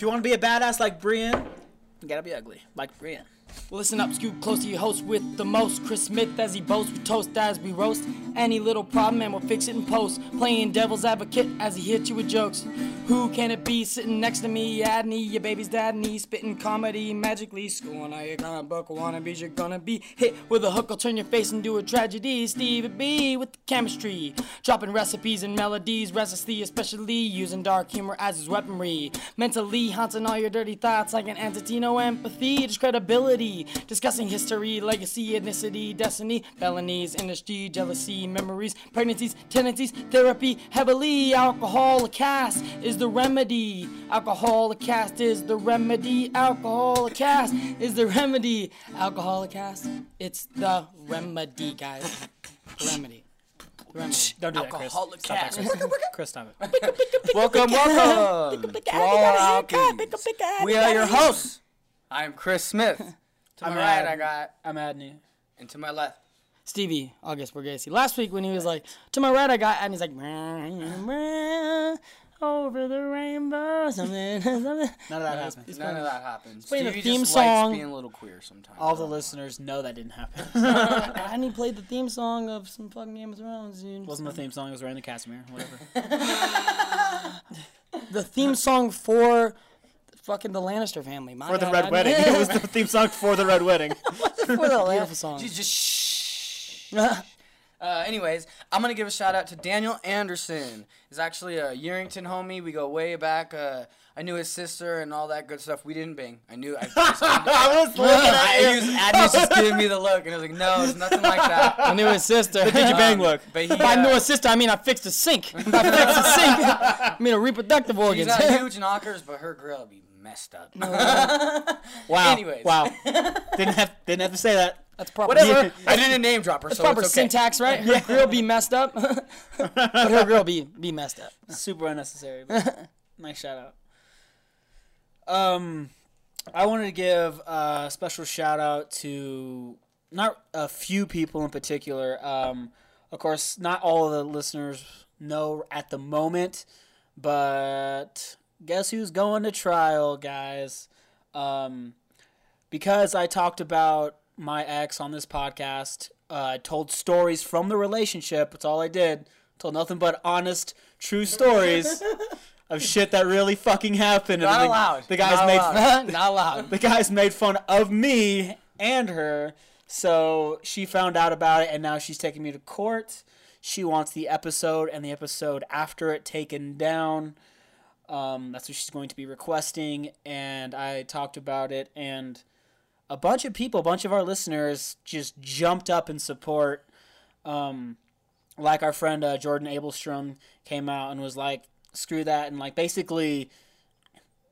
If you want to be a badass like Brian, you gotta be ugly like Brian. Listen up, scoot close to your host with the most. Chris Smith as he boasts, we toast as we roast. Any little problem and we'll fix it in post. Playing devil's advocate as he hits you with jokes. Who can it be sitting next to me? Adney, your baby's dad, and he's spitting comedy magically. Schooling all your comic book wannabes, you're gonna be hit with a hook. I'll turn your face into a tragedy. Stevie B with the chemistry. Dropping recipes and melodies restlessly, especially using dark humor as his weaponry. Mentally haunting all your dirty thoughts like an entity, no empathy, just credibility. Discussing history, legacy, ethnicity, destiny, felonies, industry, jealousy, memories, pregnancies, tendencies, therapy, heavily. Alcohol, a cast is the remedy. Alcohol, a cast is the remedy. Alcohol, a cast is the remedy. Alcohol, a cast, it's the remedy, guys. The remedy. Remedy. Don't do that, Chris. Stop that. Chris. Chris, stop it. Welcome, welcome to all our alkies. We are your hosts. I'm Chris Smith. To my I'm right, I got, I'm Adney. and to my left, Stevie August Borghese. Last week when he was like, to my right I got, and he's like, over the rainbow, something, something. None of that happened. none of that happens. playing the Stevie theme just song. likes being a little queer sometimes. All the listeners know that didn't happen. And he played the theme song of some fucking Game of Thrones, dude. Wasn't the theme song? It was Rains of Castamere. Whatever. the theme song for fucking the Lannister family. My For the God, Red I- Wedding. It was the theme song for the Red Wedding. for the beautiful song. You just shh. Uh, anyways, I'm gonna give a shout out to Daniel Anderson. He's actually a Yerington homie. We go way back. Uh, I knew his sister and all that good stuff. We didn't bang. I knew. I, just, I was looking at I you. used, Adney's just giving me the look, and I was like, no, it's nothing like that. I knew his sister. Did you bang look? But he, By uh, knew his sister, I mean I fixed a sink. I fixed a sink. I mean a reproductive organ. She's not huge knockers, but her grill be messed up. Wow. Anyways. Wow. didn't have didn't have to say that. That's proper. Whatever. I didn't name drop her, That's so proper it's okay. syntax, right? Her grill be messed up, but her grill be be messed up. Super unnecessary. But nice shout out. Um, I wanted to give a special shout out to not a few people in particular. Um, of course, not all of the listeners know at the moment, but guess who's going to trial, guys? Um, because I talked about my ex on this podcast, uh, I told stories from the relationship. That's all I did. Told nothing but honest, true stories of shit that really fucking happened. Not and the, allowed. The guys Not made allowed. Not allowed. the guys made fun of me and her. So she found out about it, and now she's taking me to court. She wants the episode and the episode after it taken down. Um, that's what she's going to be requesting, and I talked about it, and a bunch of people, a bunch of our listeners, just jumped up in support. Um, like our friend uh, Jordan Abelstrom came out and was like, "Screw that," and like basically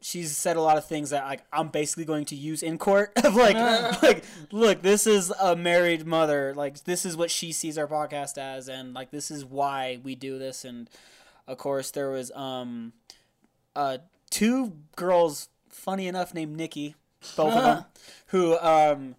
she's said a lot of things that like I'm basically going to use in court. Of like, like, look, this is a married mother. Like, this is what she sees our podcast as, and like, this is why we do this. And of course, there was um, uh, two girls, funny enough, named Nikki, both of them, who um,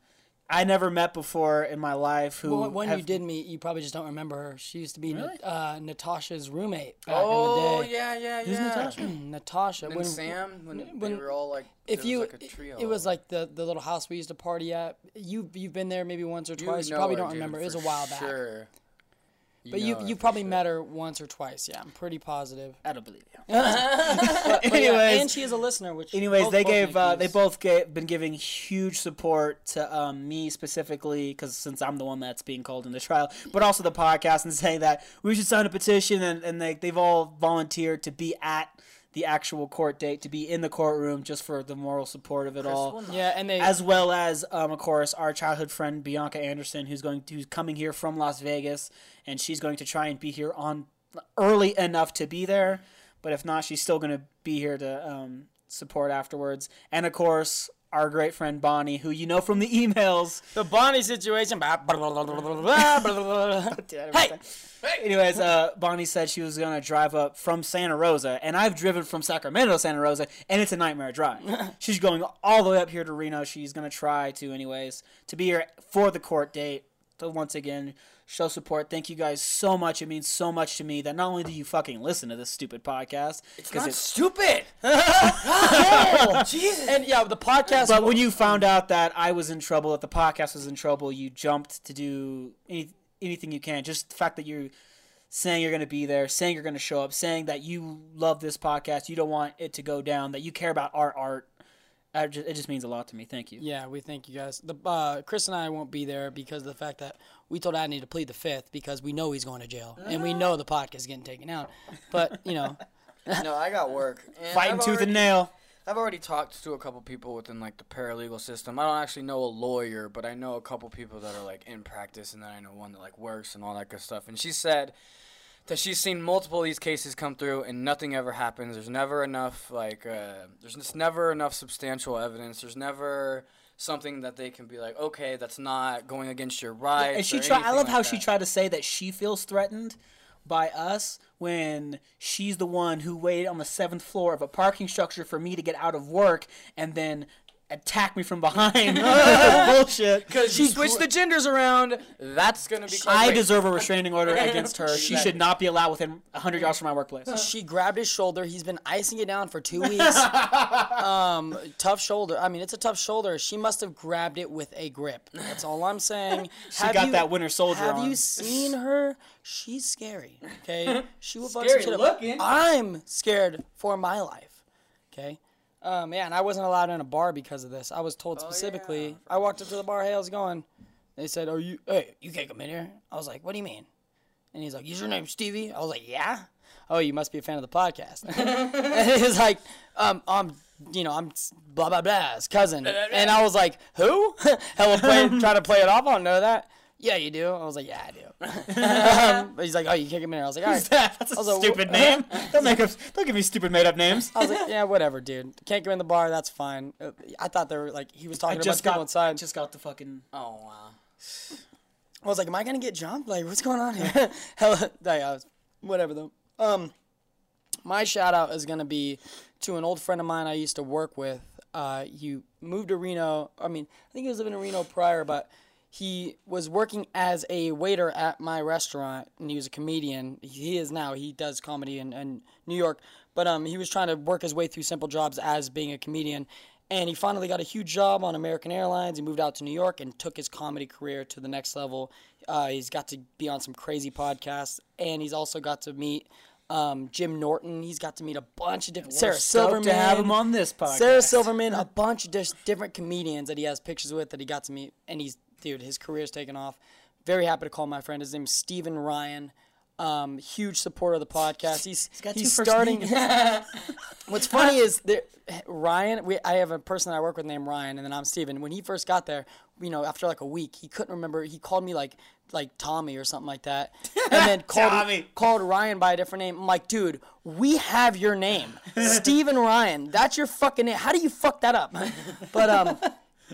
I never met before in my life. Who Well, when have- you did meet, you probably just don't remember her. She used to be Really? uh, Natasha's roommate back Oh in the day. Oh yeah, yeah, Who's yeah. Natasha? Natasha. And when, Sam, when, they were all like, if you, was like a trio. it was like the, the little house we used to party at. You you've been there maybe once or twice. You, know probably her, don't dude, remember. It was a for while back. Sure. But you know you probably sure. met her once or twice. Yeah, I'm pretty positive. I don't believe you. But yeah, Anyways, and she is a listener. Which Anyways, both- they both gave uh, they both gave, been giving huge support to um, me specifically because since I'm the one that's being called in the trial, but also the podcast and saying that we should sign a petition and, and they they've all volunteered to be at the actual court date to be in the courtroom just for the moral support of it all. Yeah, and they As well as, um, of course, our childhood friend Bianca Anderson, who's going to, who's coming here from Las Vegas, and she's going to try and be here on early enough to be there. But if not, she's still going to be here to um, support afterwards. And of course, our great friend Bonnie, who you know from the emails. the Bonnie situation. hey, Anyways, uh, Bonnie said she was going to drive up from Santa Rosa, and I've driven from Sacramento to Santa Rosa, and it's a nightmare drive. She's going all the way up here to Reno. She's going to try to, anyways, to be here for the court date. to once again show support. Thank you guys so much. It means so much to me that not only do you fucking listen to this stupid podcast, It's not stupid. Oh, Jesus. And yeah, the podcast. but when you found out that I was in trouble, that the podcast was in trouble, you jumped to do any, anything you can. Just the fact that you're saying you're going to be there, saying you're going to show up, saying that you love this podcast, you don't want it to go down, that you care about our art. I just, it just means a lot to me. Thank you. Yeah, we thank you guys. The uh, Chris and I won't be there because of the fact that we told Adney to plead the fifth because we know he's going to jail and we know the podcast is getting taken out. But you know, no, I got work. And Fighting I've tooth already- and nail. I've already talked to a couple people within like the paralegal system. I don't actually know a lawyer, but I know a couple people that are like in practice, and then I know one that like works and all that good stuff. And she said that she's seen multiple of these cases come through, and nothing ever happens. There's never enough like uh, there's just never enough substantial evidence. There's never something that they can be like, okay, that's not going against your rights. And she tried. I love like how she tried to say that she feels threatened by us when she's the one who waited on the seventh floor of a parking structure for me to get out of work and then attack me from behind. Bullshit. Because she switched the genders around. That's gonna be. called I deserve a restraining order against her. She should not be allowed within 100 yards from my workplace. she grabbed his shoulder. He's been icing it down for two weeks. um, tough shoulder. I mean, it's a tough shoulder. She must have grabbed it with a grip. That's all I'm saying. She got that Winter Soldier Have on. you seen her? She's scary. Okay, she will fuck Scary some shit looking. up. I'm scared for my life. Okay. Uh, man, I wasn't allowed in a bar because of this. I was told specifically. I walked up to the bar. Hey, how's it going? They said, "Are you? Hey, you can't come in here." I was like, "What do you mean?" And he's like, "Is your name Stevie?" I was like, "Yeah." Oh, you must be a fan of the podcast. and he's like, um, I'm, you know, I'm blah blah blah's cousin. And I was like, who? Hella play, try to play it off. I don't know that. Yeah, you do. I was like, yeah, I do. um, but he's like, oh, you can't come in here. I was like, all right. That's a I like, stupid "Wh- name. Don't make up. Don't give me stupid made up names. I was like, yeah, whatever, dude. Can't go in the bar. That's fine. Uh, I thought they were like he was I talking just about people got inside. just got the fucking. Oh wow. I was like, am I gonna get jumped? Like, what's going on here? Hell, was, whatever though. Um, my shout out is gonna be to an old friend of mine I used to work with. Uh, he moved to Reno. I mean, I think he was living in Reno prior, but he was working as a waiter at my restaurant, and he was a comedian. He is now. He does comedy in, in New York, but um, he was trying to work his way through simple jobs as being a comedian. And he finally got a huge job on American Airlines. He moved out to New York and took his comedy career to the next level. Uh, he's got to be on some crazy podcasts, and he's also got to meet um, Jim Norton. He's got to meet a bunch of different Sarah Silverman. to have him on this podcast. Sarah Silverman, a bunch of different comedians that he has pictures with that he got to meet, and he's dude, his career's taken off. Very happy to call my friend. His name's Steven Ryan. Um, huge supporter of the podcast. He's he's, got first starting. What's funny is there, Ryan. We, I have a person I work with named Ryan, and then I'm Steven. When he first got there, you know, after like a week, he couldn't remember. He called me like like Tommy or something like that, and then called called Ryan by a different name. I'm like, dude, we have your name, Steven Ryan. That's your fucking name. How do you fuck that up? But um,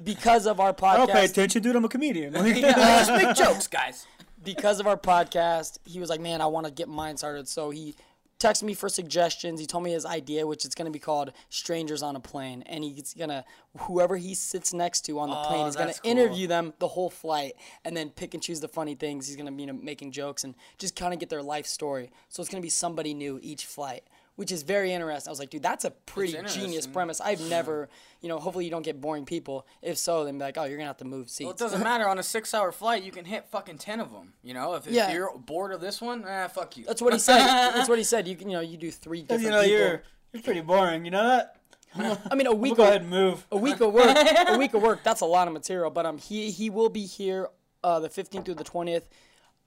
because of our I don't pay podcast, attention, dude. I'm a comedian. Just make jokes, guys. because of our podcast, he was like, man, I want to get mine started. So he texted me for suggestions. He told me his idea, which is going to be called Strangers on a Plane. And he's going to, whoever he sits next to on the oh, plane, he's gonna cool. interview them the whole flight and then pick and choose the funny things. He's going to be you know, making jokes and just kind of get their life story. So it's going to be somebody new each flight. Which is very interesting. I was like, dude, that's a pretty genius premise. I've never, you know, hopefully you don't get boring people. If so, then be like, oh, you're gonna have to move seats. Well, it doesn't matter. On a six-hour flight, you can hit fucking ten of them. You know, if, if Yeah. you're bored of this one, eh, fuck you. That's what he said. That's what he said. You can, you know, you do three different you know, people. you're you're pretty boring. You know that? I mean, a We'll week go ahead and move. a week of work, a week of work. That's a lot of material. But um, he he will be here uh, the 15th through the 20th.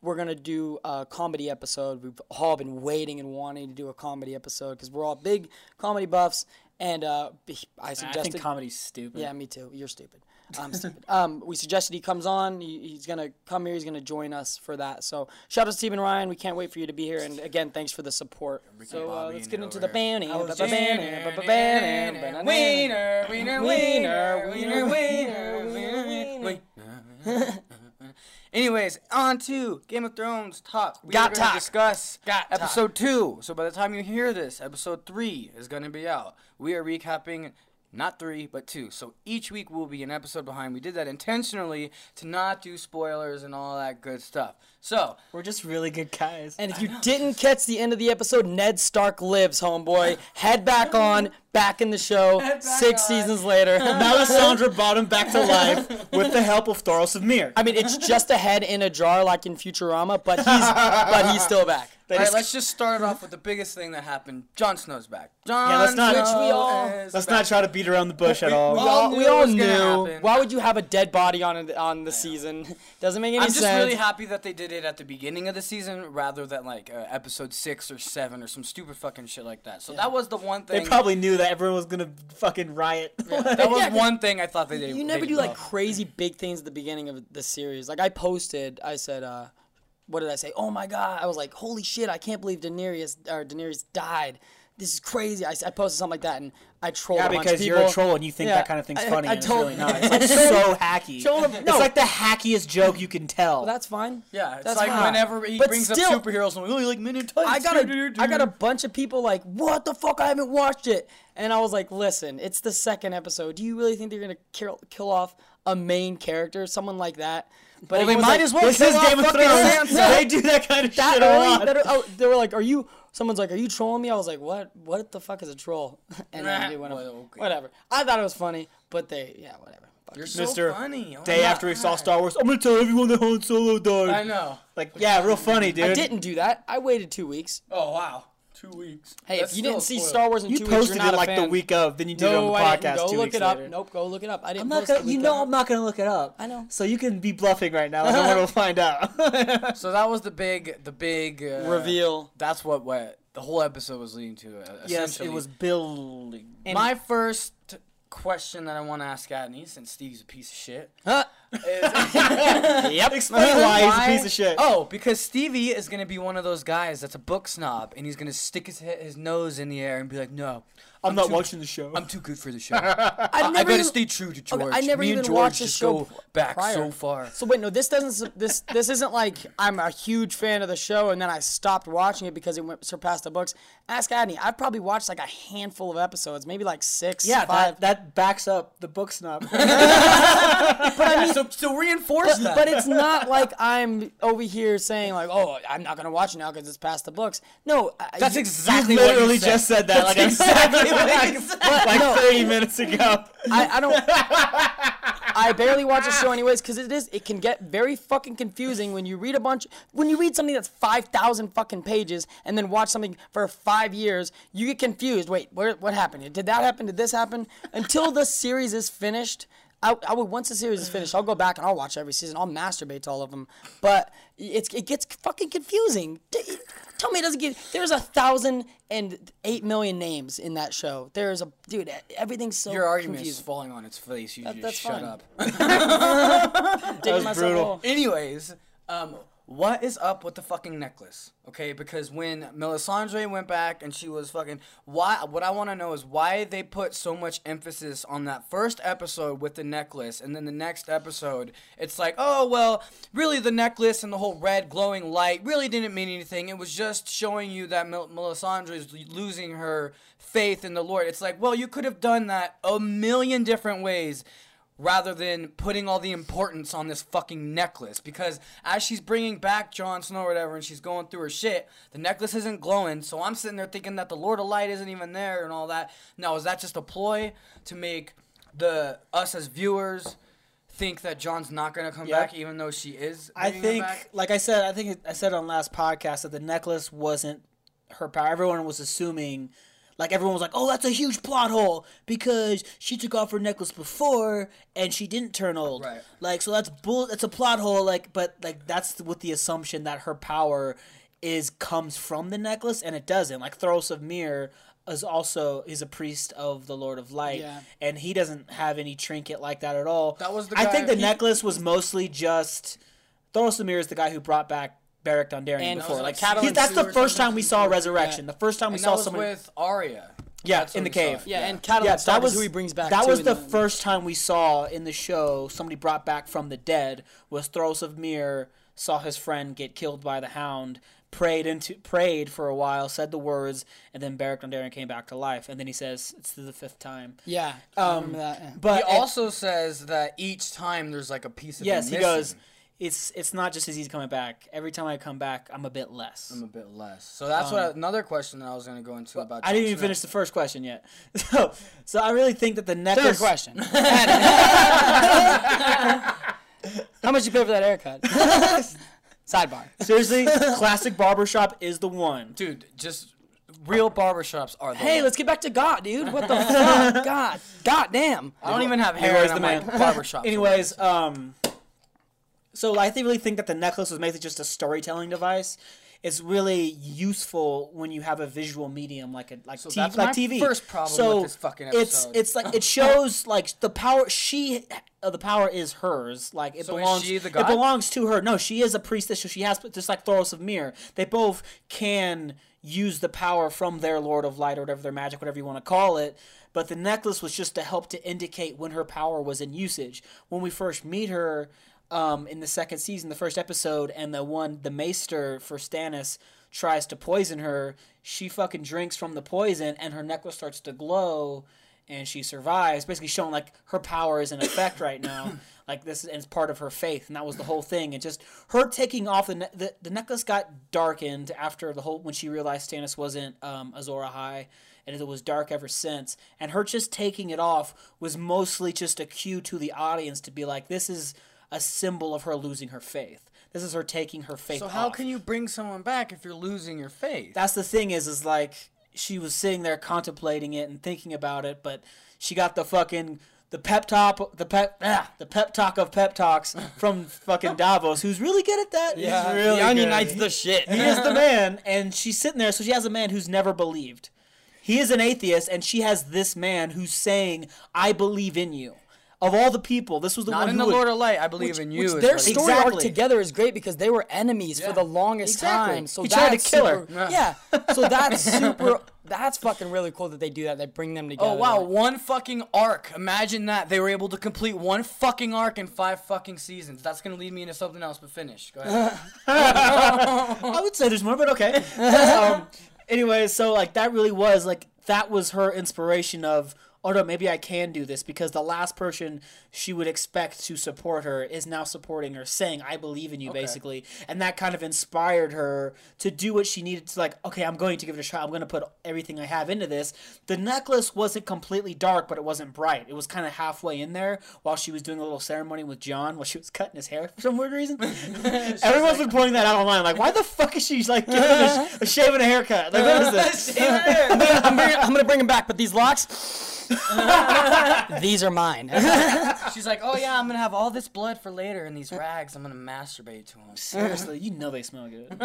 We're gonna do a comedy episode. We've all been waiting and wanting to do a comedy episode because we're all big comedy buffs. And uh, I I think comedy's stupid. yeah, me too. You're stupid. I'm stupid. Um, we suggested he comes on. He, he's gonna come here. He's gonna join us for that. So shout out to Steven Ryan. We can't wait for you to be here. And again, thanks for the support. So uh, let's and get it into over the banner. here. ba- ba- banner, ba- ba- banner, banana. Wiener, wiener, Wiener, wiener, wiener, wiener, wiener, wiener, wiener. Anyways, on to Game of Thrones talk. We Got are going talk. to discuss Got talk. episode two. So by the time you hear this, episode three is going to be out. We are recapping not three, but two. So each week will be an episode behind. We did that intentionally to not do spoilers and all that good stuff. So We're just really good guys. And if you didn't catch the end of the episode, Ned Stark lives, homeboy. Head back on, back in the show, six on. seasons later. Melisandre brought him back to life with the help of Thoros of Myr. I mean, it's just a head in a jar, like in Futurama, but he's but he's still back. They all right, let's just start it off with the biggest thing that happened. Jon Snow's back. Jon Yeah, let's not- Snow Which we all- is Let's back. not try to beat around the bush at all. we We all all, knew we all was knew. Why would you have a dead body on it- on the season? Doesn't make any sense. I'm just really happy that they did it at the beginning of the season rather than like uh, episode six or seven or some stupid fucking shit like that. So that was the one thing. They probably knew that everyone was gonna fucking riot. that was Yeah, one thing I thought they did. you never do like well. crazy big things at the beginning of the series. Like I posted, I said, uh, what did I say? Oh my god! I was like, holy shit! I can't believe Daenerys or Daenerys died. This is crazy. I, I posted something like that, and I trolled yeah, a bunch because of you're a troll and you think Yeah, that kind of thing's I- funny. I and told- it's really not. It's like so hacky. Troll them- no. It's like the hackiest joke you can tell. That's fine. Yeah, it's That's like fine. whenever he But brings still- up superheroes, I'm like, oh, you like Men in I got a, I got a bunch of people like, what the fuck? I haven't watched it, and I was like, listen, it's the second episode. Do you really think they're gonna kill, kill off a main character, someone like that? But Well, they might like, as well this is Game of Thrones. They do that kind of that shit a lot. That, oh, they were like, "Are you?" Someone's like, "Are you trolling me?" I was like, "What? What the fuck is a troll?" And then Nah, they went, well, okay. whatever. I thought it was funny, but they, yeah, whatever. Fuck You're it. so Mr. funny. Oh Day my after we saw Star Wars, I'm gonna tell everyone that Han Solo died. I know. Like, yeah, real funny, dude. I didn't do that. I waited two weeks. Oh wow, two weeks. Hey, That's if you didn't see. Star Wars in You two weeks, you're posted not it a like the week of, then you did it on No, the I podcast didn't. Go two look weeks it up. later. Nope, go look it up. I didn't. I'm not post gonna. the You know, of. I'm not gonna look it up. I know. So you can be bluffing right now. I don't want to find out. So that was the big, the big uh, Reveal. That's what what the whole episode was leading to. Uh, yes, it was building. My first question that I want to ask Adney, since Steve's a piece of shit, Huh? is Yep. Explain why he's a piece of shit. Oh, because Stevie is gonna be one of those guys that's a book snob, and he's gonna stick his his nose in the air and be like, "No, I'm, not too- watching the show. I'm too good for the show. I I never gotta even- stay true to George. I never Me even and George watched the show back prior. so far. So wait, no, this doesn't. This this isn't like I'm a huge fan of the show and then I stopped watching it because it went surpassed the books. Ask Adney. I've probably watched like a handful of episodes, maybe like six. yeah, five. that, that backs up the book snob. so, so reinforce but, that. but it's not like I'm over here saying like, oh, I'm not gonna watch it now because it's past the books. No, That's you- exactly you what literally you said. just said that like, exactly what like, like No. 30 minutes ago. I, I don't. I barely watch the show anyways because it is. It can get very fucking confusing when you read a bunch. When you read something that's five thousand fucking pages and then watch something for five years, you get confused. Wait, where, what happened? Did that happen? Did this happen? Until the series is finished. I, I would once the series is finished, I'll go back and I'll watch every season. I'll masturbate to all of them, but it's it gets fucking confusing. D- Tell me it doesn't get. There's a thousand and eight million names in that show. There's a dude. Everything's so Your argument is falling on its face. You just that's shut fine. up. Digging was brutal. hole. Anyways, um, what is up with the fucking necklace? Okay, because when Melisandre went back and she was fucking, why? What I want to know is why they put so much emphasis on that first episode with the necklace, and then the next episode, it's like, oh well, really the necklace and the whole red glowing light really didn't mean anything. It was just showing you that Mel- Melisandre is losing her faith in the Lord. It's like, well, you could have done that a million different ways rather than putting all the importance on this fucking necklace. Because as she's bringing back Jon Snow or whatever, and she's going through her shit, the necklace isn't glowing. So I'm sitting there thinking that the Lord of Light isn't even there and all that. Now, is that just a ploy to make the us as viewers think that Jon's not gonna come Yep. back, even though she is? I think, like I said, I think I said on last podcast that the necklace wasn't her power. Everyone was assuming, like everyone was like, "Oh, that's a huge plot hole because she took off her necklace before and she didn't turn old." Right. Like, so that's bull. That's a plot hole. Like, but like that's with the assumption that her power is comes from the necklace, and it doesn't. Like Thoros of Myr is also is a priest of the Lord of Light, Yeah. and he doesn't have any trinket like that at all. That was the I think the he- necklace was mostly just Thoros Amir is the guy who brought back Beric Dondarrion And before. Like that's the first time we saw resurrection. The first time we and saw someone. with Arya. Yeah, That's in the cave. it. Yeah, and yeah, that was is who he brings back. That was the first time we saw in the show somebody brought back from the dead was Thoros of Myr saw his friend get killed by the Hound, prayed into prayed for a while, said the words, and then Beric Dondarrion came back to life, and then he says it's the fifth time. Yeah. I um, that. yeah. But He also says that each time there's like a piece of yes, him he goes. It's it's not just as easy coming back. Every time I come back, I'm a bit less. I'm a bit less. So that's what I, another question that I was gonna go into about. Um, I didn't even Snow. finish the first question yet. So, so I really think that the Third question. How much you pay for that haircut? Sidebar. Seriously, classic barbershop is the one. Dude, just real barbershops are. The Hey, one. let's get back to God, dude. What the fuck? God. God damn. I don't even have hair. Anyways, and the man. like barbershop. Anyways, um, so I think really think that the necklace was mainly just a storytelling device. It's really useful when you have a visual medium like a like, So T- that's like TV. first problem so with this fucking episode. it's it's like it shows like the power she uh, the power is hers. Like it So belongs it belongs to her. No, she is a priestess. So she has just like Thoros of Myr. They both can use the power from their Lord of Light or whatever their magic, whatever you want to call it. But the necklace was just to help to indicate when her power was in usage. When we first meet her um, in the second season, the first episode, and the one, the Maester for Stannis tries to poison her, she fucking drinks from the poison, and her necklace starts to glow, and she survives. Basically, showing like her power is in effect right now. Like this, is, and it's part of her faith, and that was the whole thing. And just her taking off the ne- the, the necklace got darkened after the whole when she realized Stannis wasn't um, Azor Ahai, and it was dark ever since. And her just taking it off was mostly just a cue to the audience to be like, this is a symbol of her losing her faith. This is her taking her faith. So how off. can you bring someone back if you're losing your faith? That's the thing is, is like she was sitting there contemplating it and thinking about it, but she got the fucking the pep talk, the pep, ah, the pep talk of pep talks from fucking Davos, who's really good at that. He's really Onion. Knight's the shit. He is the man, and she's sitting there, so she has a man who's never believed. He is an atheist, and she has this man who's saying, "I believe in you." Of all the people, this was the Not one in who the would- Lord of Light. I believe Which, in you. which their what he- story arc together is great because they were enemies Yeah. for the longest Exactly. time. So He tried to that's kill her. super- Yeah. So that's super. That's fucking really cool that they do that. They bring them together. Oh wow, one fucking arc. Imagine that they were able to complete one fucking arc in five fucking seasons. That's gonna lead me into something else, but finish. Go ahead. I would say there's more, but okay. um, anyway, so like that really was like that was her inspiration of oh no maybe I can do this because the last person she would expect to support her is now supporting her, saying I believe in you basically, and that kind of inspired her to do what she needed to like okay I'm going to give it a shot. I'm going to put everything I have into this. The necklace wasn't completely dark, but it wasn't bright. It was kind of halfway in there while she was doing a little ceremony with Jon while she was cutting his hair for some weird reason. Everyone's been pointing that out online. Like, why the fuck is she like giving him a, sh- a shave a haircut? Like, what is this? I'm gonna, I'm gonna bring him back, but these locks. these are mine. She's like, oh yeah, I'm gonna have all this blood for later in these rags. I'm gonna masturbate to them. Seriously, you know they smell good.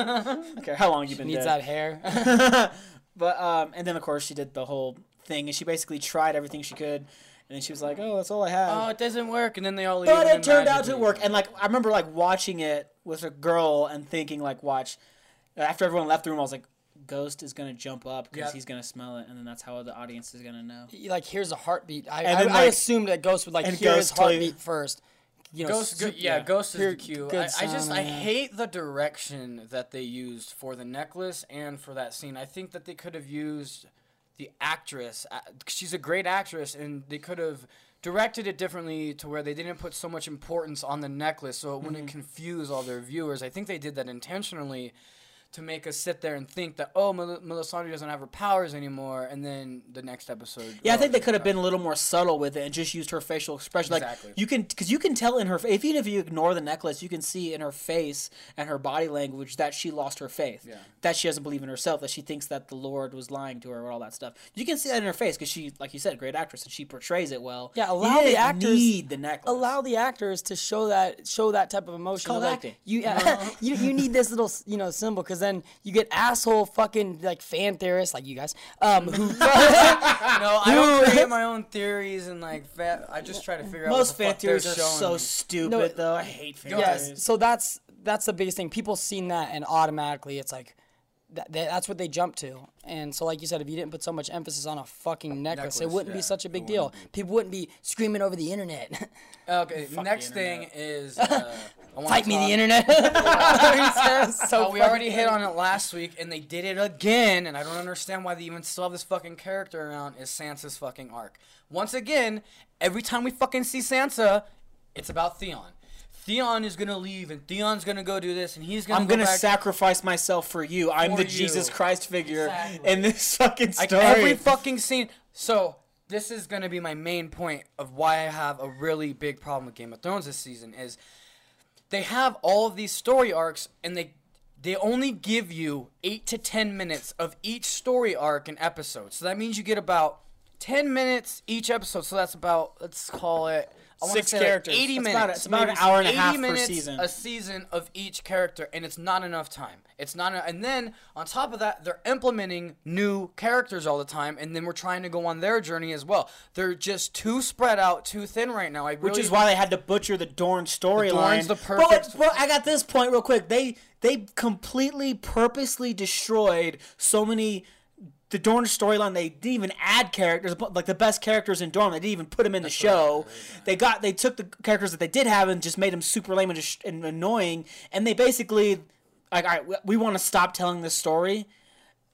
okay, how long you been Needs dead? that hair. But um, and then of course she did the whole thing, and she basically tried everything she could, and then she was like, "Oh, that's all I have." Oh, it doesn't work, and then they all leave. but it turned out to work, and like I remember like watching it with a girl and thinking like, watch. After everyone left the room, I was like, Ghost is gonna jump up because Yeah. he's gonna smell it, and then that's how the audience is gonna know. He, like here's a heartbeat. I, And I, then, I assumed that Ghost would like and hear his Ghost you- heartbeat first. You know, Ghost, go, soup- yeah, Ghost is Hear the cue. good I, I just sound, I hate the direction that they used for the necklace and for that scene. I think that they could have used the actress. uh, She's a great actress, and they could have directed it differently to where they didn't put so much importance on the necklace, so it wouldn't Mm-hmm. confuse all their viewers. I think they did that intentionally. To make us sit there and think that oh, Mel- Melisandre doesn't have her powers anymore, and then the next episode. Yeah, I oh, think they could have been a little more subtle with it and just used her facial expression. Exactly. Like you can, because you can tell in her, if even if you ignore the necklace, you can see in her face and her body language that she lost her faith. Yeah. That she doesn't believe in herself. That she thinks that the Lord was lying to her, or all that stuff. You can see that in her face because she, like you said, great actress and she portrays it well. Yeah, You allow the actors- need the necklace. allow the actors to show that show that type of emotion. called like, acting. You yeah, you you need this little you know symbol because then you get asshole fucking like fan theorists like you guys um who No, I don't Dude. create my own theories and like fa- I just try to figure out Most fan theories are showing so me. stupid, No, though. I hate fan yes theories. so that's that's the biggest thing people seen that and automatically it's like that, that's what they jump to. And so, like you said, if you didn't put so much emphasis on a fucking necklace, it wouldn't yeah, be such a big deal. wouldn't People wouldn't be screaming over the internet. Okay, next the thing is uh, I wanna Fight me, talk- the internet. so Oh, we already hit on it last week, and they did it again, and I don't understand why they even still have this fucking character around. Is Sansa's fucking arc? Once again, every time we fucking see Sansa, it's about Theon. Theon is gonna leave, and Theon's gonna go do this, and he's gonna. I'm go gonna sacrifice myself for you. I'm For the you. Jesus Christ figure Exactly. in this fucking story. Like every fucking scene. So this is gonna be my main point of why I have a really big problem with Game of Thrones this season is they have all of these story arcs and they they only give you eight to ten minutes of each story arc an episode. So that means you get about ten minutes each episode. So that's about let's call it Six like characters. eighty It's minutes. about it's about an hour and a 80 half per season. A season of each character, and it's not enough time. It's not, a, and then on top of that, they're implementing new characters all the time, and then we're trying to go on their journey as well. They're just too spread out, too thin right now. I which is why they had to butcher the Dorne storyline. The But- perfect- But, I got this point real quick. They they completely purposely destroyed so many. The Dorne storyline, they didn't even add characters like the best characters in Dorne. They didn't even put them in the show. They got they took the characters that they did have and just made them super lame and, just, and annoying. And they basically like, all right, we, we want to stop telling this story,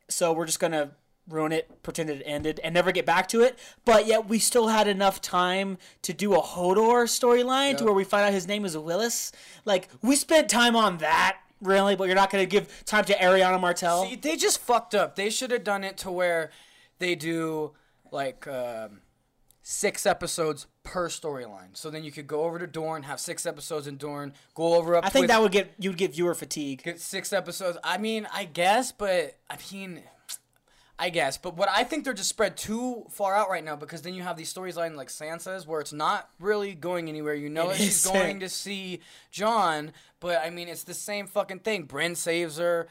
so we're just gonna ruin it, pretend it ended, and never get back to it. But yet we still had enough time to do a Hodor storyline to where we find out his name is Willis. Like we spent time on that, really, but you're not gonna give time to Arianne Martell. See, they just fucked up. They should have done it to where they do like um, six episodes per storyline. So then you could go over to Dorne, have six episodes in Dorne, go over up. I think that would get you'd get viewer fatigue. get six episodes. I mean, I guess, but I mean, I guess. But what I think they're just spread too far out right now because then you have these storylines like Sansa's where it's not really going anywhere. You know It that she's going to see Jon, but I mean, it's the same fucking thing. Bryn saves her.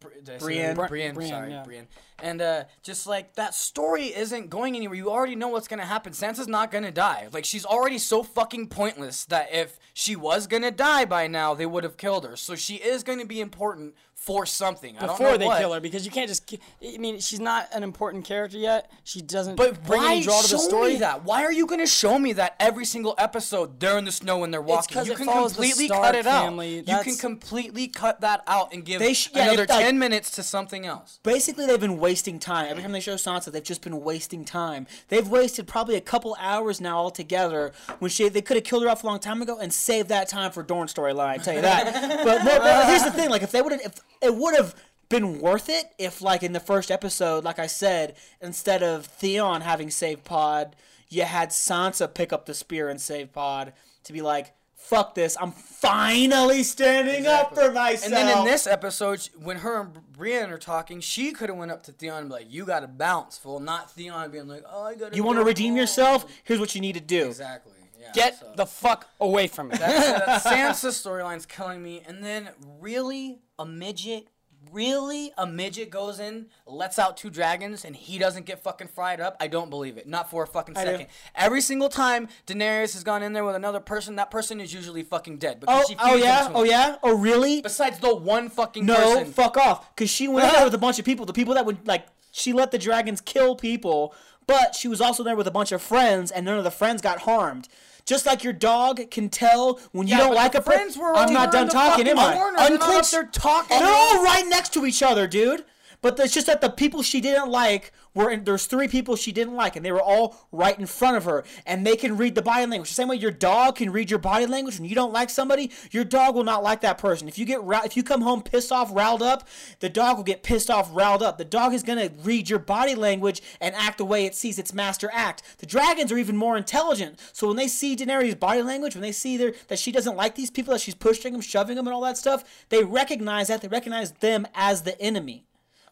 Br- did I say Brienne. Br- Brienne, Brienne, sorry, yeah. Brienne. And uh, just like that story isn't going anywhere. You already know what's gonna happen. Sansa's not gonna die. Like she's already so fucking pointless that if she was gonna die by now, they would have killed her. So she is gonna be important for something. I don't Before they what. kill her, because you can't just. I mean, she's not an important character yet. She doesn't But bring why draw to show the story. me that? Why are you gonna show me that every single episode they're in the snow when they're walking? you it can completely cut it family. out. You can completely cut that out and give They sh- yeah, another like- ten minutes to something else. Basically, they've been wasting time. Every time they show Sansa, they've just been wasting time. They've wasted probably a couple hours now altogether. When she, they could have killed her off a long time ago and saved that time for Dorne storyline. I tell you that. but, but, but here's the thing: like if they would have, if it would have been worth it if, like in the first episode, like I said, instead of Theon having saved Pod, you had Sansa pick up the spear and save Pod to be like. Fuck this! I'm finally standing up for myself. And then in this episode, when her and Brienne are talking, she could have went up to Theon and be like, "You got to bounce, fool," not Theon being like, "Oh, I got to." you want to redeem yourself? Here's what you need to do. Exactly. Yeah. Get so- the fuck away from me. that Sansa storyline's killing me. And then really a midget, really a midget goes in, lets out two dragons, and he doesn't get fucking fried up. I don't believe it. Not for a fucking do. second. Every single time Daenerys has gone in there with another person, that person is usually fucking dead. Because Oh, she oh feeds yeah, to oh him. yeah, oh really? Besides the one fucking No, person. fuck off. Because she went in there with a bunch of people. The people that would like, she let the dragons kill people, but she was also there with a bunch of friends, and none of the friends got harmed. Just like your dog can tell when you Yeah, don't like a per- friends were I'm not done talking, am I? corner. They're not up Unclench. there talking. They're all right next to each other, dude. But it's just that the people she didn't like were there's three people she didn't like, and they were all right in front of her, and they can read the body language. The same way your dog can read your body language when you don't like somebody, your dog will not like that person. If you get if you come home pissed off, riled up, the dog will get pissed off, riled up. The dog is gonna read your body language and act the way it sees its master act. The dragons are even more intelligent, so when they see Daenerys' body language, when they see their, that she doesn't like these people, that she's pushing them, shoving them, and all that stuff, they recognize that. They recognize them as the enemy.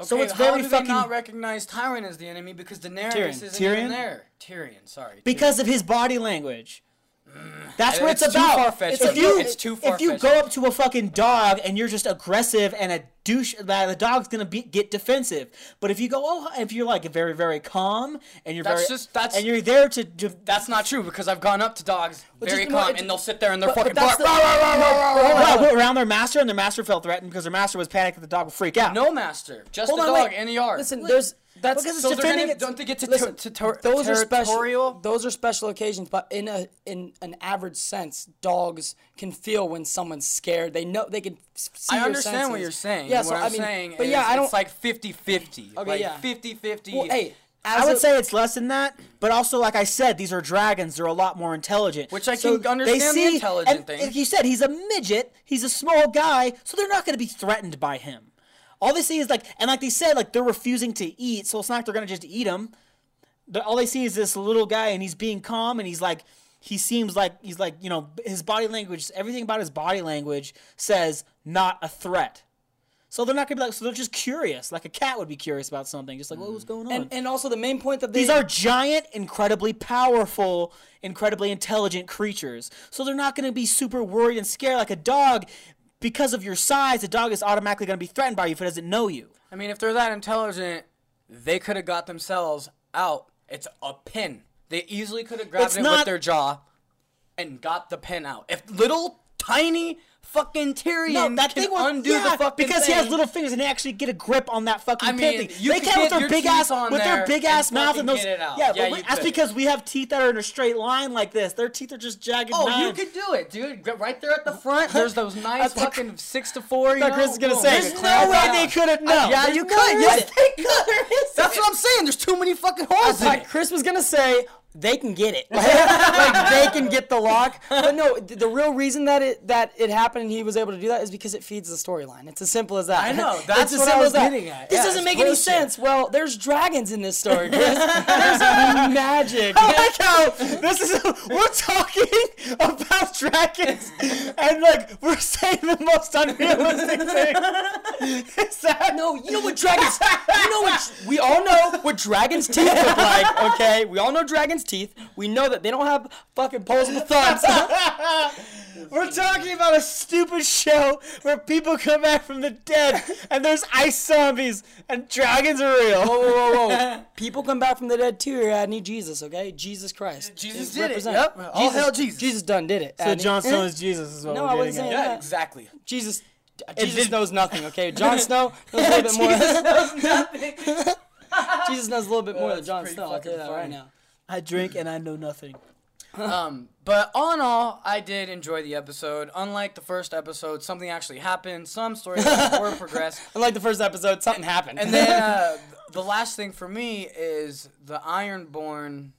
So it's how very do fucking they not recognize Tyrion as the enemy because Daenerys Tyrion. isn't Tyrion? even there. Tyrion, sorry. because of his body language. That's what It's it's, too about. far-fetched If you It's too if you go up to a fucking dog and you're just aggressive and a douche, the dog's gonna be get defensive. But if you go, oh, if you're like very very calm and you're That's very just- that's- and you're there to, to That's not true because I've gone up to dogs very just- calm it's- and they'll sit there and they're but- fucking but that's bark. the- "Rah, rah, rah, rah, rah, rah." Well, I went around their master, and their master felt threatened because their master was panicked that the dog would freak out. No master, just Hold the on, dog wait. in the yard. Listen, there's that's Because it's so defending gonna, don't they get to, Listen, to, those are special. territorial? Those are special occasions, but in a in an average sense, dogs can feel when someone's scared. They know they can see. I understand what you're saying. Yeah, what so I'm I mean, saying but is yeah, I don't. it's like 50-50. Okay, like yeah. 50-50. well, hey, I would a- say it's less than that, but also, like I said, these are dragons. They're a lot more intelligent. Which I So can understand they the see- intelligent and thing. Like you said, he's a midget. He's a small guy, so they're not going to be threatened by him. All they see is like, and like they said, like they're refusing to eat, so it's not like they're to just eat him. But all they see is this little guy, and he's being calm, and he's like, he seems like he's like, you know, his body language, everything about his body language says not a threat. So they're not gonna be like, so they're just curious, like a cat would be curious about something, just like, what was going on? and and also the main point that they These are giant, incredibly powerful, incredibly intelligent creatures. So they're not to be super worried and scared like a dog. Because of your size, a dog is automatically going to be threatened by you if it doesn't know you. I mean, if they're that intelligent, they could have got themselves out. It's a pin. They easily could have grabbed It's it not- with their jaw and got the pin out. If little tiny fucking Tyrion No, that can thing was, undo yeah, the fucking because he has little fingers and they actually get a grip on that fucking I mean, thing. They could can with their big ass on with their big ass mouth and those. get it out. Yeah, Yeah, but you that's could. because we have teeth that are in a straight line like this. Their teeth are just jagged. Oh, you could do it, dude. Right there at the front. There's those nice fucking six to four. You know? Chris was gonna Boom, say, There's no way they could have. No, yeah, you could. Yes, they could. That's what I'm saying. There's too many fucking holes it. Chris was gonna say they can get it, like, like, they can get the lock. But no, th- the real reason that it that it happened and he was able to do that is because it feeds the storyline. It's as simple as that. I know, It's that's as what I simple was as that. getting at. This Yeah, doesn't make any sense. Well, there's dragons in this story, Chris. there's magic. I like how this is we're talking about dragons and like we're saying the most unrealistic thing. Is that No, you know what dragons? You know what? We all know what dragons' teeth look like. Okay, we all know dragons' teeth. We know that they don't have fucking opposable thumbs. We're talking about a stupid show where people come back from the dead and there's ice zombies and dragons are real. whoa, whoa, whoa, whoa! People come back from the dead too. Here, I need Jesus. Okay, Jesus Christ. Jesus Is did it, represent- yep. All hail Jesus. Jesus done did it. So Adney. Jon Snow is Jesus is what No, we're I wasn't at. saying Yeah, that. exactly. Jesus. It Jesus did- knows nothing. Okay, Jon Snow knows a little bit more. Jesus knows nothing. Jesus knows a little bit oh, more than that's Jon Snow. I'll tell you fucking that right now. I drink and I know nothing. um, but all in all, I did enjoy the episode. Unlike the first episode, something actually happened. Some stories were progressed. Unlike the first episode, something happened. And then uh, the last thing for me is the Ironborn,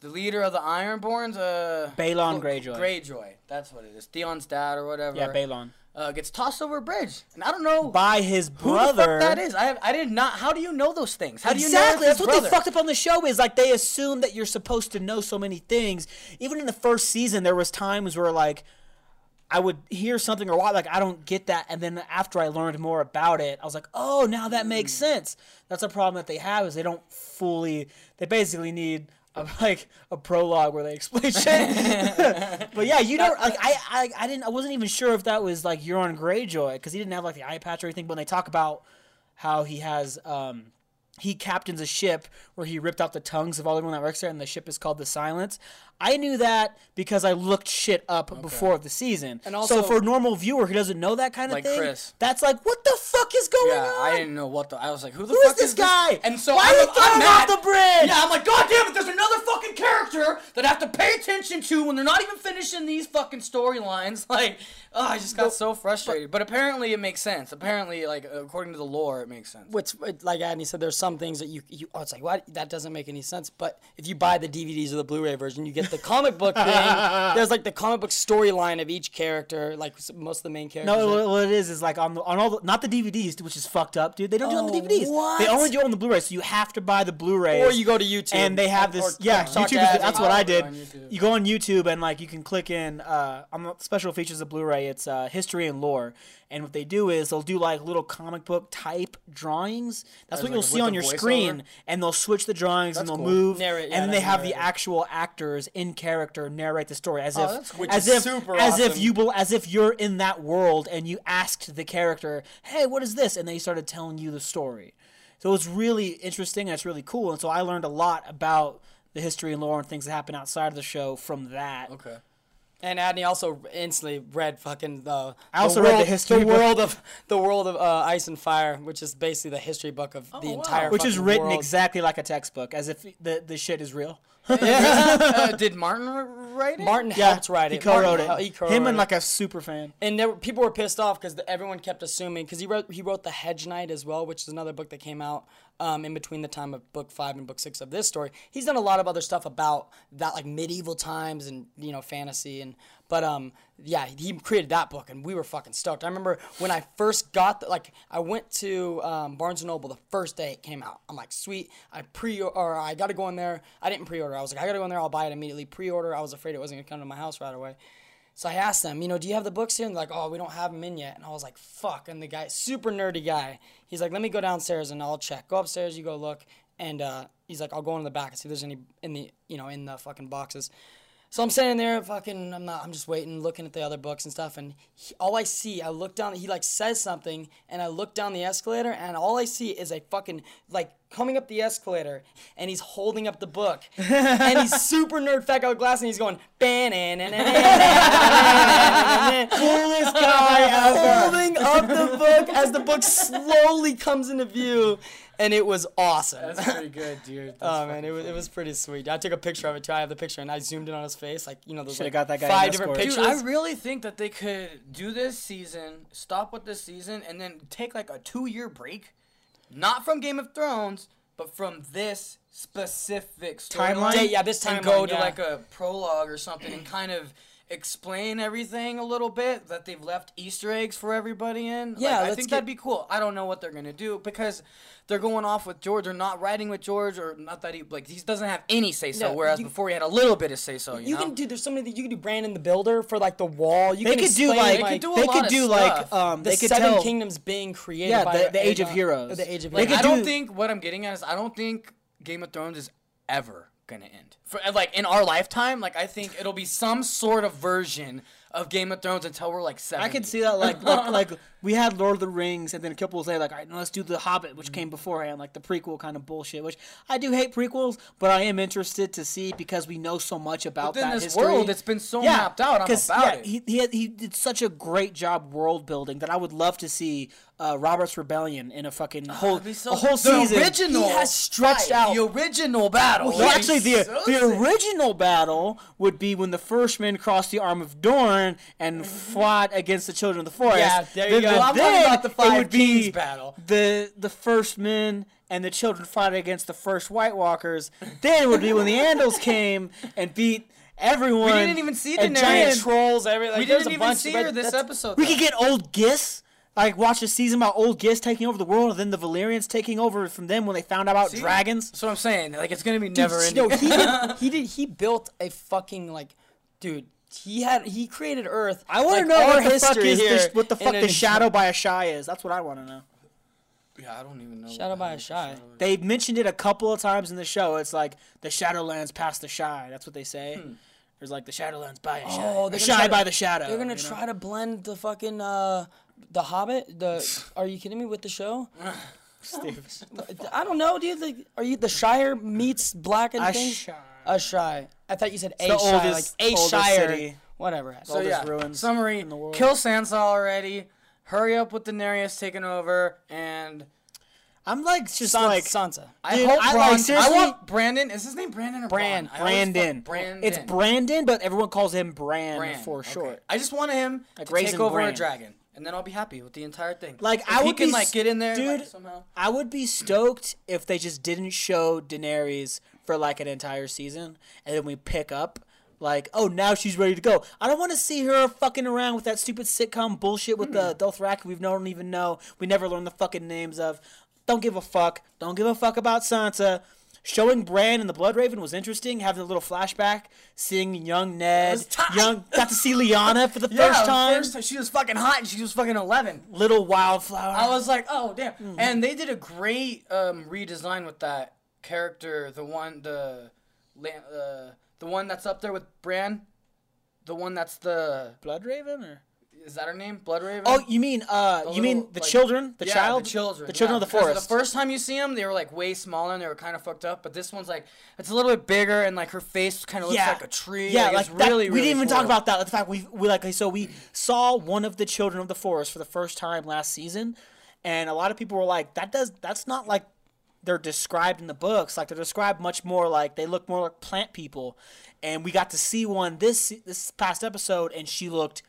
the leader of the Ironborns, uh, Balon Greyjoy. Greyjoy, that's what it is. Theon's dad or whatever. Yeah, Balon. Uh, gets tossed over a bridge, and I don't know By his brother. who the fuck that is. I have, I did not. How do you know those things? How do you exactly. know That's it's what they fucked up on the show is like they assume that you're supposed to know so many things. Even in the first season, there was times where like I would hear something or watch like I don't get that, and then after I learned more about it, I was like, oh, now that makes sense. That's a problem that they have is they don't fully. They basically need. A, like a prologue where they explain shit, but yeah, you don't like. I, I I didn't. I wasn't even sure if that was like Euron Greyjoy because he didn't have like the eye patch or anything. But when they talk about how he has um he captains a ship where he ripped out the tongues of all everyone that works there, and the ship is called the Silence. I knew that because I looked shit up before the season. And also- so for a normal viewer who doesn't know that kind of Like thing, Chris. that's like, what the fuck is going Yeah, on? I didn't know what the. I was like, who the Who fuck is this guy? And so Why I'm, are you throwing I'm mad. off the bridge? Yeah, I'm like, God damn it! There's another fucking character that I have to pay attention to when they're not even finishing these fucking storylines. Like, oh, I just got so frustrated. But apparently, it makes sense. Apparently, like according to the lore, it makes sense. It- like Adney said, there's some things that you, you oh, it's like what that doesn't make any sense. But if you buy the DVDs or the Blu-ray version, you get the comic book thing. There's like the comic book storyline of each character, like most of the main characters. No, what, what it is is like on the, on all the, not the DVDs, which is fucked up, dude. They don't do it on the Oh, DVDs. what? They only do it on the Blu-ray, so you have to buy the Blu-ray. or you go to YouTube and they have this or yeah youtube is, that's what i did you go on youtube and like you can click in uh on the special features of blu-ray it's uh history and lore And what they do is they'll do like little comic book type drawings. That's As what like you'll see on your screen, and they'll switch the drawings and they'll cool. move, Narrate- yeah, and then they that's have the actual actors in character narrate the story as Oh, if as if as if you bel- as if you're in that world and you asked the character, "Hey, what is this?" and they started telling you the story. So it's really interesting and it's really cool. And so I learned a lot about the history and lore and things that happen outside of the show from that. Okay. And Adney also instantly read fucking the. I also the read the world, history the book. world of the world of uh, Ice and Fire, which is basically the history book of the wow. entire. Which is written world. exactly like a textbook, as if the the shit is real. uh, did Martin write it? Martin yeah, helped write he it. co-wrote Martin- it. He co-wrote it. Him and it. like a super fan. and there, people were pissed off because everyone kept assuming because he wrote he wrote the Hedge Knight as well, which is another book that came out um, in between the time of book five and book six of this story. He's done a lot of other stuff about that like medieval times and you know fantasy and but um yeah he created that book and we were fucking stoked. I remember when I first got the, like I went to um, Barnes and Noble the first day it came out. I'm like sweet. I pre or I got to go in there. I didn't pre-order. I was like I got to go in there. I'll buy it immediately. Pre-order. I was afraid it wasn't gonna come to my house right away. So I asked them, you know, do you have the books here? And they're like, oh, we don't have them in yet. And I was like, fuck. And the guy, super nerdy guy, he's like, let me go downstairs and I'll check. Go upstairs, you go look. And uh, he's like, I'll go in the back and see if there's any in the, you know, in the fucking boxes. So I'm standing there, fucking, I'm not, I'm just waiting, looking at the other books and stuff. And he, all I see, I look down, he like says something, and I look down the escalator, and all I see is a fucking, like, coming up the escalator, and he's holding up the book. and he's super nerd fat guy with glasses, and he's going, coolest guy ever. Holding up the book as the book slowly comes into view, and it was awesome. That's pretty good, dude. That's Oh man, it was, it was pretty sweet. I took a picture of it too. I have the picture, and I zoomed in on his face, like you know, those like got that guy five different escort. pictures. Dude, I really think that they could do this season, stop with this season, and then take like a two-year break, not from Game of Thrones, but from this specific Timeline? storyline. Yeah, yeah, this and go to yeah. like a prologue or something and kind of explain everything a little bit that they've left Easter eggs for everybody in. Yeah, Like, I think get- that'd be cool. I don't know what they're gonna do because they're going off with George. They're not writing with George, or not that he like he doesn't have any say so. Yeah, whereas you- before he had a little bit of say so. You, you know? can do. There's something that you can do. Brandon the Builder for like the wall. You They can could do like They could do they could do like um the they could Seven tell Kingdoms being created. Yeah, by the- the Age of Heroes. The Age of Like, Heroes. I don't do- think what I'm getting at is I don't think Game of Thrones is ever gonna end. For uh, like in our lifetime, like I think it'll be some sort of version of Game of Thrones until we're like seven. I can see that like like, like we had Lord of the Rings and then a couple will say like all right let's do the Hobbit which mm. came beforehand like the prequel kind of bullshit which I do hate prequels but I am interested to see because we know so much about that this history. world, it's been so mapped out. I'm about yeah, it. He, he he did such a great job world building that I would love to see uh, Robert's Rebellion in a fucking whole so- a whole the season. original He has stretched fight, out- the original battle. Well, Like, actually, the so the original battle would be when the first men crossed the arm of Dorne and fought against the children of the forest. Yeah, there you Then go. I'm talking about the it Five would be Kings battle. The the first men and the children fought against the first White Walkers. then it would be when the Andals came and beat everyone. We didn't even see and Daenerys. giant trolls. Everything. we didn't even bunch, see her this episode. We though. could get old Ghis. Like watched a season about old Ghis taking over the world, and then the Valyrians taking over from them when they found out about See? dragons. That's what I'm saying. Like it's gonna be Dude, never no, ending. he did. He did. He built a fucking like, dude. He had. He created Earth. I want like, to know what the fuck is this, what the fuck the shadow by Asshai is. That's what I want to know. yeah, I don't even know. Shadow by hell Asshai. They mentioned it a couple of times in the show. It's like the Shadowlands past the shy. That's what they say. There's like the Shadowlands by Asshai. Oh, or they're shy by the shadow. They're gonna you know? try to blend the fucking uh, the Hobbit. The. Are you kidding me with the show? Steve. I don't know, dude. Like, are you the Shire meets Black and A things? shy. Asshai. I thought you said a the Shire, oldest- like a oldest Shire. city. Whatever. So oldest yeah, ruins summary: in the world. kill Sansa already. Hurry up with Daenerys taking over, and I'm like just San- like Sansa. I Dude, hope I, like, Bron- I want Brandon. Is his name Brandon or Bran. Bron? I always fuck- Brandon. Brandon. It's Brandon, but everyone calls him Bran, Bran, for okay. short. I just want him Like to Raisin take over Bran. a dragon, and then I'll be happy with the entire thing. Like If I would can be like get in there, dude. like, somehow. I would be stoked if they just didn't show Daenerys for like an entire season, and then we pick up like, oh, now she's ready to go. I don't want to see her fucking around with that stupid sitcom bullshit with the Dothraki we've don't even know. We never learned the fucking names of. Don't give a fuck. Don't give a fuck about Sansa. Showing Bran and the Blood Raven was interesting. Having a little flashback, seeing young Ned, young got to see Lyanna for the Yeah, first time. First time she was fucking hot and she was fucking eleven. Little wildflower. I was like, oh damn! Hmm. And they did a great um, redesign with that character. The one, the, uh, the one that's up there with Bran. The one that's the Blood Raven or is that her name? Blood Raven. oh, you mean uh, you mean the like- children, the yeah, child, the children, the children yeah, of the forest. The first time you see them, they were like way smaller and they were kind of fucked up. But this one's like it's a little bit bigger and like her face kind of looks like a tree. Yeah, like, like, it's that- really, we really didn't even talk about that. The fact we we like so we saw one of the children of the forest for the first time last season, and a lot of people were like, "That does that's not like they're described in the books. Like they're described much more like they look more like plant people." And we got to see one this this past episode, and she looked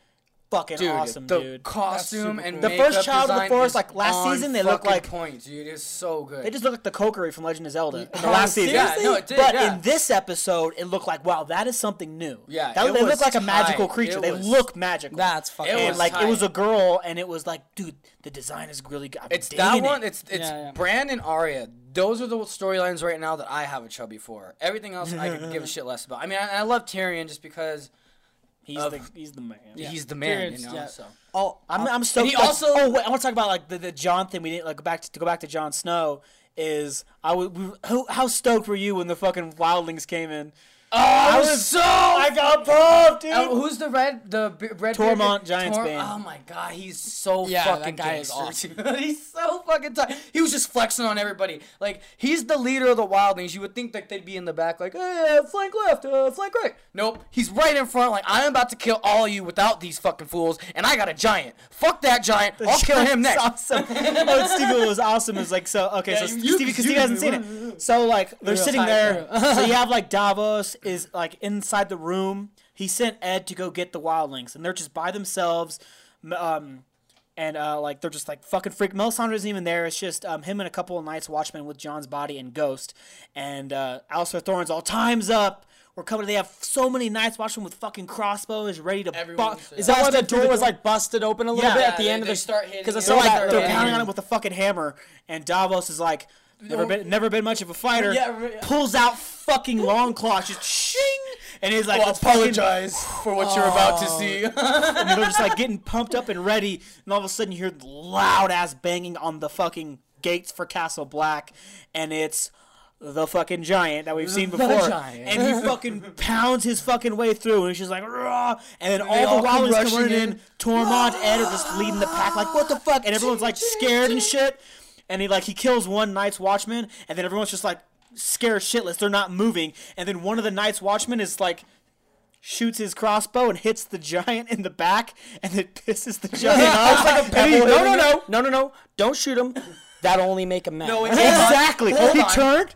fucking Dude, awesome, the dude. costume That's and cool. The first Child of the Forest, is like, last season, they look like- point, dude. It's so good. They just look like the Kokiri from Legend of Zelda. in the Oh, last season. Yeah, no, it did, But yeah. in this episode, it looked like wow, that is something new. Yeah, that, it they was look like a magical tight. creature. It they was- look magical. That's fucking. It and was like it was a girl, and it was like, dude, the design is really good. I'm It's digging that it. one. It's it's Yeah, yeah. Bran and Arya. Those are the storylines right now that I have a chubby for. Everything else I could give a shit less about. I mean, I, I love Tyrion just because he's of- the he's the man. he's the man. Tyrion's- You know. yeah. So Oh, I'm I'm stoked. he like- also- oh wait, I want to talk about like the, the Jon thing. We didn't like go back to, to go back to Jon Snow. Is I was we, how, how stoked were you when the fucking wildlings came in? Oh, I was- so. I got pumped, dude. Oh, who's the red? The b- red. Tormund bearded- Giantsbane. Oh my god, he's so Yeah, that fucking guy is dude. he's so fucking tight. He was just flexing on everybody. Like he's the leader of the wildlings. You would think that they'd be in the back, like, hey, flank left, uh, flank right. Nope, he's right in front. Like I'm about to kill all of you without these fucking fools, and I got a giant. Fuck that giant. I'll kill him next. Awesome. oh, Stevie was awesome. Is like so. Okay, Yeah, so you- Stevie, because you- Stevie hasn't seen it. So like they're sitting there. so you have like Davos is like inside the room. He sent Edd to go get the wildlings, and they're just by themselves. Um, and uh, like they're just like fucking freak. Melisandre isn't even there. It's just um, him and a couple of Night's Watchmen with Jon's body and Ghost. And uh, Alliser Thorne's all times up. We're coming. They have so many Night's Watchmen with fucking crossbows ready to. Everyone's- bu- is that why the busted through door was like busted open a little Yeah. bit Yeah, at the they- end of they the start hitting because I saw So like that they're pounding on it with a fucking hammer, and Davos is like, never been, never been much of a fighter. Yeah, yeah. Pulls out fucking long claws, just shing, and he's like, oh, Well, "Let's fucking-" apologize for what you're about to see. and they're just like getting pumped up and ready, and all of a sudden you hear loud ass banging on the fucking gates for Castle Black, and it's the fucking giant that we've seen before, and he fucking pounds his fucking way through, and he's just like, Rah! and then all all the come wildlings come running in. in. Tormund, Edd are just leading the pack, like what the fuck, and everyone's like scared and shit, and he like he kills one Night's Watchman, and then everyone's just like scared shitless, they're not moving, and then one of the Night's Watchmen is like shoots his crossbow and hits the giant in the back, and it pisses the giant off. And he- And he- no, no, no, no, no, no! Don't shoot him. That'll only make him mad. No, Exactly. Hold he on. turned,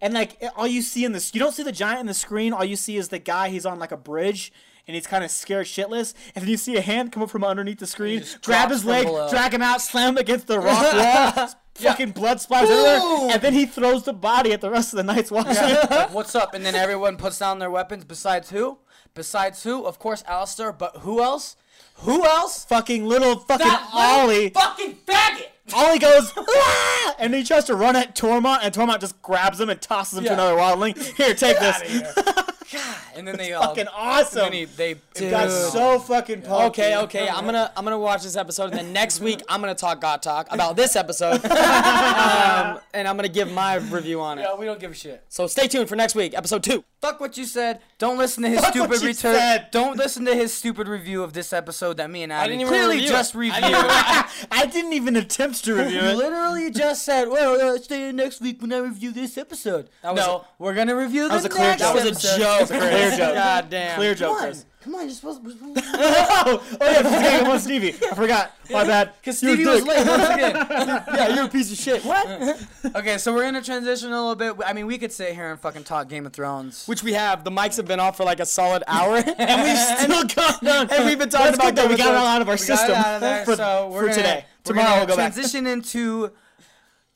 and like all you see in this, you don't see the giant in the screen. All you see is the guy. He's on like a bridge. And he's kind of scared shitless, and then you see a hand come up from underneath the screen, grab his leg, drag him out, slam him against the rock wall, fucking blood splatters everywhere, and then he throws the body at the rest of the Night's Watchman. like, what's up? And then everyone puts down their weapons. Besides who? Besides who? Of course, Alliser. But who else? Who else? fucking little fucking That Olly. fucking faggot. Olly goes, "Ah!" and he tries to run at Tormund, and Tormund just grabs him and tosses him to another wildling. Here, take this. God, and then they all fucking And awesome. he, they Got so fucking pumped. Okay, okay. I'm gonna I'm gonna watch this episode, and then next week I'm gonna talk GOT Talk about this episode, um, and I'm gonna give my review on it. Yeah, we don't give a shit. So stay tuned for next week, episode two. Fuck what you said. Don't listen to his Fuck stupid return. said. Don't listen to his stupid review of this episode that me and Addy didn't even clearly review just reviewed. I didn't even attempt to review You it. literally just said, "Well, uh, stay in next week when I review this episode." was no, we're gonna review the was a clear next joke. That was a episode. joke, Clear Chris. joke. God damn. Clear joke, Chris. Come on, you're supposed. to... oh, oh yeah, forgetting about Stevie. I forgot. My bad. Because You're a Stevie was dick. late once again. Yeah, you're a piece of shit. What? okay, so we're gonna transition a little bit. I mean, we could sit here and fucking talk Game of Thrones. Which we have. The mics have been off for like a solid hour, and we've still got none. And we've been talking That's about that. We got it all out of our We got it system out of there, for, so we're for gonna- today. we're Tomorrow gonna we'll go back. transition into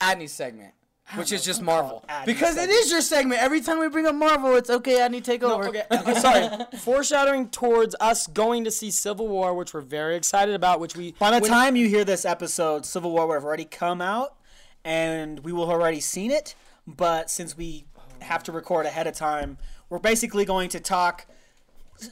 Adney's segment, which is just Marvel. Because it is your segment. Every time we bring up Marvel, it's okay. Adney, take over. okay, okay, sorry. Foreshadowing towards us going to see Civil War, which we're very excited about. Which we By the when- time you hear this episode, Civil War would have already come out, and we will have already seen it. but since we have to record ahead of time, we're basically going to talk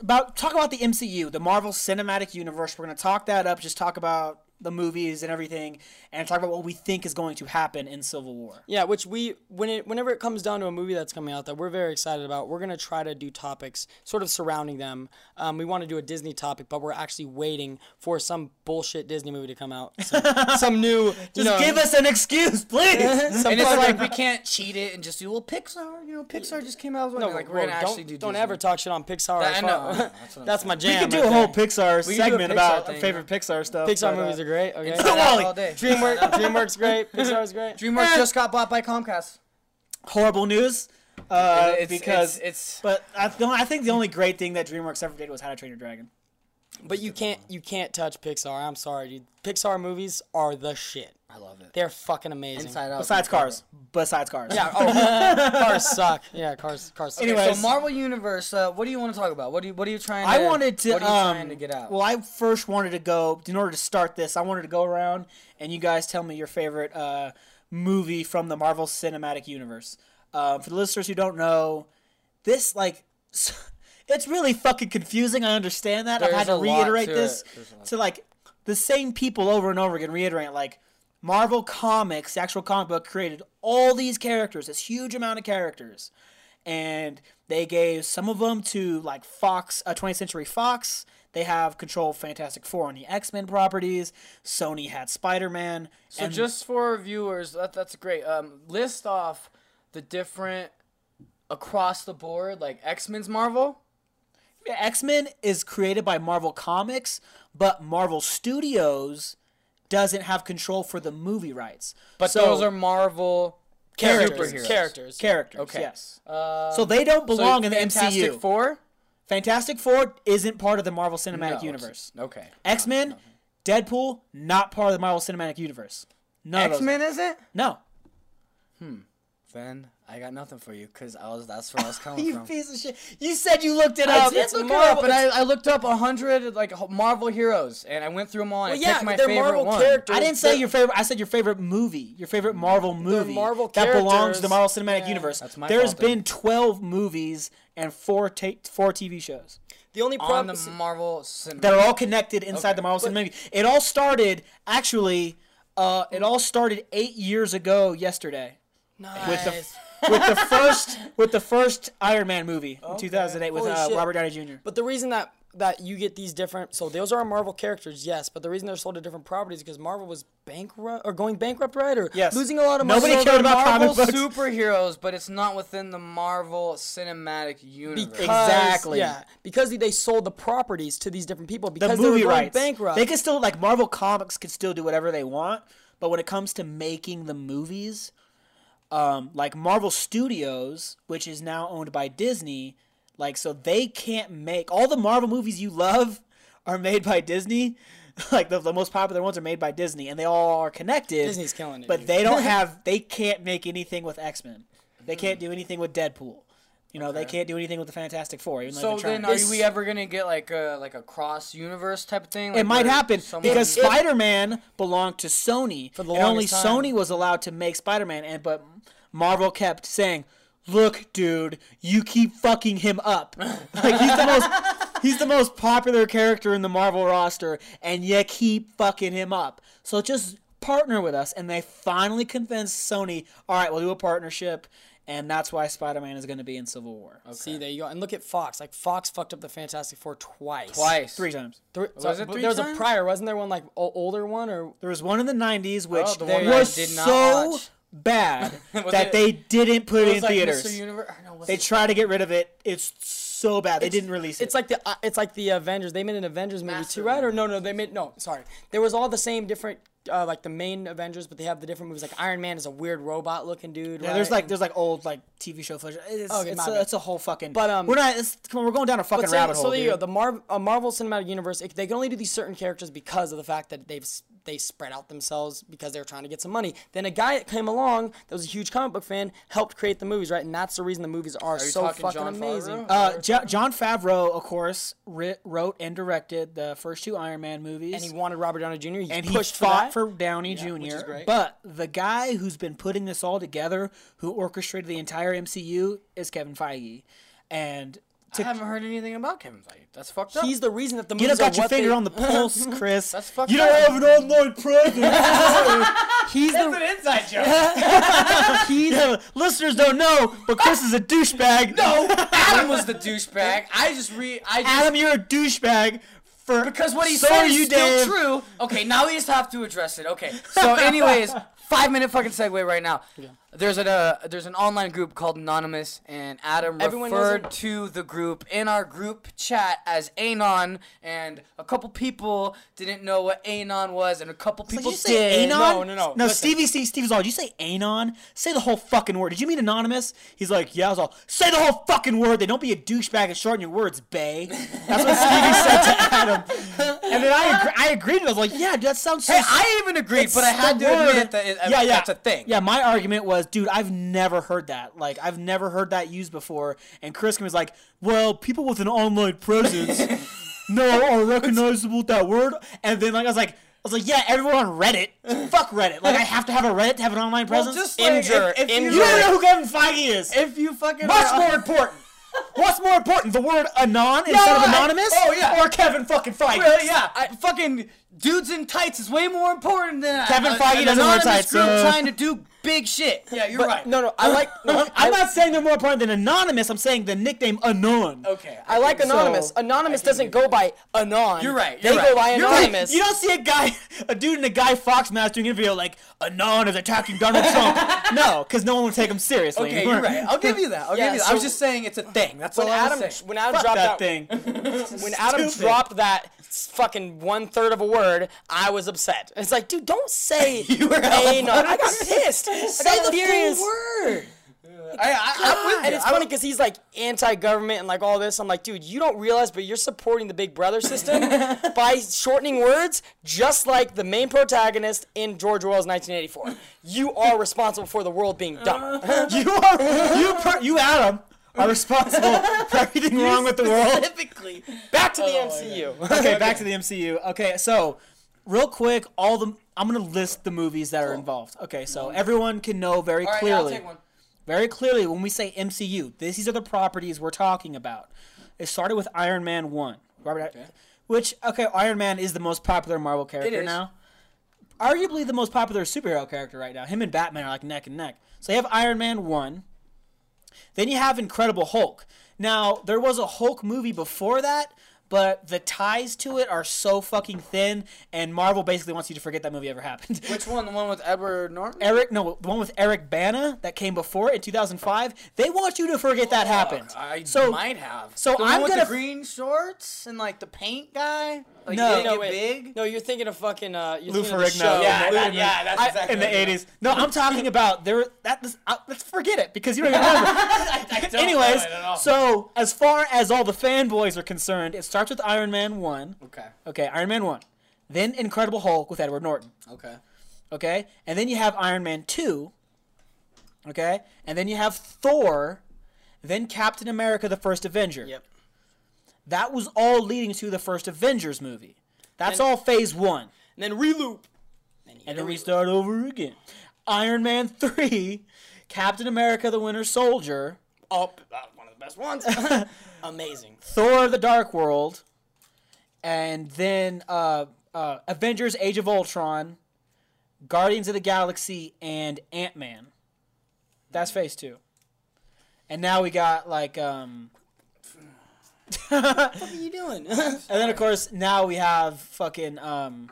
about talk about the MCU, the Marvel Cinematic Universe. We're going to talk that up, just talk about the movies and everything, and talk about what we think is going to happen in Civil War. Yeah, which we when it whenever it comes down to a movie that's coming out that we're very excited about, we're gonna try to do topics sort of surrounding them. Um, we want to do a Disney topic, but we're actually waiting for some bullshit Disney movie to come out, some, some new. you Just know, give us an excuse, please. And it's like we can't cheat it and just do well Pixar. You know, Pixar just came out. With No, like we're well, gonna don't, actually do. Don't Disney. ever talk shit on Pixar. That- I know, well. I know, that's That's my saying. jam. we could do right a whole there. Pixar We could a segment Pixar about thing, favorite Pixar stuff. Pixar but, uh, movies are great. Okay. Say that WALL-E. all day. DreamWorks, DreamWorks great. Pixar's great. DreamWorks just got bought by Comcast. horrible news. Uh, It's- because it's, it's But I, the I think the only great thing that DreamWorks ever did was How to Train Your Dragon. But you can't you can't touch Pixar. I'm sorry, dude. Pixar movies are the shit. I love it. They're fucking amazing. Inside Out. Besides Cars. Besides Cars. Yeah. Oh, cars suck. Yeah, cars cars. Suck. Okay, Anyways. so Marvel Universe. Uh, what do you want to talk about? What do you What are you trying? To, I wanted to. What are you um, trying to get out? Well, I first wanted to go in order to start this. I wanted to go around and you guys tell me your favorite uh, movie from the Marvel Cinematic Universe. Um, for the listeners who don't know, this like it's really fucking confusing. I understand that. I've had to reiterate to this it. There's a lot. to like the same people over and over again reiterate like Marvel Comics, the actual comic book, created all these characters, this huge amount of characters, and they gave some of them to like Fox, uh, 20th Century Fox. They have control of Fantastic Four and the X Men properties. Sony had Spider Man. So just for viewers, that, that's great. Um, list off the different across the board, like X Men's Marvel. X Men is created by Marvel Comics, but Marvel Studios doesn't have control for the movie rights. But So- those are Marvel characters. superheroes. Characters. characters. Okay. Yes. Uh, So they don't so belong in the Fantastic MCU. Four. Fantastic Four isn't part of the Marvel Cinematic No, Universe. Okay. X Men, Deadpool, not part of the Marvel Cinematic Universe. None of X Men isn't. No. Then I got nothing for you because I was that's where I was coming You from. piece of shit. You said you looked it up. I up. did It's look it up, but I, I looked up a hundred like Marvel heroes, and I went through them all. And Well, I yeah, picked my they're favorite Marvel one. characters. I didn't say your favorite. I said your favorite movie, your favorite Marvel movie Marvel that belongs to the Marvel. Cinematic Yeah. Universe. That's my There's fault then. been twelve movies and four ta- four TV shows The only on problem. the Marvel cinema. that are all connected inside Okay. the Marvel Cinematic. It all started actually. Uh, it all started eight years ago yesterday with the with the first with the first Iron Man movie in 2008 with uh. Robert Downey Jr. But the reason that that you get these different, so those are Marvel characters, yes. But the reason they're sold to different properties is because Marvel was bankrupt or going bankrupt, right? Or Yes. losing a lot of money. Nobody so cared about Marvel superheroes, but it's not within the Marvel Cinematic Universe. Because, Exactly. Yeah, because they sold the properties to these different people the because movie they were going rights. bankrupt. They can still like Marvel Comics could still do whatever they want, but when it comes to making the movies, um, like Marvel Studios, which is now owned by Disney, like so they can't make all the Marvel movies you love are made by Disney. Like the, the most popular ones are made by Disney, and they all are connected. Disney's killing it, but dude. they don't have. They can't make anything with X Men. They can't do anything with Deadpool. You know, they can't do anything with the Fantastic Four. Even So then, are we ever gonna get like a like a cross universe type of thing? It might happen because Spider Man belonged to Sony, For the and only time. Sony was allowed to make Spider Man. And but Marvel kept saying, "Look, dude, you keep fucking him up. like he's the most, he's the most popular character in the Marvel roster, and you keep fucking him up. So just partner with us." And they finally convinced Sony, "All right, we'll do a partnership." And that's why Spider Man is going to be in Civil War. See, there you go. And look at Fox. Like Fox fucked up the Fantastic Four twice. twice Three times. Three, Was it but three there was a prior, wasn't there one like o- older one or There was one in the '90s which Oh, the one was did not so watch. bad Was that it- they didn't put it, It in like theaters. Mr. Universe. or no, They it- tried to get rid of it. It's so bad. They didn't release it. It's like the uh, it's like the Avengers. They made an Avengers movie Master too, right? Or no, no, they made no. Sorry, there was all the same different. Uh, like the main Avengers, but they have the different movies. Like Iron Man is a weird robot looking dude. yeah, right? there's like there's like old like TV show footage. It's, Okay, it's, a, it's a whole fucking. But, um, we're not. It's, come on, we're going down a fucking so, rabbit so hole. there you go. The Mar- uh, Marvel Cinematic Universe, it, they can only do these certain characters because of the fact that they've they spread out themselves because they were trying to get some money. Then a guy that came along that was a huge comic book fan helped create the movies, right? And that's the reason the movies are, you so fucking Jon amazing. Uh, Jo- Jon Favreau, of course, writ, wrote and directed the first two Iron Man movies. and he wanted Robert Downey Jr. He and he pushed fought for, for. Downey which Jr. But the guy who's been putting this all together, who orchestrated the entire MCU, is Kevin Feige. And I haven't heard anything about Kevin Feige. That's fucked up. He's the reason that the you movies don't are got your what finger they- on the pulse, Chris. That's fucked You don't up. have an online presence. He's the an inside joke. he's Yeah, listeners don't know, but Chris is a douchebag. no, Adam was the douchebag. I just re. I just Adam, you're a douchebag. For because what he so said are is you, still Dave. true. Okay, now we just have to address it. Okay. So, anyways, five minute fucking segue right now. There's an uh, there's an online group called Anonymous, and Adam Everyone referred it. to the group in our group chat as Anon, and a couple people didn't know what Anon was, and a couple Did people you say did. anon? No, no, no. No, Listen. Stevie, Steve, Steve was all. Did you say anon? Say the whole fucking word. Did you mean anonymous? He's like, yeah. I was all. Say the whole fucking word. They don't be a douchebag and shorten your words, bay. That's what Stevie said to Adam. And then I, agree, I agreed. I was like, yeah, dude, that sounds so. Hey, I even agreed, but I had to word. admit that it, yeah, yeah, that's a thing. Yeah, my argument was, dude, I've never heard that. Like, I've never heard that used before. And Chris can was like, well, people with an online presence, no, are recognizable with that word. And then, like, I was like. I was like, yeah, everyone on Reddit. Fuck Reddit. Like, I have to have a Reddit to have an online Well, presence. just like, Imgur, if, if you, you don't know who Kevin Feige is. if you fucking Much more important. What's more important, the word anon instead of anonymous? oh, yeah. Or Kevin fucking Feige? Well, yeah, I, fucking dudes in tights is way more important than Kevin a, Feige an doesn't wear anonymous tights, group uh, trying to do big shit. Yeah, you're but, right. No, no, I like no, I'm I, not saying they're more important than anonymous. I'm saying the nickname anon. Okay, I like So- anonymous. Anonymous doesn't go by anon. You're right, They you're go right. by You're right. anonymous. You don't see a guy, a dude in a Guy Fawkes mask doing a video like Anon is attacking Donald Trump. no, because no one would take him seriously. Okay, you're right. I'll give you that. I'll Yeah, give you that. I was just saying it's a thing. That's when all I Adam was saying. when Adam Fuck dropped that out thing. when Adam Stupid. dropped that fucking one third of a word, I was upset. It's like, dude, don't say You were anon. I got pissed. Say the furious. full word. I, I, I'm with And it's funny because he's like anti-government and like all this. I'm like, dude, you don't realize, but you're supporting the Big Brother system by shortening words, just like the main protagonist in George Orwell's 1984. You are responsible for the world being dumb. Uh-huh. You are you per, you Adam are responsible for everything wrong with the world. specifically. Back to the Oh, MCU. Okay, back to the MCU. Okay, so real quick, all the I'm gonna list the movies that are involved. Okay, so everyone can know very right, clearly. one. very clearly when we say MCU, this, these are the properties we're talking about. It started with Iron Man 1. Robert, Which, okay, Iron Man is the most popular Marvel character now. Arguably the most popular superhero character right now. Him and Batman are like neck and neck. So you have Iron Man 1. Then you have Incredible Hulk. Now, there was a Hulk movie before that, but the ties to it are so fucking thin, and Marvel basically wants you to forget that movie ever happened. Which one? The one with Edward Norton? Eric, no, the one with Eric Bana that came before it in 2005. They want you to forget that happened. I so might have. so the I'm gonna the green shorts and like the paint guy. Like No. No, and wait. big. No, you're thinking of fucking uh, you're Lou thinking of the Ferrigno. show. Yeah, that- yeah, that's I- exactly in the what it 80s. No, I'm talking about there. That this, uh, let's forget it because you don't even remember. don't Anyways, know it at all. so as far as all the fanboys are concerned, it starts with Iron Man one. Okay. Okay, Iron Man one, then Incredible Hulk with Edward Norton. Okay. Okay, and then you have Iron Man two. Okay, and then you have Thor, then Captain America: The First Avenger. Yep. That was all leading to the first Avengers movie. That's And- all phase one. And then reloop. Then And then a we start over again. Iron Man 3, Captain America the Winter Soldier, Oh, one of the best ones. Amazing. Thor the Dark World, and then uh, uh, Avengers Age of Ultron, Guardians of the Galaxy, and Ant Man. That's phase two. And now we got like um What are you doing? And then of course now we have fucking um,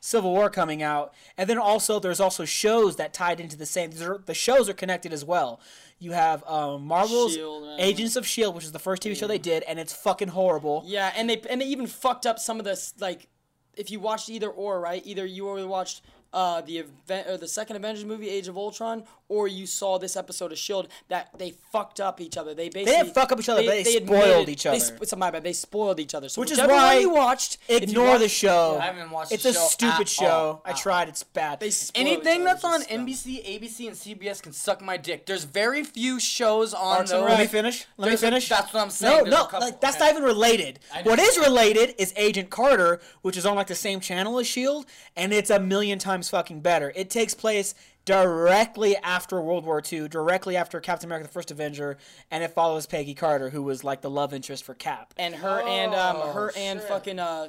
Civil War coming out, and then also there's also shows that tied into the same. The shows are connected as well. You have um, Marvel's Shield, right. Agents of Shield, which is the first TV show they did, and it's fucking horrible. yeah, and they and they even fucked up some of this. Like, if you watched either or, right? Either you or watched uh, the event or the second Avengers movie, Age of Ultron, or you saw this episode of Shield that they fucked up each other. They basically didn't fuck up each other, but they spoiled admitted- each other. sp- it's my bad. They spoiled each other. So Which is why one you watched. if you Ignore the show. I haven't watched It's the a show stupid at show. all. I At tried. It's bad. They Anything that's on is. NBC, ABC, and CBS can suck my dick. There's very few shows on Parks and those. Rec. Let me finish. Let There's me a- finish. that's what I'm saying. No, There's no, like that's Okay. not even related. What is related is Agent Carter, which is on like the same channel as Shield, and it's a million times fucking better. It takes place directly after World War II, directly after Captain America: The First Avenger, and it follows Peggy Carter, who was like the love interest for Cap. and her and um Oh, her and fucking uh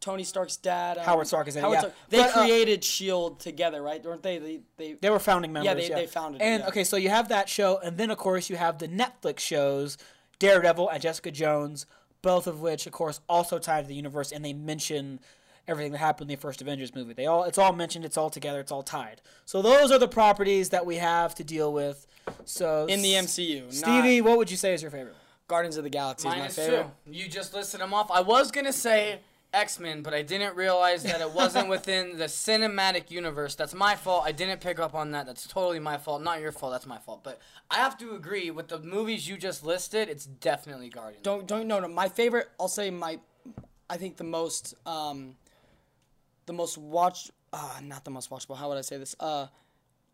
Tony Stark's dad um, Howard Stark is in it, yeah. Stark. They But, uh, created Shield together, right? Weren't they? They they. They were founding members. they- they founded it, And yeah. okay, so you have that show, and then of course you have the Netflix shows, Daredevil and Jessica Jones, both of which, of course, also tie to the universe, and they mention everything that happened in the first Avengers movie. They all, it's all mentioned, it's all together, it's all tied. So those are the properties that we have to deal with. So in the MCU. Stevie, what would you say is your favorite? Guardians of the Galaxy Mine is my is favorite. too. You just listed them off. I was gonna say X Men, but I didn't realize that it wasn't within the cinematic universe. That's my fault. I didn't pick up on that. That's totally my fault. Not your fault. That's my fault. But I have to agree with the movies you just listed. It's definitely Guardians. Don't don't no no. My favorite. I'll say my. I think the most um. The most watched. Uh, not the most watchable. How would I say this? Uh,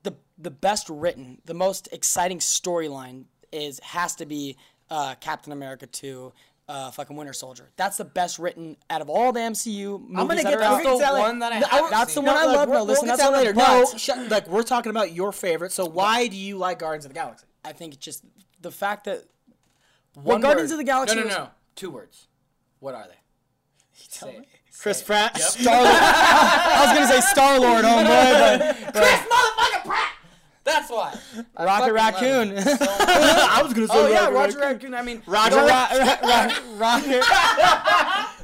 the the best written, the most exciting storyline is has to be uh, Captain America two. Uh, fucking Winter Soldier. That's the best written out of all the MCU movies I'm gonna that get are to out. the the one that I No, haven't that's seen. the one I like, love. we'll- No, listen, we'll that's get to one later. No, shut, like we're talking about your favorite. So why do you like Guardians of the Galaxy? I think it's just the fact that One Guardians word. of the Galaxy No, no, was- no. Two words. What are they? Tell Say Chris Say it. Pratt. Star Lord. I was gonna say Star Lord, homeboy, but, Chris motherfucking Pratt. That's why. I Rocket fucking love Raccoon. him so. I was gonna say oh yeah, Roger Roger Raccoon. Raccoon. I mean, Roger Ra- Ra- Ra- Ra- Rocket.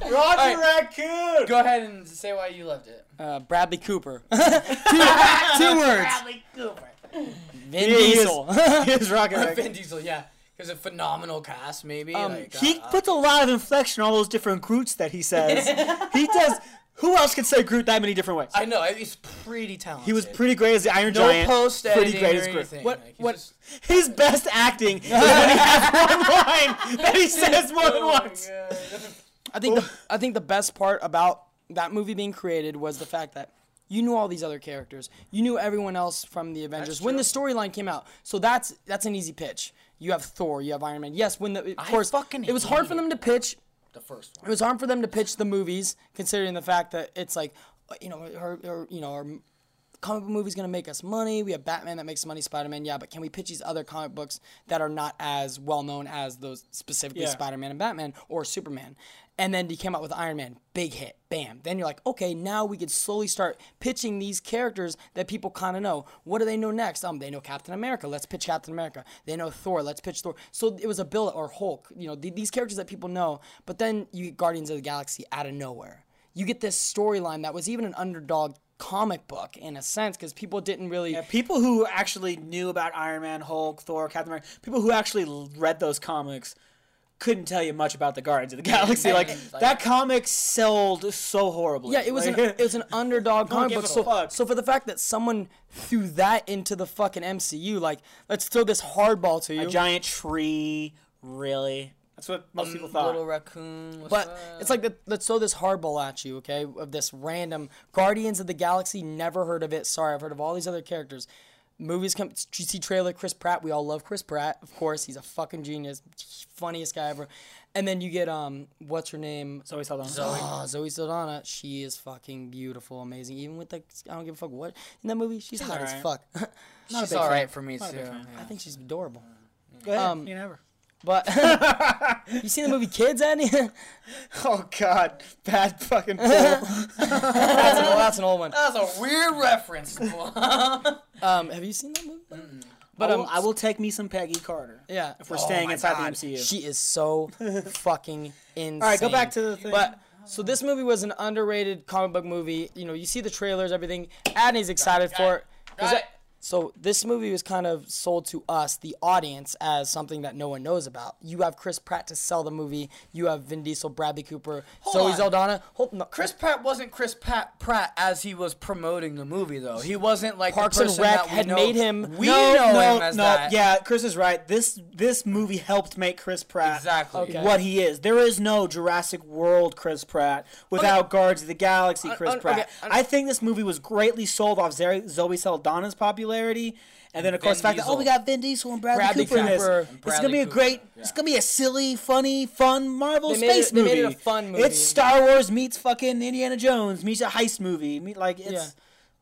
Roger Alright. Raccoon. go ahead and say why you loved it. Uh, Bradley Cooper. two, two words. Bradley Cooper. Vin He is- Diesel. He is Rocket Raccoon. Vin Diesel, yeah. Because a phenomenal cast, maybe. Um, like, He uh, puts a lot of inflection on all those different Groots that he says. he does. Who else can say Groot that many different ways? I know he's pretty talented. he was pretty great as the Iron no Giant. post pretty editing great or as Groot. anything. What- Like, he's what- just- His best acting is when he has one line that he says more than Oh my once. I think the, I think the best part about that movie being created was the fact that you knew all these other characters. You knew everyone else from the Avengers when the storyline came out. So that's that's an easy pitch. You have Thor, you have Iron Man. Yes, when the of I course fucking it was hard for them to pitch. The first one. It was hard for them to pitch the movies, considering the fact that it's like, you know, her, her you know, our comic book movie's gonna make us money. We have Batman that makes money, Spider Man, yeah, but can we pitch these other comic books that are not as well known as those specifically Yeah. Spider Man and Batman or Superman? And then he came out with Iron Man, big hit, bam. Then you're like, okay, now we could slowly start pitching these characters that people kind of know. What do they know next? Um, they know Captain America. Let's pitch Captain America. They know Thor. Let's pitch Thor. So it was a build or Hulk. You know, th- these characters that people know. But then you get Guardians of the Galaxy out of nowhere. You get this storyline that was even an underdog comic book in a sense because people didn't really. Yeah, people who actually knew about Iron Man, Hulk, Thor, Captain America, people who actually read those comics couldn't tell you much about the Guardians of the Galaxy. Like, like- that comic sold so horribly. Yeah, it was Like, an it was an underdog comic book. So, fuck. so for the fact that someone threw that into the fucking MCU, like let's throw this hardball to you. a giant tree. Really? That's what most people thought. Little raccoon. what's But that? it's like the, let's throw this hardball at you, okay? Of this random Guardians of the Galaxy. Never heard of it. Sorry, I've heard of all these other characters. Movies come. You see trailer Chris Pratt. We all love Chris Pratt, of course. He's a fucking genius, funniest guy ever. And then you get um, what's her name? Zoe Saldana. Oh, Zoe Saldana. She is fucking beautiful, amazing. Even with the, I don't give a fuck what in that movie. She's, hot as fuck. Not she's all fan. right for me Not too. yeah. I think she's adorable. Go ahead. um, you never. But you seen the movie Kids, Andy? Oh God, bad fucking pull. that's, an old, that's an old one. That's a weird reference. Um, have you seen that movie? but But I um, will, I will take me some Peggy Carter. yeah. If we're Oh staying inside God. the MCU. She is so fucking insane. All right, go back to the thing. But so this movie was an underrated comic book movie. You know, you see the trailers, everything. Adney's excited got for it, it. it. So this movie was kind of sold to us, the audience, as something that no one knows about. You have Chris Pratt to sell the movie. You have Vin Diesel, Bradley Cooper, Zoe on. Saldana. Hold, no, Chris Pratt wasn't Chris Pratt, Pratt as he was promoting the movie though. He wasn't like Parks the and person Rec had know- made him- We no, know no, him as no. that. Yeah, Chris is right. This this movie helped make Chris Pratt Exactly. Okay. what he is. There is no Jurassic World Chris Pratt without Guardians of the Galaxy Chris Pratt. okay, I think this movie was greatly sold off Zoe Zoe Saldana's popularity. And then of course the fact that oh we got Vin Diesel and Bradley, Bradley Cooper in this. it's gonna be a great. yeah. It's gonna be a silly, funny, fun Marvel They space it- they movie. made it a fun movie. It's Star Wars meets fucking Indiana Jones meets a heist movie. Meet like it's. Yeah.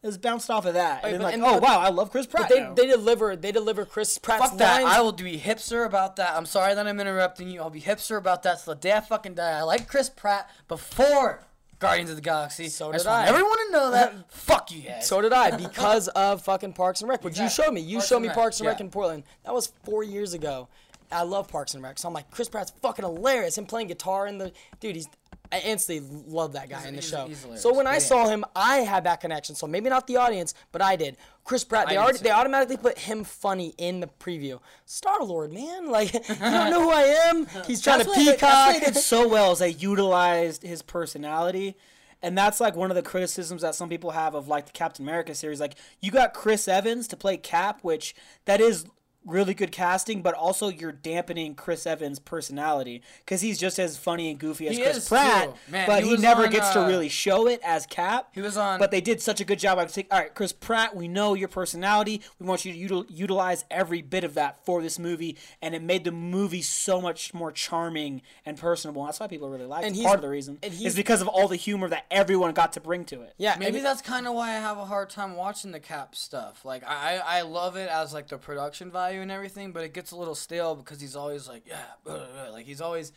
It was bounced off of that, and then but- like, and- oh but- wow, I love Chris Pratt. But they, they deliver they deliver Chris Pratt. Fuck that. lines. I will be hipster about that. I'm sorry that I'm interrupting you. I'll be hipster about that till the day I fucking die. I like Chris Pratt before Guardians of the Galaxy. So I did just want I. everyone to know that. Fuck you guys. So did I because of fucking Parks and Rec, which you Exactly. showed me. You Parks showed me Rec, Parks and Rec yeah. in Portland. That was four years ago. I love Parks and Rec, so I'm like, Chris Pratt's fucking hilarious. Him playing guitar in the dude, he's. I instantly love that guy in the he's- show. he's so when I Yeah. saw him, I had that connection. So maybe not the audience, but I did. Chris Pratt, they did already they automatically put him funny in the preview. Star Lord, man, like you don't know who I am. He's trying That's to what they- That's peacock. what they did so well is they utilized his personality. And that's like one of the criticisms that some people have of like the Captain America series. Like you got Chris Evans to play Cap, which that is really good casting, but also you're dampening Chris Evans' personality because he's just as funny and goofy as He Chris Pratt. Man, but he he, never on, gets to uh, really show it as Cap. He was on- but they did such a good job. I think, all right, Chris Pratt, we know your personality. We want you to util- utilize every bit of that for this movie, and it made the movie so much more charming and personable. That's why people really like And it. he's- Part of the reason is because of all the humor that everyone got to bring to it. yeah, Maybe and- that's kind of why I have a hard time watching the Cap stuff. Like I, I love it as like the production value and everything, but it gets a little stale because he's always like, yeah, blah, blah, blah. like he's always.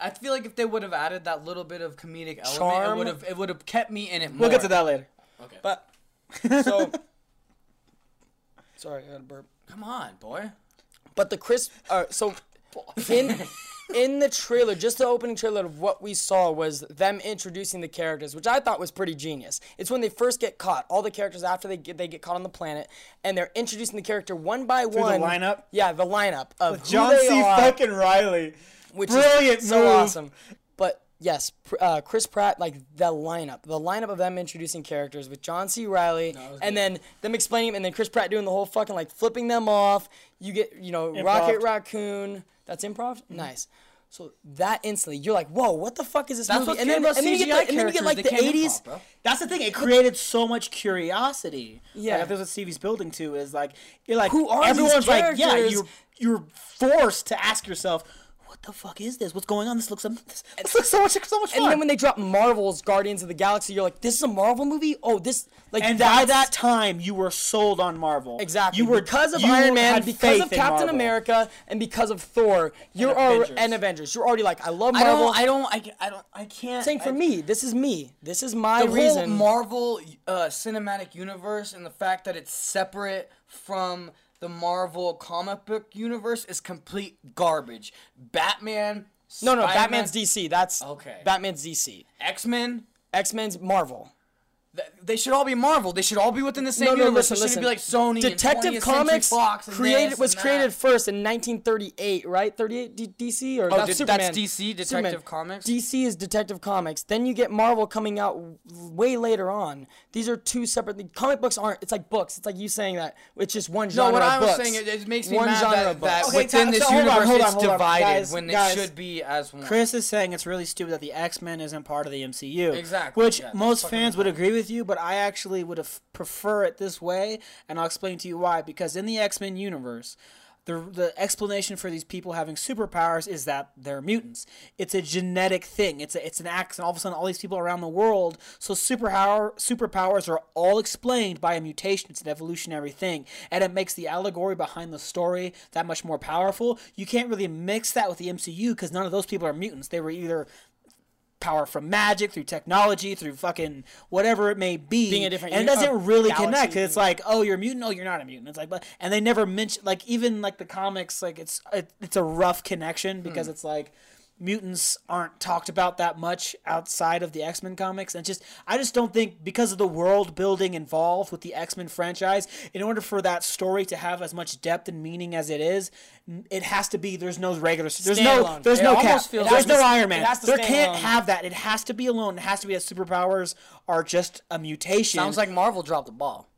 I feel like if they would have added that little bit of comedic element, Charm. it would have it would have kept me in it more. We'll get to that later. Okay, But so sorry, I had a burp. come on, boy. But the Chris, uh, so in in the trailer, just the opening trailer of what we saw was them introducing the characters, which I thought was pretty genius. It's when they first get caught, all the characters after they get they get caught on the planet, and they're introducing the character one by the one. lineup? Yeah, the lineup of who John C. are, fucking Reilly. which Brilliant is so move. awesome. Yes, uh, Chris Pratt, like the lineup, the lineup of them introducing characters with John C. Reilly, and then them explaining, and then Chris Pratt doing the whole fucking like flipping them off. You get, you know, Rocket Raccoon. That's improv. Nice. So that instantly, you're like, whoa, what the fuck is this That's movie? and then, about and then you get, like, and then you get like the characters, they can't 80s. improv. That's the thing. It created so much curiosity. Yeah. like, that's what Stevie's building to. Is like you're like Who are these everyone's like yeah you're you're forced to ask yourself what the fuck is this? What's going on? This looks this, this looks so much so much fun. And then when they drop Marvel's Guardians of the Galaxy, you're like, this is a Marvel movie? Oh, this like and by that time you were sold on Marvel. Exactly. You were because of you Iron Man, because of Captain. America, and because of Thor. You're already Avengers. and Avengers. You're already like, I love I Marvel. don't, I don't, I, I don't, I can't. Same for I- me. This is me. This is my the reason. whole Marvel uh, cinematic universe and the fact that it's separate from the Marvel comic book universe is complete garbage. Batman. no, no, Spider-Man, Batman's DC. That's Okay. Batman's DC. X Men. X Men's Marvel. They should all be Marvel. They should all be within the same No, no, universe. listen, it shouldn't listen. be like Sony. Detective and Comics Fox and created was and created first in 1938, right? 38 D- DC or Oh, not did- Superman. that's DC, Detective Superman. Comics? DC is Detective Comics. Then you get Marvel coming out way later on. These are two separate. The comic books aren't. It's like books. It's like you saying that it's just one genre. No, what of I was books. saying, it, it makes me One mad genre that, of books. that Okay, within so- this so hold on, universe hold on, it's on. divided Guys, when guys. it should be as one. Chris is saying it's really stupid that the X Men isn't part of the MCU. Exactly, Which yeah, most fans would agree with you, but I actually would have prefer it this way, and I'll explain to you why. Because in the X Men universe, the the explanation for these people having superpowers is that they're mutants. It's a genetic thing. It's a, it's an accident. All of a sudden, all these people around the world. So superpower superpowers are all explained by a mutation. It's an evolutionary thing, and it makes the allegory behind the story that much more powerful. You can't really mix that with the MCU because none of those people are mutants. They were either power from magic, through technology, through fucking whatever it may be. Being a different and it doesn't uh, really galaxy. connect. 'cause It's like, oh, you're a mutant. Oh, you're not a mutant. It's like, but and they never mention like even like the comics. Like it's it, it's a rough connection because it's like mutants aren't talked about that much outside of the X-Men comics and just I just don't think because of the world building involved with the X-Men franchise in order for that story to have as much depth and meaning as it is it has to be there's no regular there's no Standalone. there's It no cap there's like no Iron Man there can't alone. have that it has to be alone it has to be that superpowers are just a mutation Sounds like Marvel dropped the ball.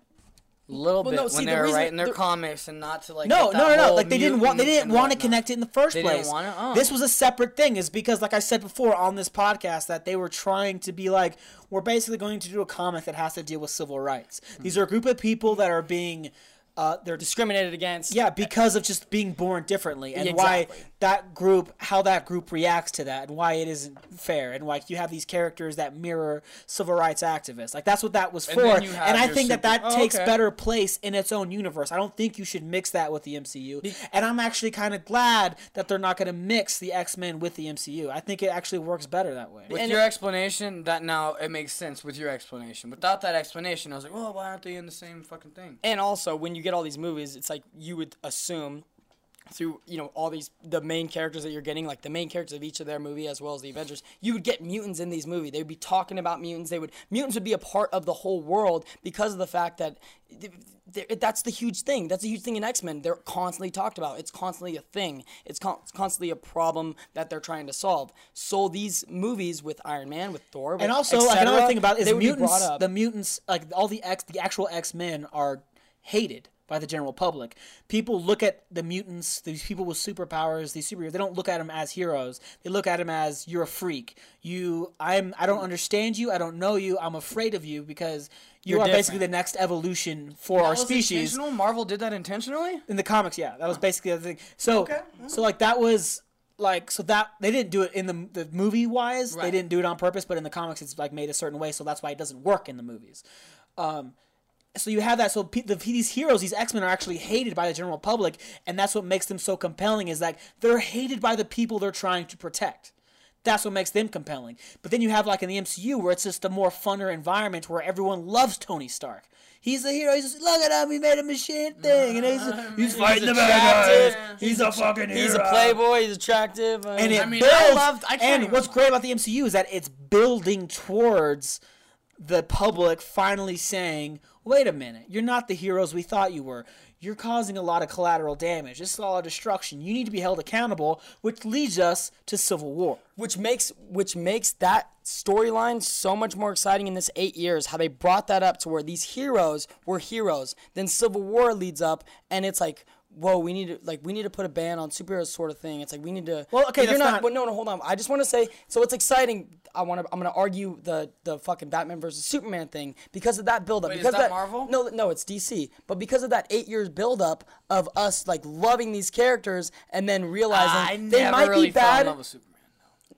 A little Well, bit no, when see, they the were reason- writing their the- comics and not to like No, no, no, no. Like they didn't want they didn't want to connect it in the first They didn't place. Oh. This was a separate thing. Is because like I said before on this podcast that they were trying to be like we're basically going to do a comic that has to deal with civil rights. Hmm. These are a group of people that are being uh, they're discriminated against. yeah because of just being born differently and Exactly. why that group how that group reacts to that and why it isn't fair and like you have these characters that mirror civil rights activists like that's what that was And for then and, I your think that super- that Oh, takes okay. better place in its own universe I don't think you should mix that with the MCU and I'm actually kind of glad that they're not going to mix the X-Men with the MCU I think it actually works better that way With And your it- explanation, that now it makes sense. With your explanation, without that explanation, I was like, well, why aren't they in the same fucking thing? And also, when you get all these movies, it's like you would assume through you know all these the main characters that you're getting like the main characters of each of their movie as well as the avengers you would get mutants in these movies. They would be talking about mutants. They would mutants would be a part of the whole world because of the fact that th- th- that's the huge thing. That's a huge thing in x-men. They're constantly talked about. It's constantly a thing. It's, con- it's constantly a problem that they're trying to solve. So these movies with iron man with thor with and also et like another thing about is they would be mutants the mutants like all the x the actual x-men are hated by the general public. People look at the mutants these people with superpowers these superheroes they don't look at them as heroes. They look at them as you're a freak. You i'm i don't understand you. I don't know you. I'm afraid of you because you You're are different. basically the next evolution for our That was species. intentional? Marvel did that intentionally. in the comics yeah. That was basically the thing. So so like that was like so that they didn't do it in the, the movie wise they didn't do it on purpose but in the comics it's like made a certain way so that's why it doesn't work in the movies. Um so you have that so pe- the, these heroes these x-men are actually hated by the general public and that's what makes them so compelling is like they're hated by the people they're trying to protect that's what makes them compelling but then you have like in the mcu where it's just a more funner environment where everyone loves tony stark He's a hero. He's just look at him. He made a machine thing, and he's, he's fighting the bad guys. He's a fucking hero. he's a playboy he's attractive uh, and it mean, I builds. loved- I and what's great about the MCU is that it's building towards the public finally saying, "Wait a minute, you're not the heroes we thought you were. You're causing a lot of collateral damage. This is a lot of destruction. You need to be held accountable." Which leads us to Civil War. which makes which makes that storyline so much more exciting in this eight years. How they brought that up to where these heroes were heroes. Then Civil War leads up, and it's like. Whoa, we need to like we need to put a ban on superheroes, sort of thing. It's like we need to. Well, okay, you're not. not- no, no, hold on. I just want to say, so it's exciting. I want to. I'm gonna argue the the fucking Batman versus Superman thing because of that buildup. Wait, is because that Marvel? No, no, it's DC. But because of that eight years buildup of us like loving these characters and then realizing I they never might really be fell in bad.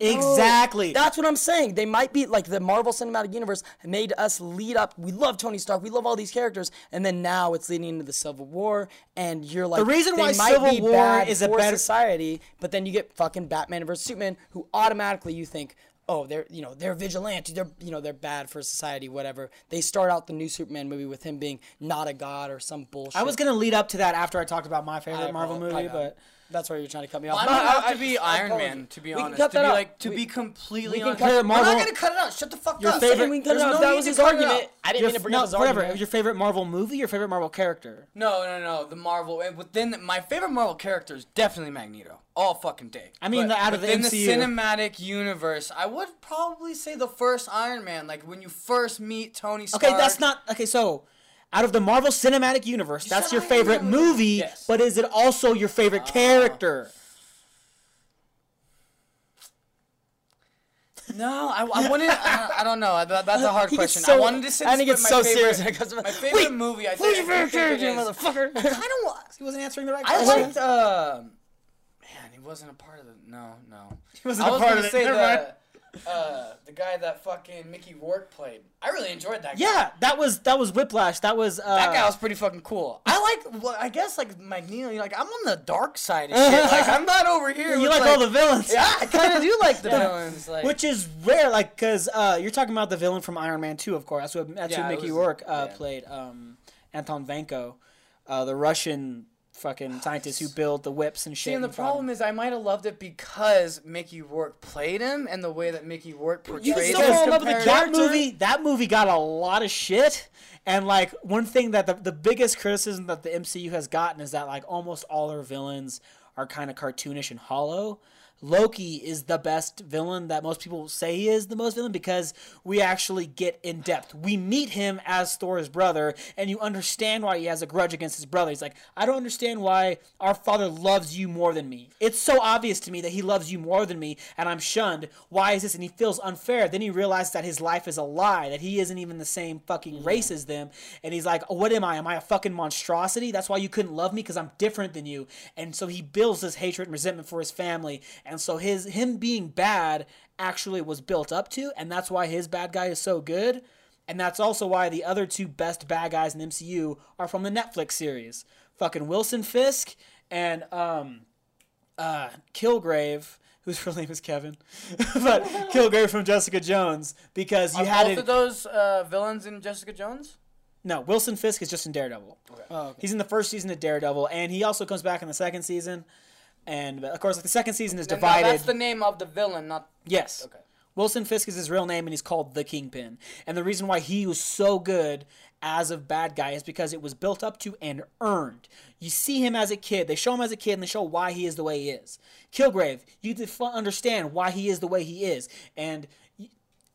Love with Superman. Exactly. Oh, that's what I'm saying. They might be like the Marvel Cinematic Universe made us lead up. We love Tony Stark. We love all these characters, and then now it's leading into the Civil War, and you're like The reason they why might Civil be War is a for better- society, but then you get fucking Batman versus Superman, who automatically you think. Oh, they're you know they're vigilante. They're you know they're bad for society. Whatever. They start out the new Superman movie with him being not a god or some bullshit. I was gonna lead up to that after I talked about my favorite I Marvel movie, but that's why you're trying to cut me off. I don't have I- to be I Iron apologize. Man, to be We can honest. cut To be that out. like to We- be completely we can honest. cut it, Marvel- We're not gonna cut it out. Shut the fuck Your up. favorite- we can cut it There's out. no that was his argument. I didn't your, mean to bring no, up his whatever. argument. Your favorite Marvel movie, your favorite Marvel character. No, no, no. The Marvel eh, and within my favorite Marvel character is definitely Magneto. All fucking day. I mean, But the- out of the within MCU. the cinematic universe, I would probably say the first Iron Man. Like when you first meet Tony Stark. Okay, that's not okay. So, out of the Marvel Cinematic Universe, that's your favorite movie, Yes. but is it also your favorite character? No, I, I wouldn't. I, I don't know. That, that's a hard He question. so- I wanted to this he gets with so serious favorite- when it comes to- my favorite Wait, movie. I Who's think, your I favorite think it character, motherfucker? I kind of was. He wasn't answering the right question. I liked. Uh, man, he wasn't a part of the. No, no. He wasn't I a was part of it. say Never the. mind. Uh, the guy that fucking Mickey Rourke played. I really enjoyed that. guy. yeah, that was that was Whiplash. That was uh, That guy was pretty fucking cool. I like, well, I guess, like Magneto. You're like, I'm on the dark side of shit. Like, I'm not over here. You with, like all the villains. Yeah, I kind of do like the villains. Like, Which is rare, like, because uh, you're talking about the villain from Iron Man 2, of course. That's what, that's Yeah, who Mickey was- Rourke uh, yeah. played, um, Anton Vanko, uh, the Russian fucking scientists who build the whips and shit. See, and the problem is, I might have loved it because Mickey Rourke played him, and the way that Mickey Rourke portrayed still him. fall in love with the that movie that movie got a lot of shit and like one thing that the, the biggest criticism that the mcu has gotten is that like almost all their villains are kind of cartoonish and hollow loki is the best villain that most people say he is the most villain because we actually get in depth. We meet him as thor's brother and you understand why he has a grudge against his brother. He's like i don't understand why our father loves you more than me. It's so obvious to me that he loves you more than me and i'm shunned. Why is this? And he feels unfair. Then he realizes that his life is a lie that he isn't even the same fucking mm. race as them. And he's like oh, what am i? Am i a fucking monstrosity? That's why you couldn't love me because i'm different than you. And so he builds this hatred and resentment for his family and so his him being bad actually was built up to and that's why his bad guy is so good and that's also why the other two best bad guys in MCU are from the Netflix series. Fucking Wilson Fisk and um uh Kilgrave, whose real name is Kevin. but Kilgrave from Jessica Jones because you Are had both it of those uh, villains in Jessica Jones? No, Wilson Fisk is just in Daredevil. Oh, okay. He's in the first season of Daredevil and he also comes back in the second season. And of course like the second season is no, divided. that's the name of the villain, not. Yes. Okay. Wilson Fisk is his real name, and he's called the Kingpin. And the reason why he was so good as a bad guy is because it was built up to and earned. You see him as a kid. They show him as a kid, and they show why he is the way he is. Kilgrave, you def- understand why he is the way he is, and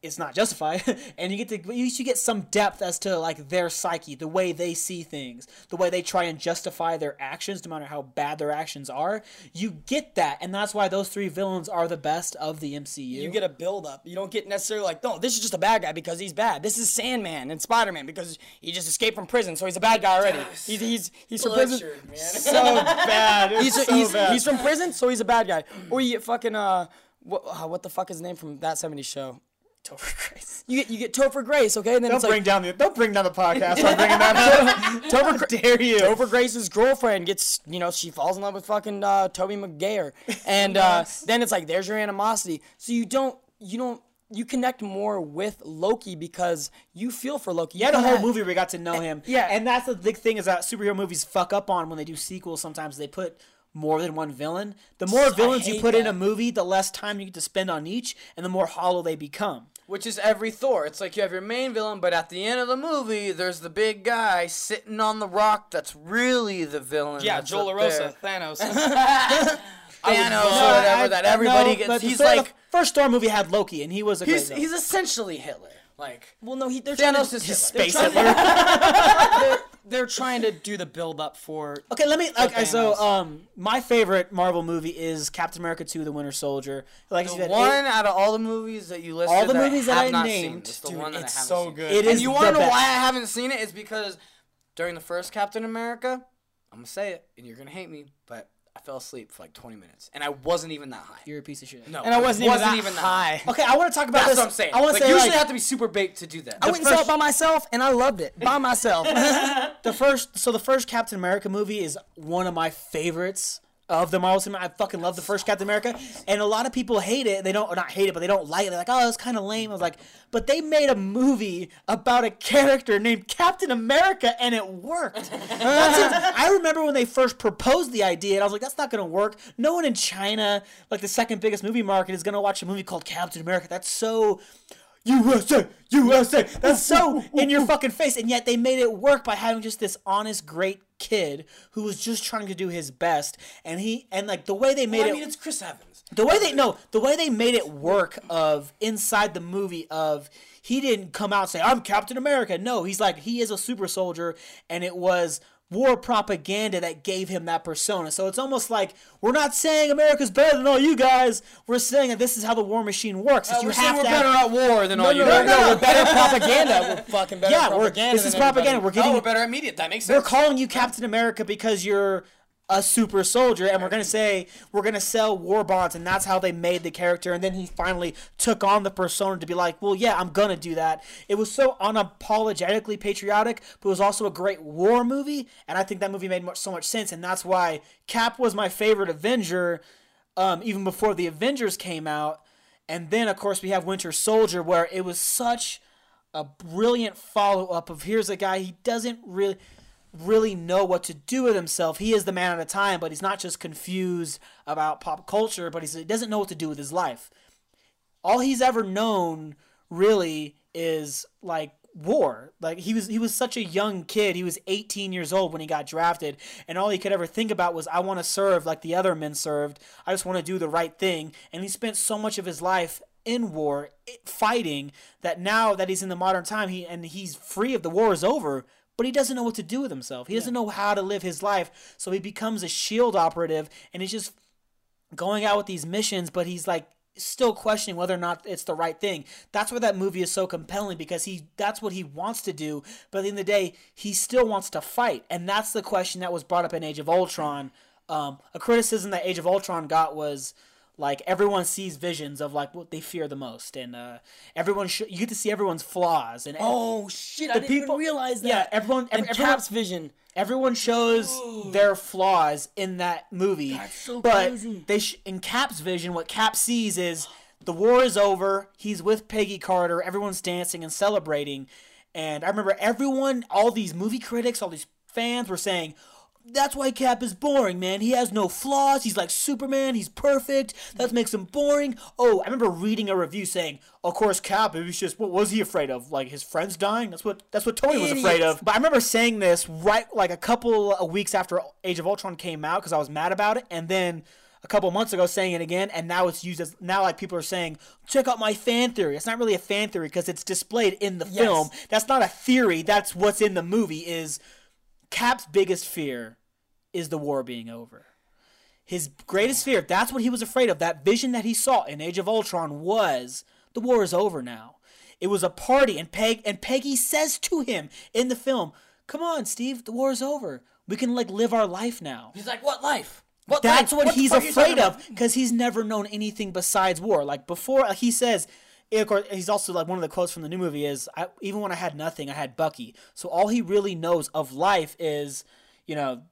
it's not justified. and you get to you should get some depth as to like their psyche, the way they see things, the way they try and justify their actions, no matter how bad their actions are. You get that, and that's why those three villains are the best of the MCU. You get a build up. You don't get necessarily like, no, this is just a bad guy because he's bad. This is Sandman and Spider Man because he just escaped from prison, so he's a bad guy already. He's he's he's from prison. Man. so bad. It's He's, so he's, bad. he's from prison, so he's a bad guy. Or you get fucking uh, what uh, what the fuck is his name from that '70s show? Topher Grace. You get you get Topher Grace, okay, and then Don't bring like down the don't bring down the podcast. by bringing that up. Topher How dare you? Topher Grace's girlfriend gets, you know, she falls in love with fucking uh, Tobey Maguire, and uh, then it's like there's your animosity. So you don't, you don't, you connect more with Loki because you feel for Loki. You had a whole movie where we got to know him. yeah. and that's the big thing is that superhero movies fuck up on when they do sequels. Sometimes they put more than one villain. The more villains you put in a movie, the less time you get to spend on each, and the more hollow they become. Which is every Thor. It's like you have your main villain, but at the end of the movie, there's the big guy sitting on the rock that's really the villain. Yeah, that's Joel LaRosa, there. Thanos. Thanos or whatever I- that everybody no, gets. but the He's like the first Thor movie had Loki, and he was a he's great he's essentially Hitler. Like well, no, he, they're trying Thanos to, is Hitler. space Hitler. they're, they're trying to do the build up for. Okay, let me. Okay, so um, my favorite Marvel movie is Captain America Two: The Winter Soldier. Like I the said, one it- out of all the movies that you listed, All the that movies I that have I not named, seen, it's the dude, one that it's I so seen. good. It and is you the want to know best. why I haven't seen it? It's because during the first Captain America, I'm gonna say it, and you're gonna hate me, but I fell asleep for like 20 minutes, and I wasn't even that high. you're a piece of shit. no, And I wasn't, even, that even that high. Okay, I want to talk about That's this. what I'm saying. I want to like, say you like, usually have to be super baked to do that. I went and saw it by myself, and I loved it by myself. the first. So the first Captain America movie is one of my favorites of the Marvel cinema. I fucking love the first Captain America, and a lot of people hate it. They don't or not hate it, but they don't like it. They're like, oh, it's kind of lame. I was like, but they made a movie about a character named Captain America, and it worked. That's it. I remember when they first proposed the idea, and I was like, that's not gonna work. No one in China, like the second biggest movie market, is gonna watch a movie called Captain America. That's so. USA, USA. That's so in your fucking face, and yet they made it work by having just this honest, great kid who was just trying to do his best, and he and like the way they made I it. I mean, it's Chris Evans. The way they no, the way they made it work of inside the movie of he didn't come out and say I'm Captain America. No, he's like he is a super soldier, and it was war propaganda that gave him that persona. So it's almost like we're not saying America's better than all you guys. We're saying that this is how the war machine works. is uh, you we're have we're better have, at war than all you no, guys. no, no. we're better propaganda. We're fucking better yeah, we're, this is everybody. propaganda. We're Oh, getting we're better at media. That makes sense. we're calling you Captain America because you're a super soldier, and we're gonna say we're gonna sell war bonds, and that's how they made the character. And then he finally took on the persona to be like, well, yeah, I'm gonna do that. It was so unapologetically patriotic, but it was also a great war movie, and I think that movie made much, so much sense, and that's why Cap was my favorite Avenger, um, even before the Avengers came out. And then, of course, we have Winter Soldier, where it was such a brilliant follow up of here's a guy he doesn't really really know what to do with himself. He is the man at a time, but he's not just confused about pop culture, but he doesn't know what to do with his life. All he's ever known really is like war. Like he was he was such a young kid. He was 18 years old when he got drafted and all he could ever think about was I want to serve like the other men served. I just want to do the right thing. And he spent so much of his life in war fighting that now that he's in the modern time he and he's free of the war is over but he doesn't know what to do with himself. He doesn't know how to live his life. So he becomes a shield operative and he's just going out with these missions but he's like still questioning whether or not it's the right thing. That's where that movie is so compelling because he that's what he wants to do but at the end of the day he still wants to fight. And that's the question that was brought up in age of ultron. Um, a criticism that age of ultron got was like everyone sees visions of like what they fear the most, and uh, everyone sh- you get to see everyone's flaws and Oh shit! I didn't even realize that. Yeah, everyone, and everyone, Cap's vision. everyone shows their flaws in that movie. That's so but crazy. they sh- in Cap's vision, what Cap sees is the war is over. He's with Peggy Carter. Everyone's dancing and celebrating. And I remember everyone, all these movie critics, all these fans were saying. That's why Cap is boring, man. He has no flaws. He's like Superman. He's perfect. That makes him boring. Oh, I remember reading a review saying, "Of course, Cap. It was just what was he afraid of? Like his friends dying? That's what that's what Tony was afraid of." But I remember saying this right like a couple of weeks after Age of Ultron came out because I was mad about it, and then a couple months ago saying it again, and now it's used as now like people are saying, check out my fan theory. It's not really a fan theory because it's displayed in the film. That's not a theory. That's what's in the movie. Is Cap's biggest fear is the war being over. His greatest fear, if that's what he was afraid of, that vision that he saw in Age of Ultron was the war is over now. It was a party, and Peg and Peggy says to him in the film, "Come on, Steve, the war is over. We can like live our life now." He's like, what life? What That's life? what, the he's fuck are you afraid of because he's never known anything besides war. Like before, he says, of course, he's also like one of the quotes from the new movie is, I, "Even when I had nothing, I had Bucky." So all he really knows of life is, you know,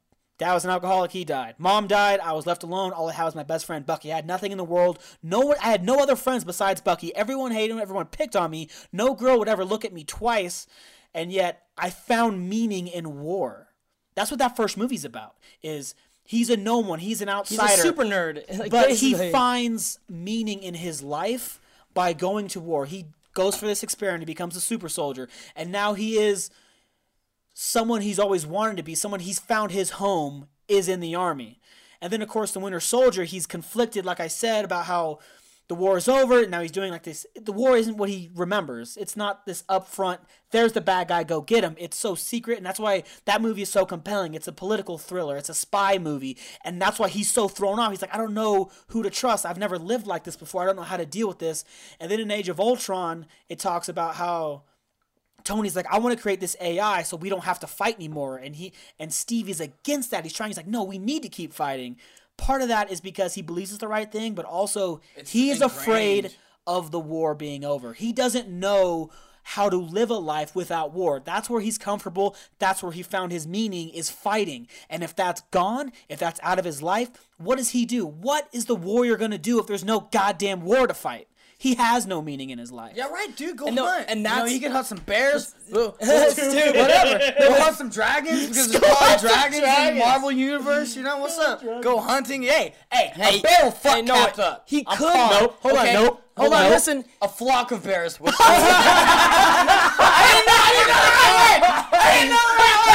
dad was an alcoholic, he died. Mom died, I was left alone. All I had was my best friend Bucky. I had nothing in the world. No one, I had no other friends besides Bucky. Everyone hated him. Everyone picked on me. No girl would ever look at me twice, and yet I found meaning in war. That's what that first movie's about. Is he's a no one. He's an outsider. He's a super nerd. Like, but he finds meaning in his life by going to war. He goes for this experiment, he becomes a super soldier, and now he is someone he's always wanted to be, someone he's found his home is in the army. And then of course the Winter Soldier, he's conflicted like I said about how the war is over, and now he's doing like this the war isn't what he remembers. It's not this upfront there's the bad guy go get him. It's so secret and that's why that movie is so compelling. It's a political thriller, it's a spy movie, and that's why he's so thrown off. He's like I don't know who to trust. I've never lived like this before. I don't know how to deal with this. And then in Age of Ultron, it talks about how Tony's like, I want to create this AI so we don't have to fight anymore. And he and Steve is against that. He's trying, he's like, no, we need to keep fighting. Part of that is because he believes it's the right thing, but also he is afraid of the war being over. He doesn't know how to live a life without war. That's where he's comfortable. That's where he found his meaning is fighting. And if that's gone, if that's out of his life, what does he do? What is the warrior going to do if there's no goddamn war to fight? He has no meaning in his life. Yeah, right, dude. Go And no- hunt. and you know, that's- he can hunt some bears. Dude, Dude, whatever. Go hunt some dragons because there's probably hunt some dragons, in the. Marvel universe. You know what's up? Go hunting. Hey, hey, Hey, a bear will fuck hey, no, up. he I'm could- calm, Nope. Hold on, nope. Hold on, listen. A flock of bears. will-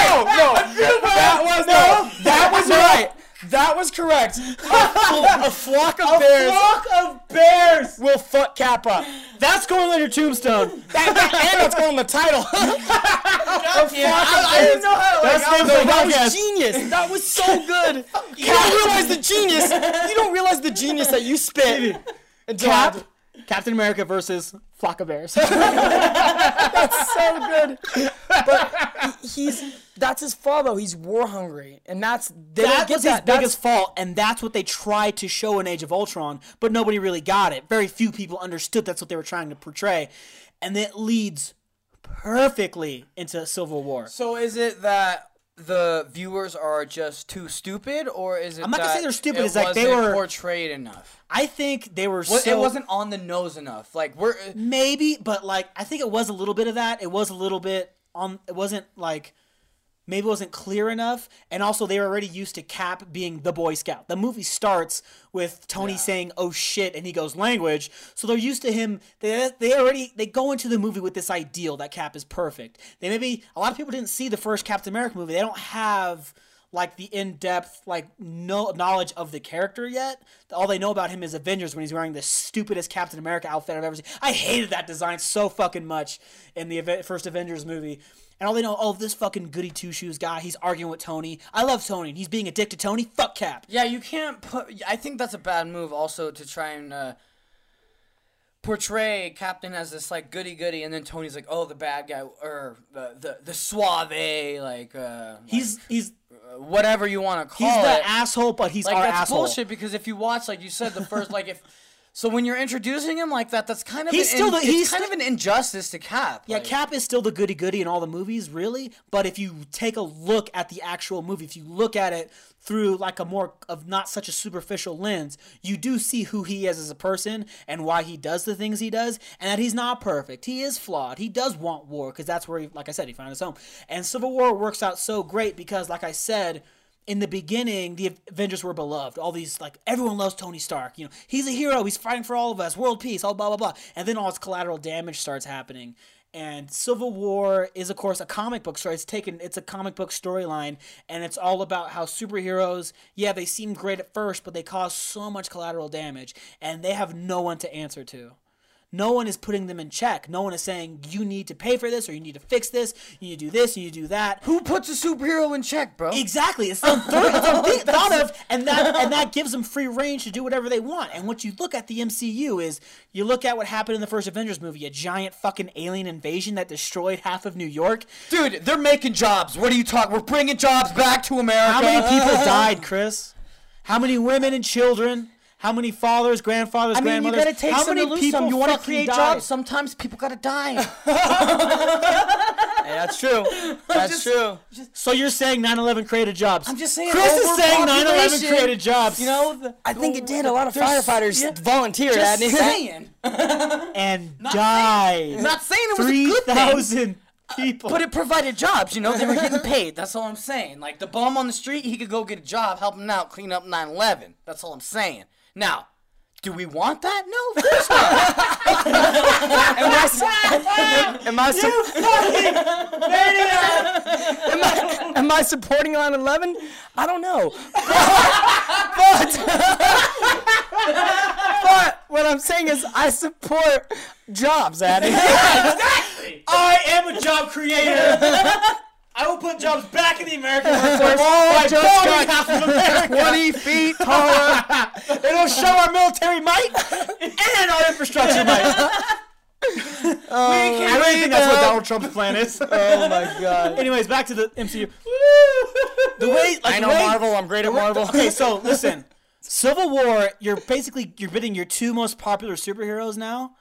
That was no. That was right. That was correct. A, flock of bears A Flock of bears. will fuck Cap up. That's going on your tombstone. That, that, and that's going on the title. a flock of I didn't know how. Like, That's I was like, That podcast. was genius. That was so good. You don't realize the genius. You don't realize the genius that you spit. Until Cap, Captain America versus flock of bears. That's so good. But he's that's his fault though. He's war hungry, and that's they don't that was his. That's- biggest fault, and that's what they tried to show in Age of Ultron, but nobody really got it. Very few people understood that's what they were trying to portray, and it leads perfectly into Civil War. So is it that the viewers are just too stupid, or is it? I'm not gonna say they're stupid, it's like they were- portrayed enough. I think they were Well, so it wasn't on the nose enough. Like we're uh, maybe, but like I think it was a little bit of that. It was a little bit on. It wasn't like maybe wasn't clear enough, and also they were already used to Cap being the Boy Scout. The movie starts with Tony saying "Oh shit" and he goes language, so they're used to him. They they already they go into the movie with this ideal that Cap is perfect. They maybe a lot of people didn't see the first Captain America movie. They don't have like the in-depth like no knowledge of the character yet. All they know about him is Avengers when he's wearing the stupidest Captain America outfit I've ever seen. I hated that design so fucking much in the first Avengers movie. And all they know, oh, this fucking goody two shoes guy, he's arguing with Tony. I love Tony. He's being a dick to Tony. Fuck Cap. Yeah, you can't put. I think that's a bad move. Also, to try and uh, portray Captain as this like goody goody, and then Tony's like, oh, the bad guy or the the, the suave, like uh, He's he's whatever you want to call he's it. the asshole, but he's like our that's asshole. bullshit because if you watch, like you said, the first like if. So when you're introducing him like that, that's kind of He's an still in- the- he's kind of an injustice to Cap. Yeah, like- Cap is still the goody goody in all the movies, really. But if you take a look at the actual movie, if you look at it through like a more of not such a superficial lens, you do see who he is as a person and why he does the things he does, and that he's not perfect. He is flawed. He does want war because that's where, he, like I said, he found his home. And Civil War works out so great because, like I said. In the beginning, the Avengers were beloved. All these, like, everyone loves Tony Stark. You know, he's a hero. He's fighting for all of us. World peace. All blah blah blah. And then all this collateral damage starts happening and Civil War is of course a comic book story. It's taken it's a comic book storyline and it's all about how superheroes, yeah, they seem great at first, but they cause so much collateral damage and they have no one to answer to. No one is putting them in check. No one is saying you need to pay for this or you need to fix this, you need to do this, you need to do that. Who puts a superhero in check, bro? Exactly. It's the third, it's unthi- thought of, and that and that gives them free range to do whatever they want. And what you look at the MCU is you look at what happened in the first Avengers movie, a giant fucking alien invasion that destroyed half of New York. Dude, they're making jobs. What are you talking? We're bringing jobs back to America. How many people died, Chris? How many women and children? How many fathers, grandfathers, I mean, you grandmothers? gotta take How some many to lose people some. You want to create died? jobs. Sometimes people gotta die. Hey, that's true. That's just- true. So you're saying 9/11 created jobs? I'm just saying, Chris is saying 9/11 created jobs. You know, the, I think it did. A lot of firefighters yeah. volunteered. just Adney. saying. and died. Not saying it was a good thing. thousand uh, people. But it provided jobs, you know, they were getting paid. That's all I'm saying. Like the bum on the street, he could go get a job helping out clean up 9/11. That's all I'm saying. Now, do we want that? No, of course not. Am I, am, I su- am, I, am I supporting 9/11? I don't know. but, but what I'm saying is I support jobs, Addy. I am a job creator. I will put jobs back in the American workforce by just bombing got half of America. 20 feet taller. It'll show our military might and our infrastructure might. We oh, can't. I really think that's what Donald Trump's plan is. Oh my god. Anyways, back to the MCU. The way like, I know way- Marvel. I'm great at Marvel. Okay, so listen, Civil War. You're basically you're bidding your two most popular superheroes now,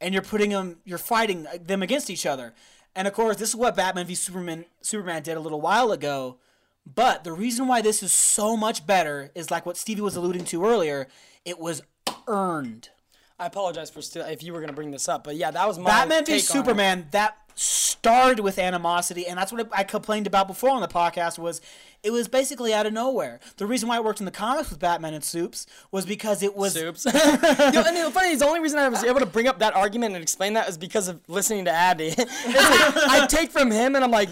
and you're putting them. You're fighting them against each other. And of course, this is what Batman v Superman Superman did a little while ago. But the reason why this is so much better is like what Stevie was alluding to earlier. It was earned. I apologize for still if you were gonna bring this up, but yeah, that was my Batman v take on it. Superman that started with animosity, and that's what I complained about before on the podcast. Was it was basically out of nowhere. The reason why it worked in the comics with Batman and Soups was because it was Soups. you know, and the funny is, the only reason I was able to bring up that argument and explain that is because of listening to Addy. Like, I take from him, and I'm like,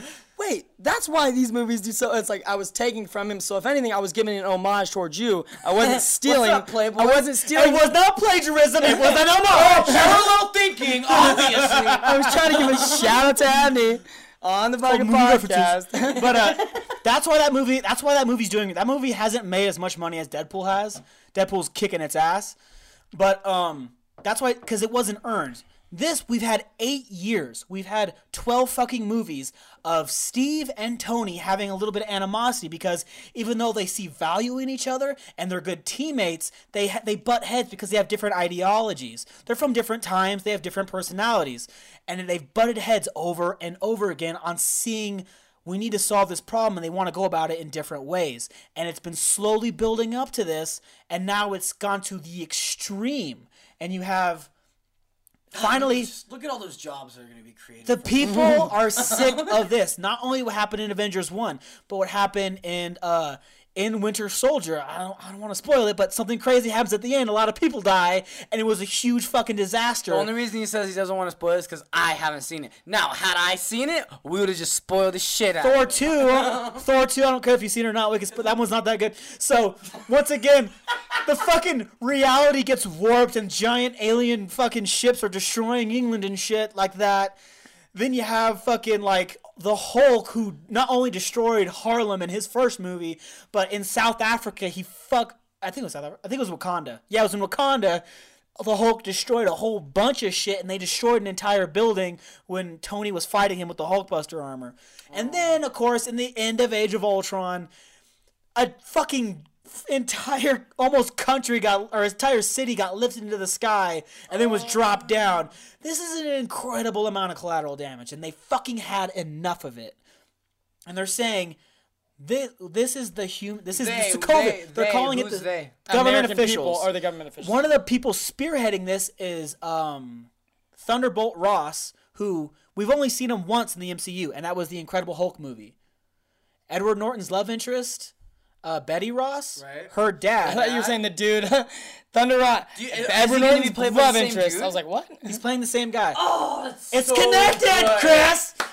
wait, that's why these movies do so. It's like I was taking from him. So if anything, I was giving an homage towards you. I wasn't stealing. up, Playboy? I wasn't stealing. It was not plagiarism. It was an homage. Parallel thinking, obviously. I was trying to give a shout out to Addy on the fucking movie references. podcast. but uh, that's why that movie. That's why that movie's doing it. That movie hasn't made as much money as Deadpool has. Deadpool's kicking its ass, but um, that's why because it wasn't earned. This we've had eight years. We've had twelve fucking movies of Steve and Tony having a little bit of animosity because even though they see value in each other and they're good teammates, they ha- they butt heads because they have different ideologies. They're from different times. They have different personalities, and they've butted heads over and over again on seeing we need to solve this problem and they want to go about it in different ways. And it's been slowly building up to this, and now it's gone to the extreme. And you have finally Just look at all those jobs that are going to be created. the people are sick of this. Not only what happened in Avengers One, but what happened in uh in Winter Soldier. I don't I don't want to spoil it, but something crazy happens at the end. A lot of people die, and it was a huge fucking disaster. the only reason he says he doesn't want to spoil is because I haven't seen it. Now, had I seen it, we would have just spoiled the shit out Thor of it. two, Thor two. I don't care if you've seen it or not. We can, sp- that one's not that good. So once again, the fucking reality gets warped, and giant alien fucking ships are destroying England and shit like that. Then you have fucking like the Hulk, who not only destroyed Harlem in his first movie, but in South Africa he fuck. I think it was South. Africa. I think it was Wakanda. Yeah, it was in Wakanda. The Hulk destroyed a whole bunch of shit, and they destroyed an entire building when Tony was fighting him with the Hulkbuster armor. And oh. then, of course, in the end of Age of Ultron, a fucking entire almost country got or entire city got lifted into the sky and then was dropped down. This is an incredible amount of collateral damage, and they fucking had enough of it. And they're saying this this is the human this is They, the Sokovia. they, They're they, calling it who's the they? government American officials. or the government officials. One of the people spearheading this is um, Thunderbolt Ross, who we've only seen him once in the MCU, and that was the Incredible Hulk movie. Edward Norton's love interest, uh, Betty Ross, Right. her dad. I thought you were saying the dude, Thunder Rock, Do you- is he Edward Norton's played by the love interest. dude? I was like, what? He's playing the same guy. Oh, it's so connected, good. Chris.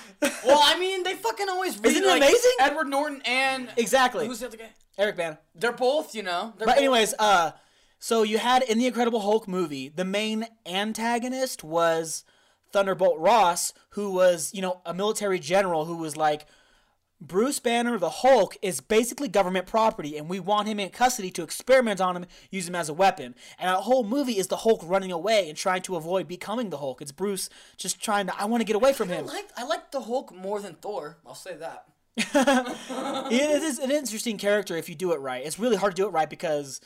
Well, I mean, they fucking always read, Isn't it like, amazing? Edward Norton and Exactly. who's the other guy? Eric Bana. They're both, you know. They're But both- anyways, uh, so you had in the Incredible Hulk movie, the main antagonist was Thunderbolt Ross, who was you know a military general who was like. Bruce Banner, the Hulk, is basically government property, and we want him in custody to experiment on him, use him as a weapon. And our whole movie is the Hulk running away and trying to avoid becoming the Hulk. It's Bruce just trying to, I want to get away from I him. like I like the Hulk more than Thor. I'll say that. it is an interesting character if you do it right. It's really hard to do it right because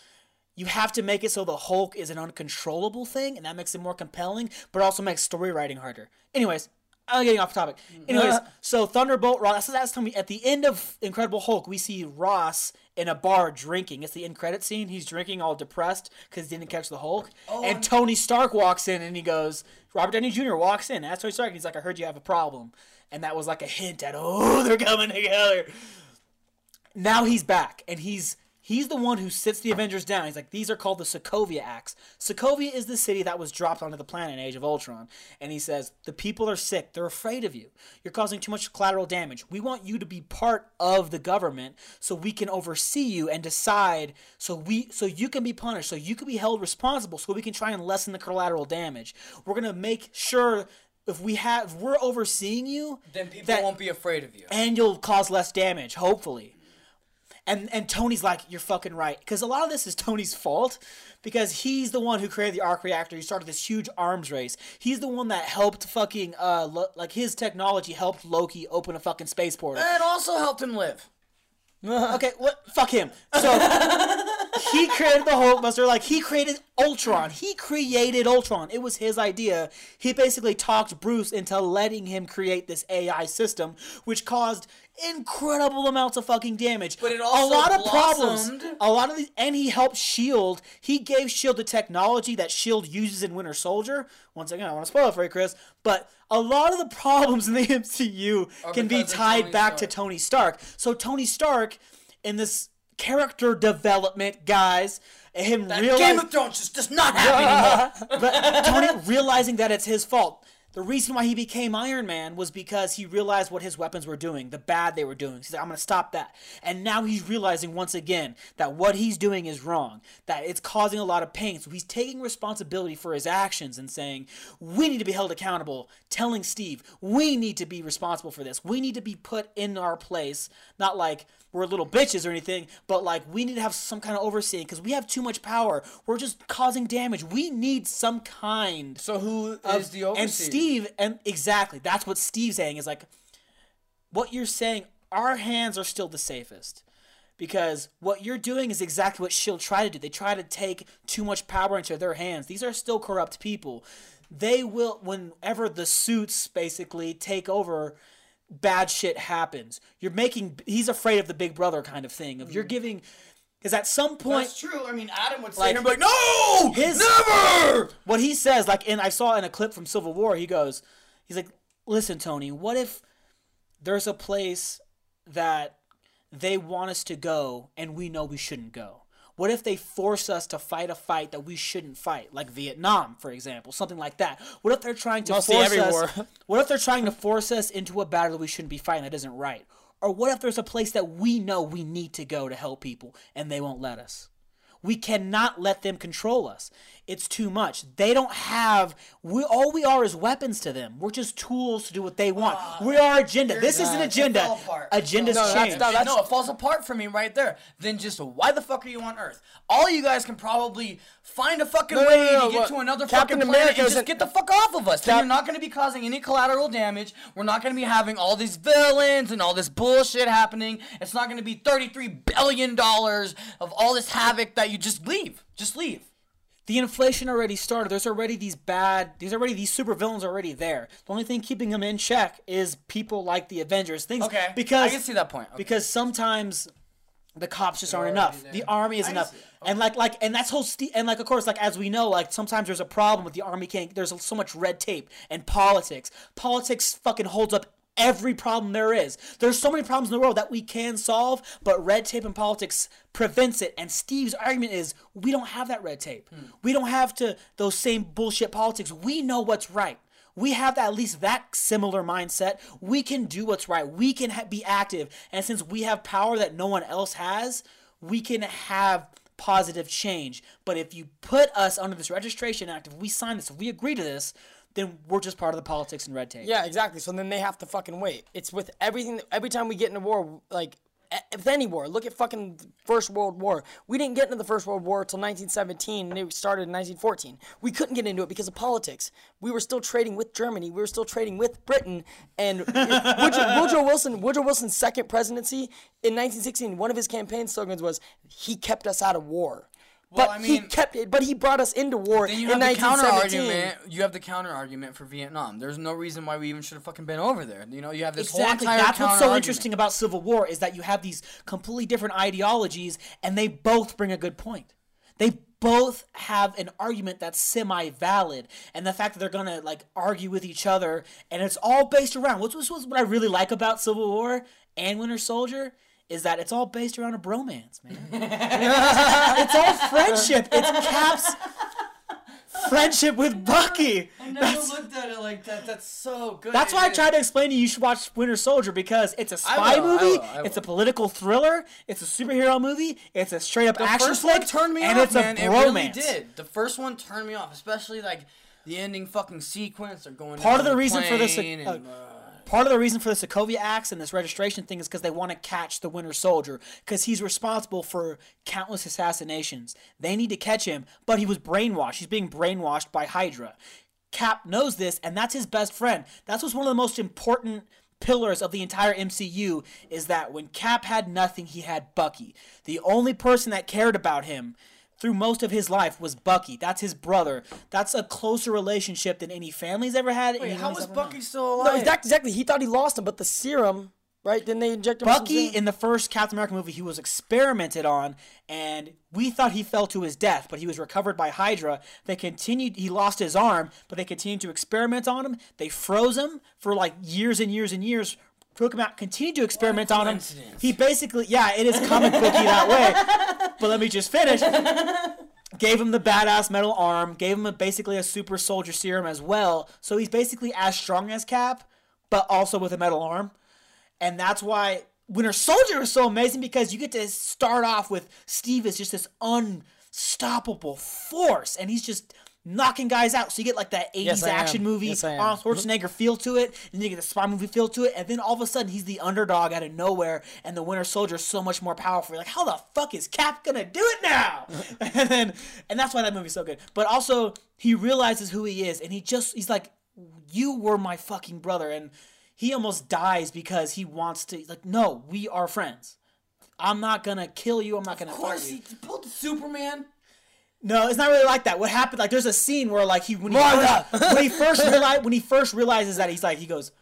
you have to make it so the Hulk is an uncontrollable thing, and that makes it more compelling, but also makes story writing harder. Anyways, I'm getting off topic. Mm-hmm. Anyways, so Thunderbolt Ross. That's, that's telling me at the end of Incredible Hulk, we see Ross in a bar drinking. It's the end credit scene. He's drinking all depressed because he didn't catch the Hulk. Oh, and Tony Stark walks in and he goes, Robert Downey Jr. walks in. That's Tony Stark. And he's like, I heard you have a problem. And that was like a hint at, oh, they're coming together now he's back and he's he's the one who sits the Avengers down. He's like, these are called the Sokovia Acts. Sokovia is the city that was dropped onto the planet in Age of Ultron. And he says, the people are sick. They're afraid of you. You're causing too much collateral damage. We want you to be part of the government so we can oversee you and decide so we so you can be punished, so you can be held responsible, so we can try and lessen the collateral damage. We're gonna make sure if we have if we're overseeing you, Then people that- won't be afraid of you. and you'll cause less damage, hopefully. And and Tony's like, you're fucking right, because a lot of this is Tony's fault, because he's the one who created the arc reactor. He started this huge arms race. He's the one that helped fucking uh lo- like his technology helped Loki open a fucking space portal. It also helped him live. Okay, what? Fuck him. So he created the Hulkbuster. Like he created Ultron. He created Ultron. It was his idea. He basically talked Bruce into letting him create this AI system, which caused incredible amounts of fucking damage. But it also a lot of blossomed. problems. A lot of these, and he helped Shield. He gave Shield the technology that Shield uses in Winter Soldier. Once again, I want to spoil it for you, Chris. But a lot of the problems in the MCU can be tied back Stark. to Tony Stark. So Tony Stark, in this character development, guys, him Game of Thrones just does not happen anymore. but Tony realizing that it's his fault. The reason why he became Iron Man was because he realized what his weapons were doing, the bad they were doing. He's like, I'm going to stop that. And now he's realizing once again that what he's doing is wrong, that it's causing a lot of pain. So he's taking responsibility for his actions and saying, we need to be held accountable, telling Steve, we need to be responsible for this. We need to be put in our place, not like we're little bitches or anything, but like we need to have some kind of overseeing because we have too much power. We're just causing damage. We need some kind So who is of- the overseer? And Steve, and exactly, that's what Steve's saying is like, what you're saying. Our hands are still the safest because what you're doing is exactly what Shield try to do. They try to take too much power into their hands. These are still corrupt people. They will, whenever the suits basically take over, bad shit happens. You're making. He's afraid of the Big Brother kind of thing. Of you're mm. giving Because at some point, That's true. I mean, Adam would say Like, here and be like, "No, his- never." what he says, like, and I saw in a clip from Civil War, he goes, he's like, listen, Tony, what if there's a place that they want us to go and we know we shouldn't go? What if they force us to fight a fight that we shouldn't fight, like Vietnam, for example, something like that? What if they're trying to Mostly force every us? war. What if they're trying to force us into a battle that we shouldn't be fighting that isn't right? Or what if there's a place that we know we need to go to help people and they won't let us? We cannot let them control us. It's too much. They don't have. We all we are is weapons to them. We're just tools to do what they want. Ah, we are agenda. This is an It agenda. fell apart. It Agendas fell apart. change. no, that's- no, it falls apart for me right there. Then just why the fuck are you on Earth? All you guys can probably find a fucking No, no, way no, no, to get what- to another Captain fucking planet America and just get the fuck off of us. then Cap- you're not going to be causing any collateral damage. We're not going to be having all these villains and all this bullshit happening. It's not going to be 33 billion dollars of all this havoc that you just leave. Just leave. The inflation already started. There's already these bad. There's already these super villains already there. The only thing keeping them in check is people like the Avengers. Things Okay, because I can see that point. Okay. because sometimes the cops just aren't enough. there. The army is I enough. it. And like like and that's whole st- and like of course like as we know like sometimes there's a problem with the army can't there's so much red tape and politics. Politics fucking holds up every problem there is. There's so many problems in the world that we can solve, but red tape and politics prevents it. And Steve's argument is we don't have that red tape. Hmm. We don't have to those same bullshit politics. We know what's right. We have at least that similar mindset. We can do what's right. We can ha- be active. And since we have power that no one else has, we can have positive change. But if you put us under this registration act, if we sign this, if we agree to this, then we're just part of the politics and red tape. Yeah, exactly. So then they have to fucking wait. It's with everything. Every time we get in a war, like with any war, look at fucking First World War. We didn't get into the First World War until 1917, and it started in 1914. We couldn't get into it because of politics. We were still trading with Germany. We were still trading with Britain. And Woodrow, Woodrow Wilson, Woodrow Wilson's second presidency in 1916, one of his campaign slogans was, "He kept us out of war." Well, but I he kept it. But he brought us into war Then you in have the counter argument. You have the counter argument for Vietnam. There's no reason why we even should have fucking been over there. You know, you have this Exactly. whole entire That's what's so interesting about Civil War is that you have these completely different ideologies, and they both bring a good point. They both have an argument that's semi-valid, and the fact that they're gonna like argue with each other, and it's all based around what's what's what I really like about Civil War and Winter Soldier is that it's all based around a bromance, man. it's all friendship. It's Cap's friendship with Bucky. I never looked at it like that. That's so good. That's why I tried to explain to you you should watch Winter Soldier because it's a spy will, I movie, will, I it's a political thriller, it's a superhero movie, it's a straight up The action first flick, one turned me and off, it's man. a It really did. The first one turned me off, especially like the ending fucking sequence. They're going. Part of the reason for this, uh, and, uh, Part of the reason for the Sokovia Acts and this registration thing is because they want to catch the Winter Soldier because he's responsible for countless assassinations. They need to catch him, but he was brainwashed. He's being brainwashed by Hydra. Cap knows this, and that's his best friend. That's what's one of the most important pillars of the entire MCU is that when Cap had nothing, he had Bucky. The only person that cared about him through most of his life was Bucky. That's his brother. That's a closer relationship than any family's ever had. Wait, any how was ever known. Bucky still No, alive? exactly, exactly. He thought he lost him, but the serum, right? Then they inject him. Bucky serum. in the first Captain America movie, he was experimented on, and we thought he fell to his death, but he was recovered by Hydra. They continued, he lost his arm, but they continued to experiment on him. They froze him for like years and years and years, took him out, continued to experiment on him. He basically, yeah, it is comic booky that way. But let me just finish. Gave him the badass metal arm, gave him a, basically a super soldier serum as well. So he's basically as strong as Cap, but also with a metal arm and that's why Winter Soldier is so amazing because you get to start off with Steve as just this unstoppable force, and he's just knocking guys out. So you get like that 80s Yes, action movie, Yes. Arnold Schwarzenegger feel to it, and then you get the spy movie feel to it, and then all of a sudden he's the underdog out of nowhere, and the Winter Soldier is so much more powerful. You're like, how the fuck is Cap gonna do it now? and then, and that's why that movie's so good. But also, he realizes who he is, and he just, he's like, you were my fucking brother, and he almost dies because he wants to. Like, no, we are friends. I'm not gonna kill you. I'm not gonna Of course, he pulled Superman. No, it's not really like that. What happened? Like, there's a scene where like he when he Martha! first, when he first realized when he first realizes that he's like he goes,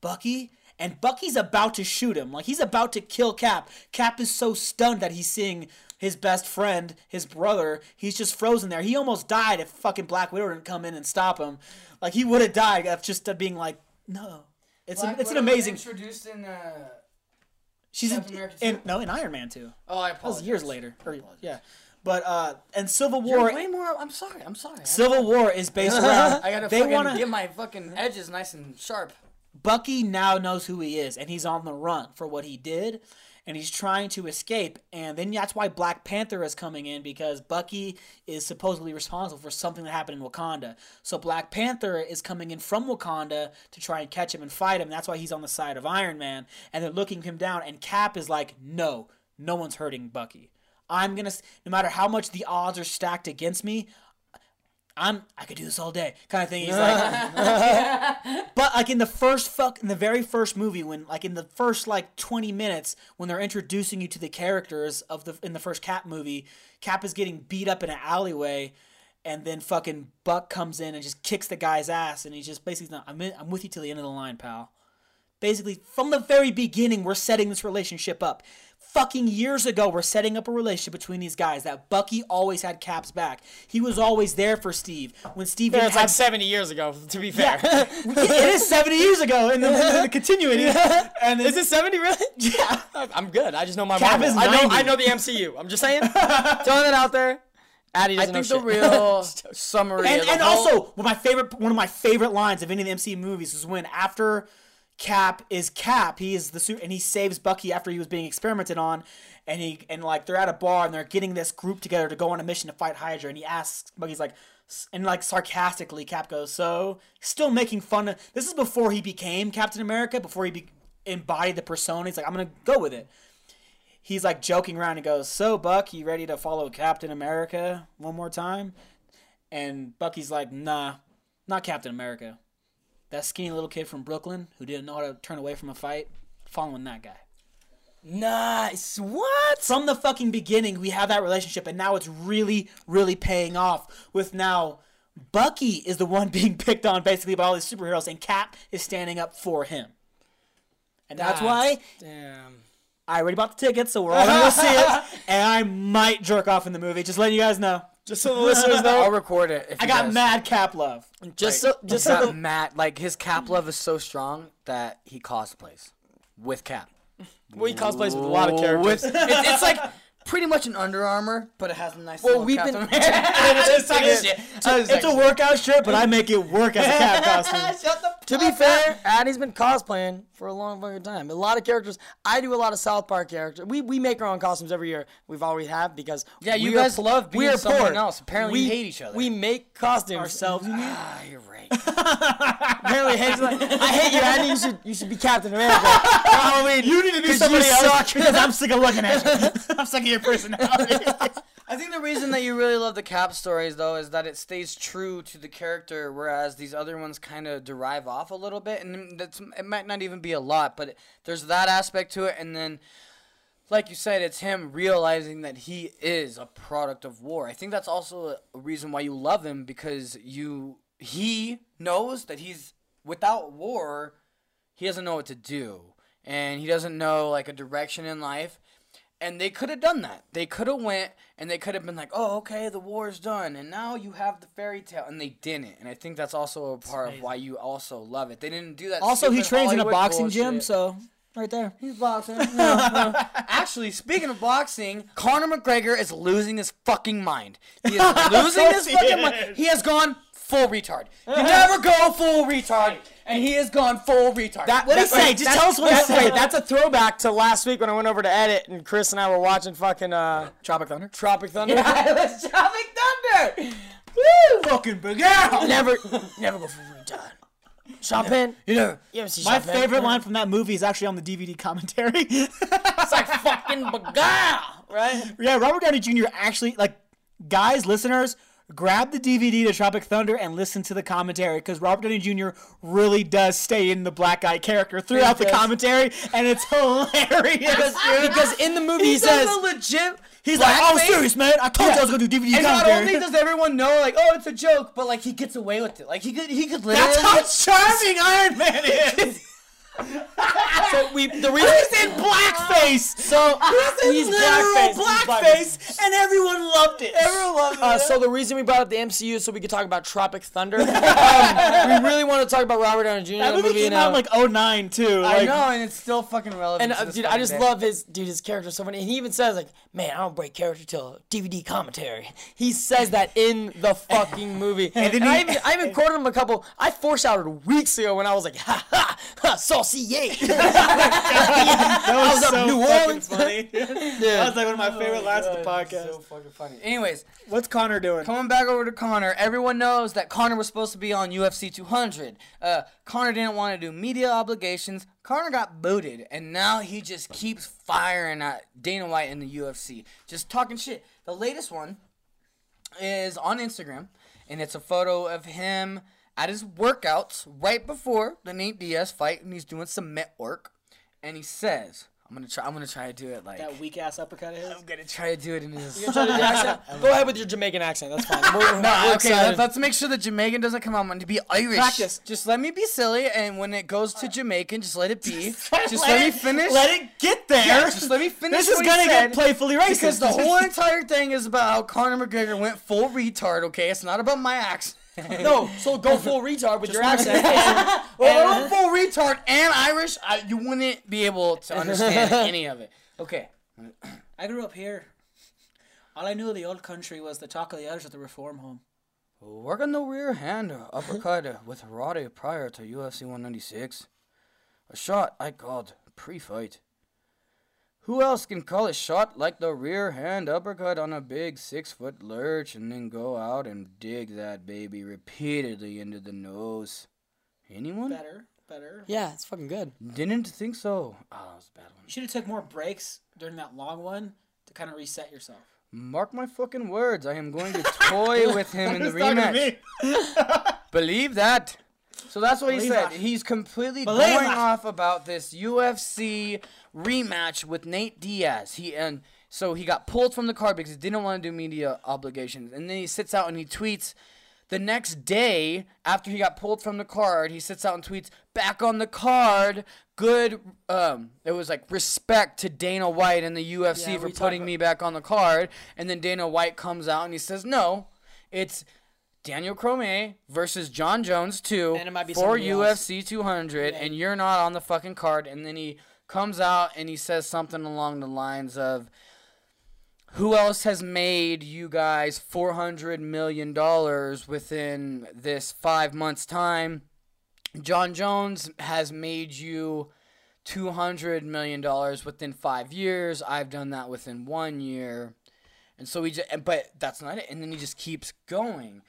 Bucky, and Bucky's about to shoot him. Like he's about to kill Cap. Cap is so stunned that he's seeing his best friend, his brother. He's just frozen there. He almost died if fucking Black Widow didn't come in and stop him. Like he would have died of just uh, being like, no. It's a, it's an amazing. Introduced in. Uh... She's in, Captain America in no in Iron Man too. Oh, I That apologize. was years later. Or, yeah, but uh, and Civil You're War. way more. I'm sorry. I'm sorry. Civil War is based around. I gotta they to get my fucking edges nice and sharp. Bucky now knows who he is, and he's on the run for what he did, and he's trying to escape. And then that's why Black Panther is coming in because Bucky is supposedly responsible for something that happened in Wakanda. So Black Panther is coming in from Wakanda to try and catch him and fight him. That's why he's on the side of Iron Man, and they're looking him down. And Cap is like, "No, no one's hurting Bucky. I'm gonna, no matter how much the odds are stacked against me." I'm I could do this all day kind of thing. He's like, but like in the first fuck in the very first movie when like in the first like 20 minutes when they're introducing you to the characters of the in the first Cap movie, Cap is getting beat up in an alleyway and then fucking Buck comes in and just kicks the guy's ass and he's just basically not, I'm in, I'm with you till the end of the line, pal. Basically, from the very beginning, we're setting this relationship up. Fucking years ago, we're setting up a relationship between these guys that Bucky always had Cap's back. He was always there for Steve. When Steve Yeah, didn't it's like 70 years ago, to be fair. Yeah. it is 70 years ago in the, in the continuity. And Is it 70 really? Yeah. I'm good. I just know my Cap Marvel. is I know I know the MCU. I'm just saying. Throwing it out there. Addy I doesn't think know the shit. real summary. And, of the and whole- also, one of my favorite one of my favorite lines of any of the MCU movies is when after Cap is Cap, he is the suit, and he saves Bucky after he was being experimented on, and he and like they're at a bar and they're getting this group together to go on a mission to fight Hydra, and he asks Bucky's like, and like sarcastically, Cap goes, so still making fun of. This is before he became Captain America, before he be, embodied the persona. He's like, I'm gonna go with it. He's like joking around and goes, "So Buck, you ready to follow Captain America one more time?" And Bucky's like, "Nah, not Captain America. That skinny little kid from Brooklyn who didn't know how to turn away from a fight, following that guy." Nice. What? From the fucking beginning, we have that relationship, and now it's really, really paying off. With now, Bucky is the one being picked on basically by all these superheroes, and Cap is standing up for him. And that's why Damn. I already bought the tickets, so we're all gonna go see it. And I might jerk off in the movie. Just letting you guys know. Just so the listeners know, I'll record it. If I got guys- mad cap love. Just so, just Just so got the, Matt. Like his cap love is so strong that he cosplays with cap. well, he cosplays with a lot of characters. With, it, it's like pretty much an Under Armour, but it has a nice. Well, little we've Captain been- America. It's It's- shit. it's- It's a workout shirt, but I make it work as a cap costume. To be fair, Addy's been cosplaying for a long fucking time. A lot of characters. I do a lot of South Park characters. We we make our own costumes every year. We've always have because Yeah, you we are guys love being we are someone poor. else. Apparently we you hate each other. We make costumes Ourselves. Ah, you're right. Apparently, hates like, I hate you, Addy. You should you should be Captain America. Halloween. You need to be somebody you else because I'm sick of looking at you. I'm sick of your personality. I think the reason that you really love the Cap stories, though, is that it stays true to the character, whereas these other ones kind of derive off a little bit, and that's it might not even be a lot, but there's that aspect to it, and then, like you said, it's him realizing that he is a product of war. I think that's also a reason why you love him because you he knows that he's without war, he doesn't know what to do, and he doesn't know like a direction in life and they could have done that. They could have went and they could have been like, "Oh, okay, the war's done, and now you have the fairy tale," and they didn't. And I think that's also a part of why you also love it. They didn't do that. also, he stupid trains in a Hollywood boxing gym, so right there. He's boxing. Actually, speaking of boxing, Conor McGregor is losing his fucking mind. He is losing his he fucking mind. He has gone full retard. You never go full retard, and he has gone full retard. That, What'd he say? wait, Just tell us what he said. Wait, that's a throwback to last week when I went over to edit and Chris and I were watching fucking uh, Tropic Thunder. Tropic Thunder. Yeah, Let's Tropic Thunder. Woo! Fucking big out. never, never go for retard. Champagne. You know, You ever see My Champagne? favorite line from that movie is actually on the DVD commentary. It's like fucking beguile, right? yeah, Robert Downey Jr. actually like guys, listeners, grab the DVD to Tropic Thunder and listen to the commentary because Robert Downey Jr. really does stay in the black guy character throughout the commentary, and it's hilarious. dude. Because in the movie he, he says, a legit. He's like, "Oh, blackface. serious, man! I told you I was gonna do DVD And not only does everyone know, like, oh, it's a joke, but like he gets away with it. Like he could, he could literally. That's how charming Iron Man is. So we the reason He's in blackface. so He's literal blackface. he's blackface, and everyone loved it. Everyone loved it. Uh, so the reason we brought up the MCU is so we could talk about Tropic Thunder. um, we really want to talk about Robert Downey Jr. that the movie movie came out in like 09 too. I know, and it's still fucking relevant. and uh, dude, I just day. love his dude. His character so funny, and he even says like, "Man, I don't break character till DVD commentary." He says that in the fucking movie, and, then I he- even I even quoted him a couple. I foreshadowed weeks ago when I was like, "Ha ha, ha saucier." that I was was up so New Orleans. funny. That was like one of my favorite lines of the podcast. So fucking funny. Anyways, What's Conor doing? Coming back over to Conor, everyone knows that Conor was supposed to be on UFC 200. Uh, Conor didn't want to do media obligations. Conor got booted, and now he just keeps firing at Dana White in the UFC, just talking shit. The latest one is on Instagram, and it's a photo of him at his workouts right before the Nate Diaz fight, and he's doing some mitt work, and he says, "I'm gonna try. I'm gonna try to do it like." That weak ass uppercut of his. I'm gonna try to do it in his. Try to do the accent? Go ahead with your Jamaican accent. That's fine. We're, we're No, okay, excited. let's, let's make sure the Jamaican doesn't come out. I'm to be Irish. Practice. Just let me be silly, and when it goes to Jamaican, just let it be. Just, let, let me finish. Let it get there. Yeah, just let me finish. This is gonna get playfully racist. because the whole entire thing is about how Conor McGregor went full retard. Okay, it's not about my accent. no, so go full retard with your accent. well, if I'm full retard and Irish, I, you wouldn't be able to understand any of it. Okay. I grew up here. All I knew of the old country was the talk of the Irish at the reform home. Working the rear hand uh, uppercut uh, with Roddy prior to UFC 196. A shot I called pre-fight. Who else can call a shot like the rear hand uppercut on a big six foot lurch and then go out and dig that baby repeatedly into the nose? Anyone? Better, better. yeah, it's fucking good. Didn't think so. Oh, that was a bad one. You should have took more breaks during that long one to kind of reset yourself. Mark my fucking words. I am going to toy with him in the rematch. Believe that. So that's what he said. He's completely going off about this UFC rematch with Nate Diaz. He and so he got pulled from the card because he didn't want to do media obligations. And then he sits out and he tweets the next day after he got pulled from the card. He sits out and tweets back on the card. Good. Um, it was like respect to Dana White and the UFC Yeah, for putting me back on the card. And then Dana White comes out and he says no. It's Daniel Cormier versus Jon Jones 2 And it might be for else. UFC 200, and you're not on the fucking card. And then he comes out and he says something along the lines of, "Who else has made you guys 400 million dollars within this five months time? Jon Jones has made you." Two hundred million dollars within five years. I've done that within one year. And so he just, but that's not it. And then he just keeps going.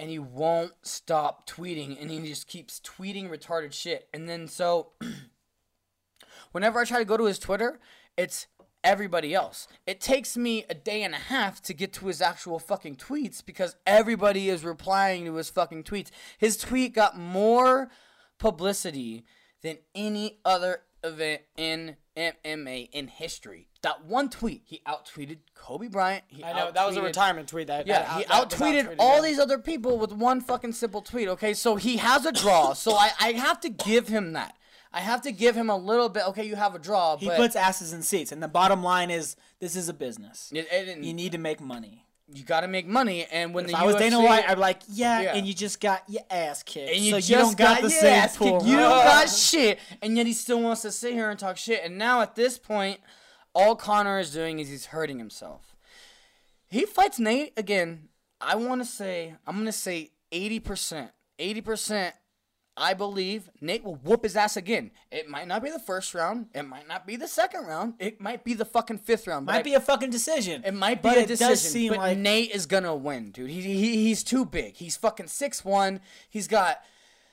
And he won't stop tweeting. And he just keeps tweeting retarded shit. And then so, whenever I try to go to his Twitter, it's everybody else. It takes me a day and a half to get to his actual fucking tweets because everybody is replying to his fucking tweets. His tweet got more publicity than any other event in MMA in history. That one tweet, he outtweeted Kobe Bryant. He I know that was a retirement tweet. That yeah, that he was outtweeted all these other people with one fucking simple tweet. Okay, so he has a draw. so I, I have to give him that. I have to give him a little bit. Okay, you have a draw, He but puts asses in seats, and the bottom line is this is a business. it, it, You need to make money. You got to make money. And when If the I was Dana White, I'd be like, yeah, Yeah. and you just got your ass kicked, and you so just you don't got, the your same ass kicked. You don't got shit, and yet he still wants to sit here and talk shit. And now at this point, all Conor is doing is he's hurting himself. He fights Nate again. I want to say I'm gonna say 80%. 80%. I believe Nate will whoop his ass again. It might not be the first round. It might not be the second round. It might be the fucking fifth round. but I- Might be a fucking decision. it might be a it decision, does seem but like Nate is gonna win, dude. He, he he's too big. He's fucking six one. He's got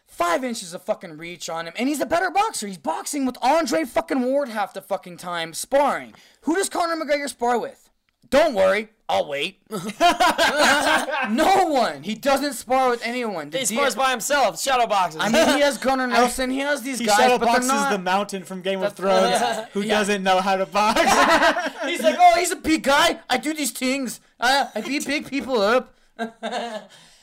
five inches of fucking reach on him, and he's a better boxer. He's boxing with Andre fucking Ward half the fucking time, sparring. Who does Conor McGregor spar with? Don't worry, I'll wait. no one. He doesn't spar with anyone. The He D- spars by himself. Shadow boxes. I mean, he has Gunnar Nelson. He has these he guys, shadow but they're boxes not. the mountain from Game of That's- Thrones, yeah. who Yeah. doesn't know how to box. He's like, oh, he's a big guy. I do these things. Uh, I beat big people up.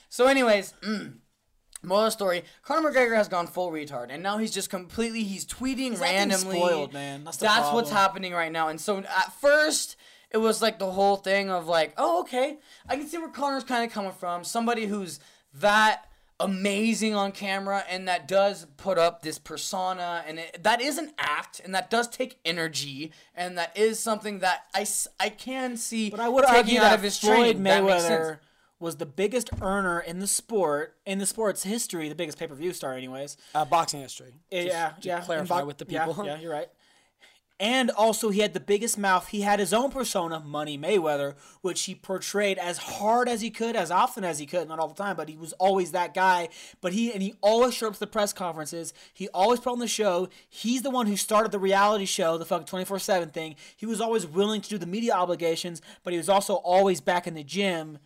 so, anyways, mm, Moral of the story: Conor McGregor has gone full retard, and now he's just completely he's tweeting acting randomly. spoiled, man. That's the what's happening right now. And so at first, it was like the whole thing of like, oh, okay, I can see where Conor's kind of coming from. Somebody who's that amazing on camera and that does put up this persona and it, that is an act and that does take energy and that is something that I, I can see But I would taking argue out that of his Floyd training. That. Mayweather was the biggest earner in the sport, in the sport's history, the biggest pay per view star, anyways. Uh, boxing history. yeah, to yeah. clarify and with the yeah, people. Yeah, you're right. And also, he had the biggest mouth. He had his own persona, Money Mayweather, which he portrayed as hard as he could, as often as he could, not all the time, but he was always that guy. But he and he always showed up to the press conferences. He always put on the show. He's the one who started the reality show, the fucking twenty four seven thing. He was always willing to do the media obligations, but he was also always back in the gym.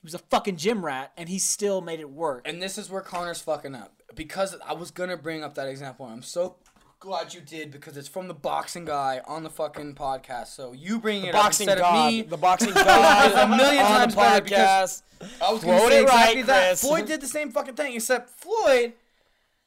He was a fucking gym rat, and he still made it work. And this is where Conor's fucking up. Because I was gonna bring up that example, I'm so glad you did because it's from the boxing guy on the fucking podcast. So you bringing it Boxing up instead god. of me. The boxing god. is a million on times the better because podcast. I was gonna say it right, exactly that. Chris. Floyd did the same fucking thing, except Floyd.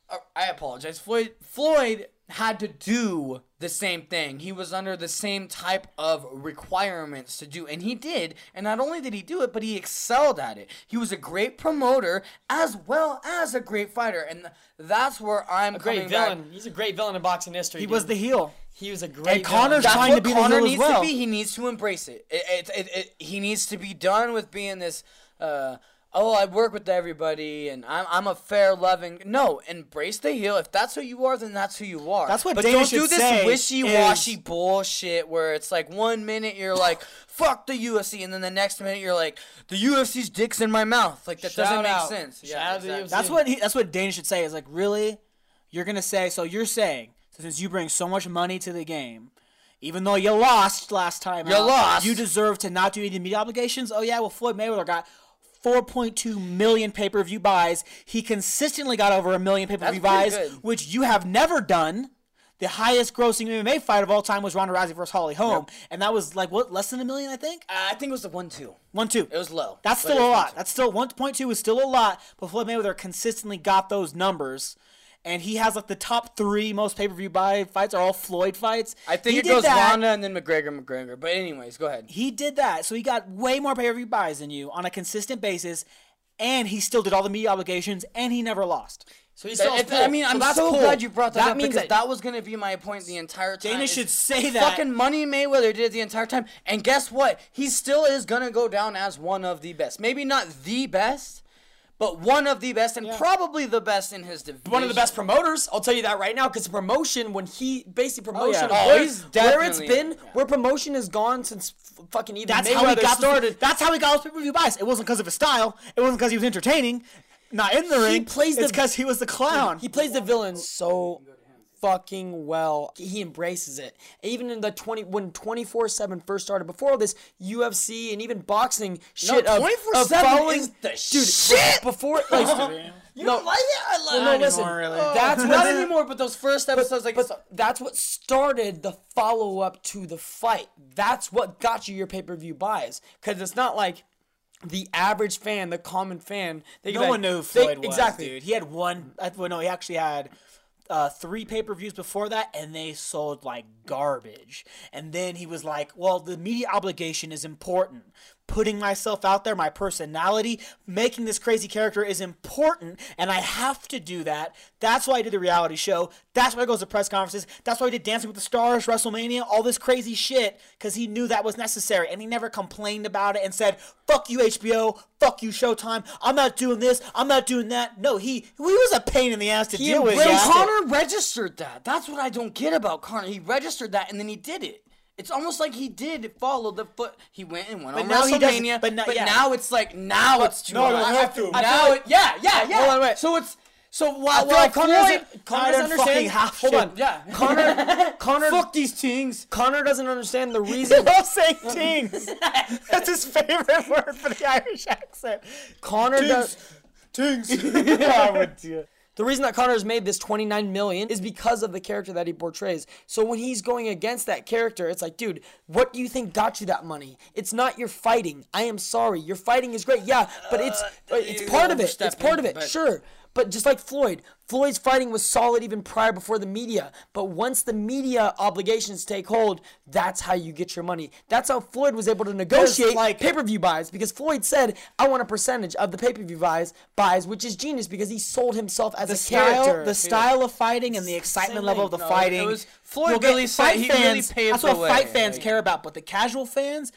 uh, I apologize. Floyd. Floyd had to do the same thing. He was under the same type of requirements to do, and he did. And not only did he do it, but he excelled at it. He was a great promoter as well as a great fighter, and that's where I'm A great coming back. villain. He's a great villain in boxing history. He dude. was the heel. He was a great. And Conor's villain. That's trying what to be the Conor heel as needs well. to be. He needs to embrace it. It, it, it, it. He needs to be done with being this. Uh, oh, I work with everybody, and I'm I'm a fair, loving. No, embrace the heel. If that's who you are, then that's who you are. That's what But Dana don't should do this say wishy-washy is- bullshit where it's like one minute you're like fuck the UFC, and then the next minute you're like the UFC's dick's in my mouth. Like that doesn't make out. sense. Shout Yeah, out to the. UFC. That's what he, that's what Dana should say. Is like, really, you're gonna say? So you're saying, so since you bring so much money to the game, even though you lost last time, You out, lost. You deserve to not do any media obligations. Oh yeah, well Floyd Mayweather got. 4.2 million pay-per-view buys. He consistently got over a million pay-per-view buys, good. which you have never done. The highest grossing MMA fight of all time was Ronda Rousey versus Holly Holm, and that was like what less than a million, I think. Uh, I think it was the one-two. One two. It was low. That's still a lot. That's still 1.2 is still a lot, but Floyd Mayweather consistently got those numbers. And he has like the top three most pay per view buy fights are all Floyd fights. I think He it goes that. Ronda and then McGregor, McGregor. But anyways, go ahead. He did that, so he got way more pay per view buys than you on a consistent basis, and he still did all the media obligations, and he never lost. So he's still. it- cool. I mean, I'm that's so cool. glad you brought that, That up means because that- that was going to be my point the entire time. Dana should say that. Fucking Money Mayweather did it the entire time, and guess what? He still is going to go down as one of the best. Maybe not the best, but one of the best, and probably the best in his division. one of the best promoters. I'll tell you that right now, because the promotion when he basically oh, promotion, yeah. Oh, where, he's where it's definitely- been, yeah. where promotion has gone since f- fucking even That's Mayweather how he got started. That's how he got his pay per view buys. It wasn't because of his style. It wasn't because he was entertaining. Not in the ring. plays It's the- because he was the clown. He plays the villain so fucking well. He embraces it. Even in the 20 when 24/7 first started before all this UFC and even boxing shit of- of 24/7 following is the dude shit! before like You no, don't like it? I love well, it. no, Not listen. anymore, really. That's Not anymore, but those first episodes, like, but that's what started the follow up to the fight. That's what got you your pay per view buys. Because it's not like the average fan, the common fan. They No like- one knew who they- Floyd was, exactly. dude. He had one. Uh, well, no, he actually had uh, three pay per views before that, and they sold like garbage. And then he was like, "Well, the media obligation is important. Putting myself out there, my personality, making this crazy character is important, and I have to do that. That's why I did the reality show. That's why I goes to press conferences. That's why I did Dancing with the Stars, WrestleMania, all this crazy shit, because he knew that was necessary, and he never complained about it and said, "Fuck you, HBO. Fuck you, Showtime. I'm not doing this. I'm not doing that." No, he he was a pain in the ass to He deal with. yeah. Conor registered that. That's what I don't get about Conor. He registered that and then he did it. It's almost like he did follow the foot. He went and went But on now WrestleMania. but But, now- yeah. now it's like now it's too. No, no, much. I have to. Now it, yeah, yeah, yeah. Hold on, wait. So it's so while, while like Conor Floyd, doesn't, Conor doesn't don't fucking understand. have Hold shit. on, yeah. Conor, Conor, fuck these things. Conor doesn't understand the They reason. love saying tings. That's his favorite word for the Irish accent. Conor does. Tings. I would do it. The reason that Conor has made this 29 million is because of the character that he portrays. So when he's going against that character, it's like, dude, what do you think got you that money? It's not your fighting. I am sorry. Your fighting is great. Yeah, but it's it's part of it. It's part of it. Sure. But just like Floyd, Floyd's fighting was solid even prior before the media. But once the media obligations take hold, that's how you get your money. That's how Floyd was able to negotiate like- pay-per-view buys because Floyd said, "I want a percentage of the pay-per-view buys." Buys, which is genius because he sold himself as a style, character. the style of fighting, and the excitement Same level of the No, it fighting. was- Floyd you'll really said- fight he really fans. paved that's the what fight fans like- care about, but the casual fans.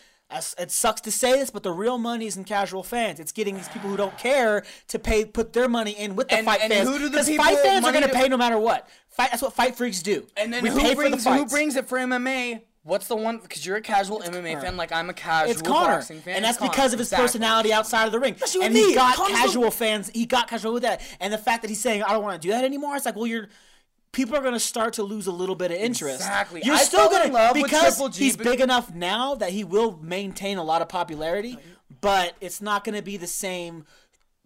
It sucks to say this, but the real money is in casual fans. It's getting these people who don't care to pay, put their money in with the And- fight and fans. who do the 'Cause people fight fans are going to pay no matter what. Fight. That's what fight freaks do. And then we who brings for the who brings it for MMA? What's the one? Because you're a casual MMA fan, like I'm a casual It's Conor, boxing fan. and that's It's because of his Exactly. personality outside of the ring. Especially and he me. got Conor's casual fans. He got casual with that, and the fact that he's saying, "I don't want to do that anymore." It's like, well, you're. People are going to start to lose a little bit of interest. Exactly. You're I still going to love because Triple G, he's big enough now that he will maintain a lot of popularity, but it's not going to be the same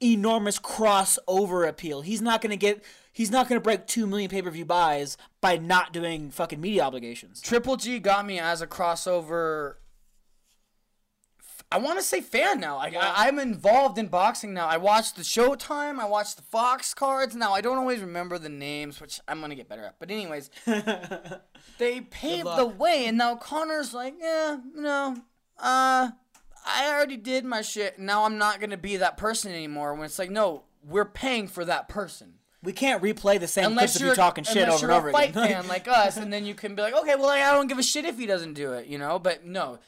enormous crossover appeal. He's not going to get. He's not going to break two million pay per view buys by not doing fucking media obligations. Triple G got me as a crossover. I want to say fan now. Like, I, I'm involved in boxing now. I watch the Showtime. I watch the Fox cards. Now I don't always remember the names, which I'm gonna get better at. But anyways, they paved the way, and now Conor's like, yeah, no, uh, I already did my shit. Now I'm not gonna be that person anymore. When it's like, no, we're paying for that person. We can't replay the same Unless clips you're talking shit over you're and over a fight again. fan like us, and then you can be like, okay, well, I don't give a shit if he doesn't do it, you know. But no,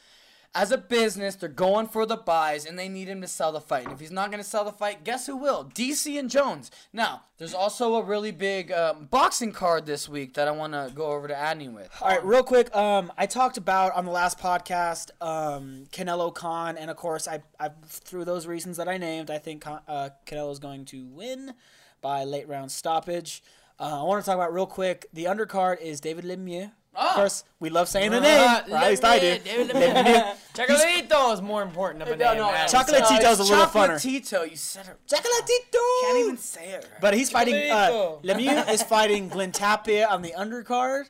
as a business, they're going for the buys, and they need him to sell the fight. And if he's not going to sell the fight, guess who will? DC and Jones. Now, there's also a really big um, boxing card this week that I want to go over to Adney with. All right, real quick. Um, I talked about on the last podcast um, Canelo Khan, and of course, I, I through those reasons that I named, I think uh, Canelo is going to win by late round stoppage. Uh, I want to talk about real quick. The undercard is David Lemieux. Of course, we love saying the name, or at least I do. Lemieux. Chocolatito is more important of a name. man. is a little funner. Chocolatito, you said it. Chocolatito. Can't even say it. Right. But he's fighting. Uh, Lemieux is fighting Glenn Tapia on the undercard,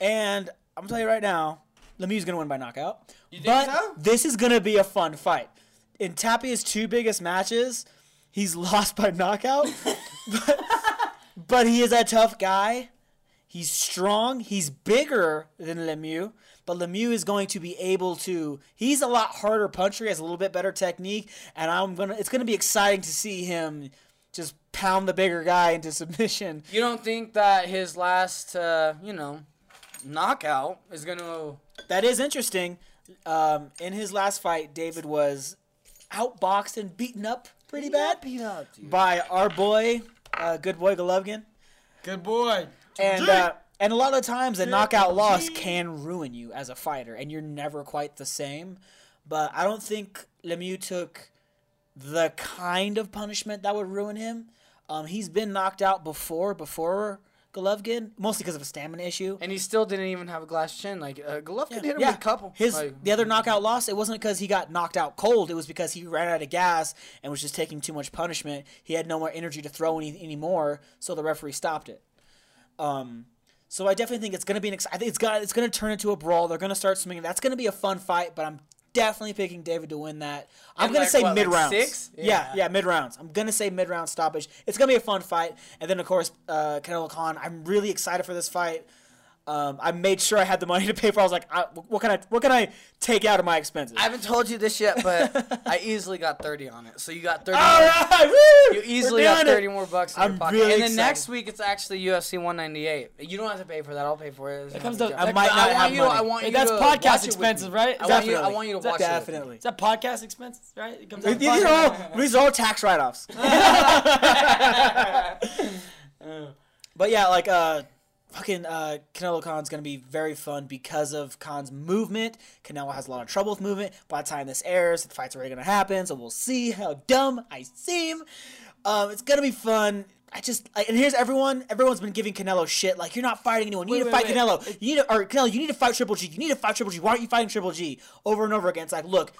and I'm gonna tell you right now, Lemieux's gonna win by knockout. think but so? this is gonna be a fun fight. In Tapia's two biggest matches, he's lost by knockout, but, but he is a tough guy. He's strong. He's bigger than Lemieux, but Lemieux is going to be able to. He's a lot harder puncher. He has a little bit better technique, and I'm gonna. It's gonna be exciting to see him just pound the bigger guy into submission. You don't think that his last, uh, you know, knockout is going to. That is interesting. Um, in his last fight, David was outboxed and beaten up pretty bad by our boy, uh, good boy Golovkin. Good boy. And uh, and a lot of times a knockout loss can ruin you as a fighter, and you're never quite the same. But I don't think Lemieux took the kind of punishment that would ruin him. Um, he's been knocked out before, before Golovkin, mostly because of a stamina issue. And he still didn't even have a glass chin. Like, uh, Golovkin hit him Yeah, with a couple. His Like, the other knockout loss, it wasn't because he got knocked out cold. It was because he ran out of gas and was just taking too much punishment. He had no more energy to throw any anymore, so the referee stopped it. Um, so I definitely think it's gonna be an. Ex- I think it's got it's gonna turn into a brawl. They're gonna start swinging. That's gonna be a fun fight. But I'm definitely picking David to win that. I'm And gonna like say what, like mid rounds. six? Yeah, Yeah. yeah, mid rounds. I'm gonna say mid round stoppage. It's gonna be a fun fight. And then of course, uh, Canelo Khan. I'm really excited for this fight. Um, I made sure I had the money to pay for. I was like, I, what can I what can I take out of my expenses? I haven't told you this yet, but I easily got 30 on it. So you got 30 All more. right, woo! You easily got 30 it. more bucks in I'm your pocket. really and then excited. next week it's actually UFC 198. You don't have to pay for that. I'll pay for it. It comes to- I might not want have you, money. I want you that's to podcast watch it with expenses, right? I want, you, I want you to watch it. Definitely. Is that podcast expenses, right? It comes out of These podcast- are all these are all tax write offs. but yeah, like uh fucking uh Canelo Khan's gonna be very fun because of Khan's movement. Canelo has a lot of trouble with movement. By the time this airs, the fight's already gonna happen, so we'll see how dumb I seem. Um, it's gonna be fun. I just like, and here's everyone. Everyone's been giving Canelo shit. Like you're not fighting anyone. You need Wait, to wait, fight wait. Canelo. You need to, or Canelo. You need to fight Triple G. You need to fight Triple G. Why aren't you fighting Triple G over and over again? It's like, look,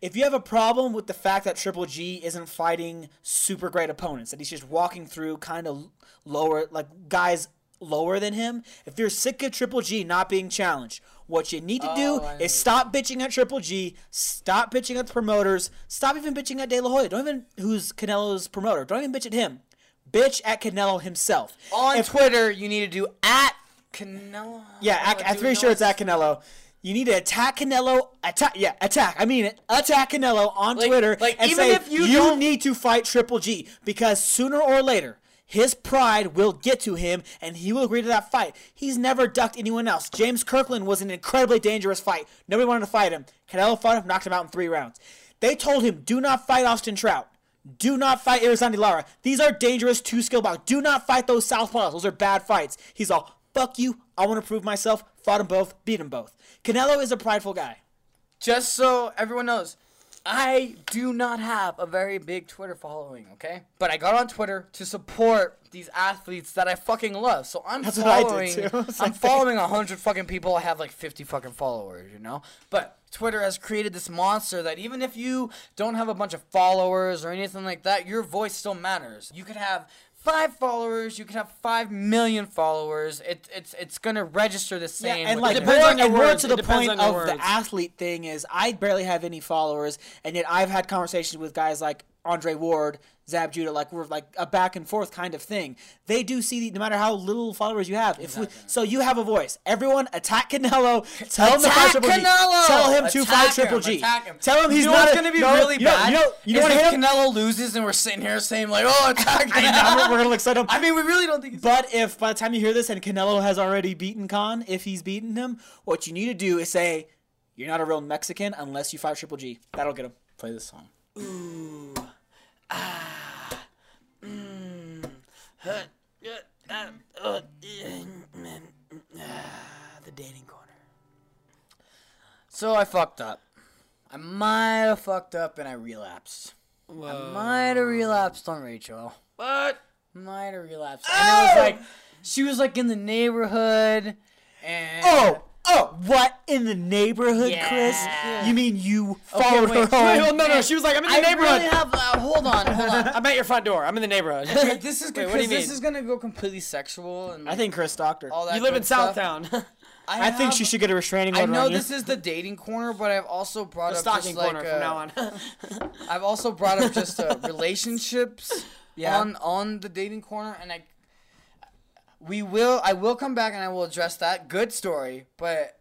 if you have a problem with the fact that Triple G isn't fighting super great opponents, that he's just walking through kind of lower, like guys lower than him, if you're sick of Triple G not being challenged, what you need to do Oh, is stop bitching at Triple G, stop bitching at the promoters, stop even bitching at De La Hoya. Don't even, who's Canelo's promoter, don't even bitch at him. bitch at Canelo himself. On If- Twitter, you need to do at Canelo. Yeah, at, I'm pretty sure it's at Canelo. You need to attack Canelo. Attack, yeah, attack. I mean it. Attack Canelo on Like- Twitter like, and even say if you don't- need to fight Triple G because sooner or later his pride will get to him and he will agree to that fight. He's never ducked anyone else. James Kirkland was an incredibly dangerous fight. Nobody wanted to fight him. Canelo fought him, knocked him out in three rounds. They told him, "Do not fight Austin Trout." Do not fight Erislandy Lara. These are dangerous two skill bouts. Do not fight those southpaws. Those are bad fights. He's all, fuck you. I want to prove myself. Fought them both. Beat them both. Canelo is a prideful guy. Just so everyone knows, I do not have a very big Twitter following, okay? But I got on Twitter to support these athletes that I fucking love. So I'm That's what I did, following. too. I'm following a hundred fucking people. I have like fifty fucking followers, you know. But Twitter has created this monster that even if you don't have a bunch of followers or anything like that, your voice still matters. You could have five followers. You can have five million followers. It, it's it's gonna register the same. Yeah, and like the- depends more, on your words. to the point of your the athlete thing is I barely have any followers, and yet I've had conversations with guys like Andre Ward, Zab Judah, like we're like a back and forth kind of thing. They do see the, no matter how little followers you have. If we, so, you have a voice. Everyone attack Canelo. Tell him to fight Attack Triple G. Canelo! Tell him to Attack fight him, Triple G. attack him. Tell him he's you know not a- gonna be no, really you know, bad. You know, you know is what I if hate? Canelo loses and we're sitting here saying like, "Oh, attack I know, Canelo." we're gonna look set up. I mean, we really don't think. It's But if by the time you hear this and Canelo has already beaten Khan, if he's beaten him, what you need to do is say, "You're not a real Mexican unless you fight Triple G." That'll get him. play this song. The dating corner. So I fucked up. I might have fucked up and I relapsed. I might have relapsed on Rachel. What? Might have relapsed. And it was like, she was like in the neighborhood, and Oh, oh, what in the neighborhood, Yeah. Chris? You mean you followed wait, her Wait, home? no, no. She was like, I'm in the I neighborhood. really have. Uh, hold on, hold on. I'm at your front door. I'm in the neighborhood. Okay, this is Wait, what do you mean? this is gonna go completely sexual and I think Chris stalked her. all that. you live in stuff. Southtown. I think have- she should get a restraining order. I know on you. this is the dating corner, but I've also brought the up stocking just like corner uh, from now on. I've also brought up just uh, relationships Yeah. on on the dating corner, and I we will I will come back and I will address that good story, but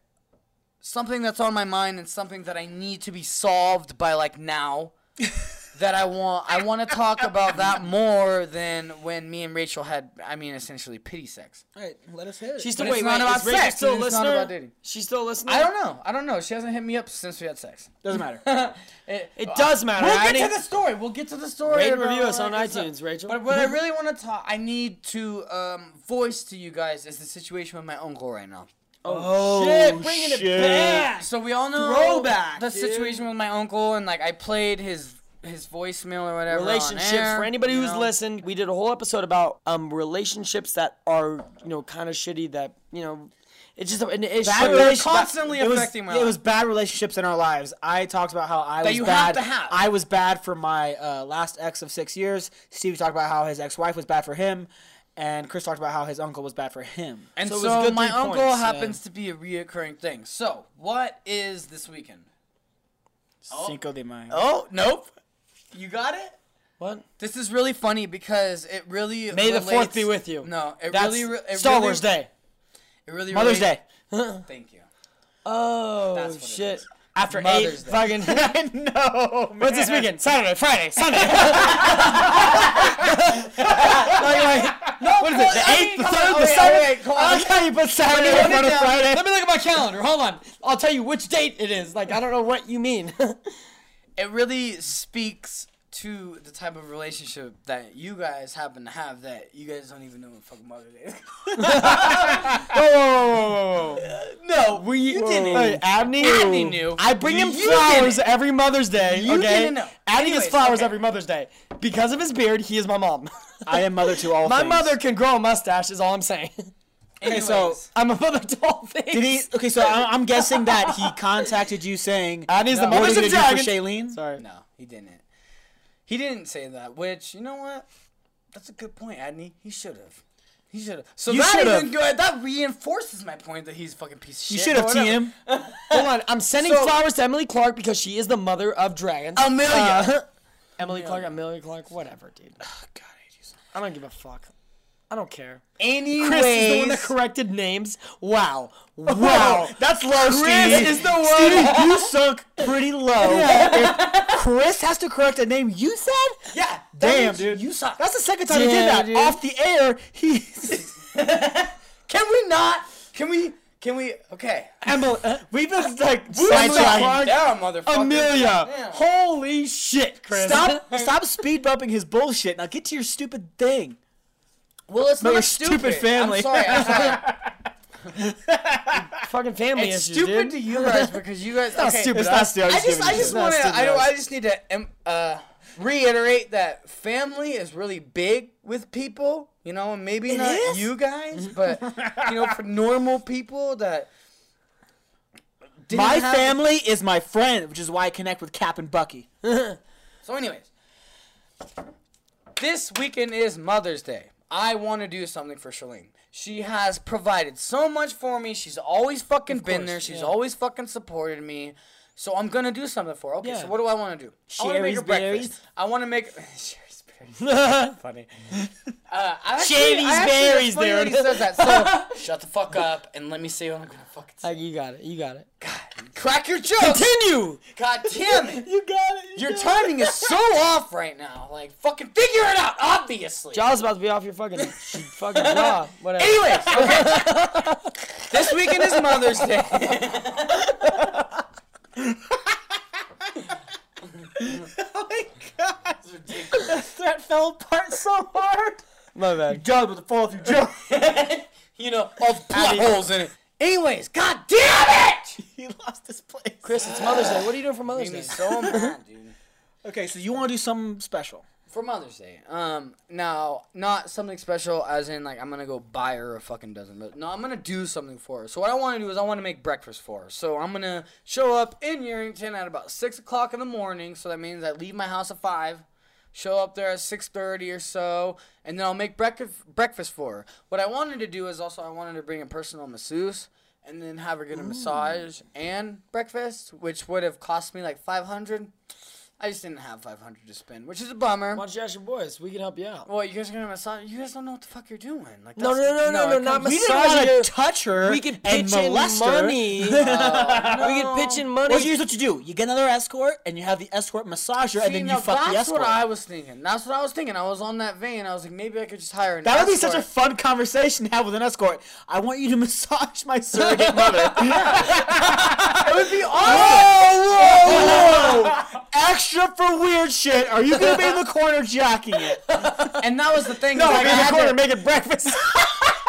something that's on my mind and something that I need to be solved by like now. that I want I want to talk about that more than when me and Rachel had I mean essentially pity sex. All right, let us hear it. She's still But it's wait, not wait, about is Rachel sex, still a and not about dating. She's still listening. I don't know. I don't know. She hasn't hit me up since we had sex. Doesn't matter. it, It does matter. We'll I get to need- the story. We'll get to the story. Rate and review us on good stuff. iTunes, Rachel. But what I really want to talk, I need to um, voice to you guys is the situation with my uncle right now. Oh, shit, bringing shit. it back. So we all know Throwback, the dude. situation with my uncle, and like I played his his voicemail or whatever. on relationships for anybody who's know? listened we did a whole episode about um relationships that are you know kind of shitty that you know it's just an issue Bad they're constantly it was- affecting my It life. was bad relationships in our lives. I talked about how I That was you bad. have to have. I was bad for my uh, last ex of six years. Steve talked about how his ex-wife was bad for him, and Chris talked about how his uncle was bad for him. And So so, it was my uncle points, happens to be a reoccurring thing. So what is this weekend? Cinco de Mayo. Oh nope, you got it. what This is really funny because it really May the fourth be with you. No, it that's really re- it Star really, Wars Day It really Mother's relates- Day. Thank you. oh That's what oh, shit is. after Mother's eight Day. fucking I know. Man. what's this weekend Saturday Friday Sunday like, like, no, what is it the I eighth mean, the come third the seventh wait, come. I like how you put Saturday in front of. Friday. Let me look at my calendar. Hold on. I'll tell you which date it is. Like I don't know what you mean. It really speaks to the type of relationship that you guys happen to have that you guys don't even know what fucking Mother's Day is. whoa. no, We you didn't. Hey, Abney, Abney knew. I bring him You flowers didn't. every Mother's Day. You okay, didn't know. Abney gets Anyways, flowers okay. every Mother's Day because of his beard. He is my mom. I am mother to all my things. mother can grow a mustache. Is all I'm saying. Anyways, so- I'm a mother to all. Did he? Okay, so I- I'm guessing that he contacted you saying, Abney's the "What are mother's you of gonna for. Shailene?" Sorry. no, he didn't. He didn't say that. Which you know what? That's a good point, Adney. He should have. He should have. So You that should've. even good. That reinforces my point that he's a fucking piece of You shit. You should have but whatever. TM. Hold on. I'm sending So- flowers to Emily Clark because she is the mother of dragons. Emilia. Uh, Emily Clark, Emilia Clarke, whatever, dude. Oh, God, I hate you so much. I don't give a fuck. I don't care. Anyways, Chris is the one that corrected names. Wow. Wow. That's low, Chris Stevie. is the one- Stevie, you sunk pretty low. If Chris has to correct a name you said? yeah, Damn, dude. you suck. That's the second time he did that. dude. Off the air, he. Can we not? Can we? Can we? Okay. Emily, uh, We've been like Calm sidetracking. down, motherfucker. Emilia. Damn. Holy shit, Chris. Stop! Stop speed bumping his bullshit. Now get to your stupid thing. Well, it's your not stupid stupid. family. I'm sorry. I'm sorry. Fucking family it's issues, stupid dude. to you guys because you guys. not okay, stupid. It's not stupid. I just, I just want to, I don't. I just need to um, uh, reiterate that family is really big with people, you know, and maybe not is? you guys, but you know, for normal people that. didn't My have- family is my friend, which is why I connect with Cap and Bucky. So, anyways, this weekend is Mother's Day. I want to do something for Shalene. She has provided so much for me. She's always fucking been there. She's yeah. always fucking supported me. So I'm gonna do something for her. Okay, Yeah. so what do I want to do? I want to make her breakfast. berries? I want to make Sherry's. Funny. Uh, I actually, Shady's I actually, berries, it's funny that he says that. So shut the fuck up and let me say what I'm gonna fucking Uh, say. you got it. You got it. God, Crack your jokes. Continue. God damn it. You got it. Your timing is so off right now. Like, fucking figure it out, obviously. Jaw's about to be off your fucking fucking jaw. Whatever. Anyways, okay. this weekend is Mother's Day. Oh my god. Ridiculous! That threat fell apart so hard. My bad. John with the fall through joke. you know, all the plot holes in it. Anyways, god damn it! he lost his place. Chris, it's Mother's Day. What are you doing for Mother's Made me Day? so mad, dude. Okay, so you want to do something special? For Mother's Day. Um, now, not something special as in, like, I'm gonna go buy her a fucking dozen, but no, I'm gonna do something for her. So, what I wanna do is I wanna make breakfast for her. So, I'm gonna show up in Yerington at about 6 o'clock in the morning. So, that means I leave my house at 5. Show up there at 6:30 or so, and then I'll make breakfast breakfast for her. What I wanted to do is also I wanted to bring a personal masseuse and then have her get a massage and breakfast, which would have cost me like 500. I just didn't have 500 to spend, which is a bummer. Why don't you ask your boys? We can help you out. Well, you guys are gonna massage. You guys don't know what the fuck you're doing. Like, No, no, no, no, no, not comes- We didn't want to touch her. We could and pitch in money. we could pitch in money. Well, here's what you do: you get another escort, and you have the escort massage her, and then you fuck the escort. that's what I was thinking. That's what I was thinking. I was on that vein. I was like, maybe I could just hire an that would be such a fun conversation to have with an escort. I want you to massage my surrogate mother. It would be awesome. whoa, whoa! Extra for weird shit. Are you gonna be in the corner jacking it? And that was the thing. No, is, be in the corner to- making breakfast.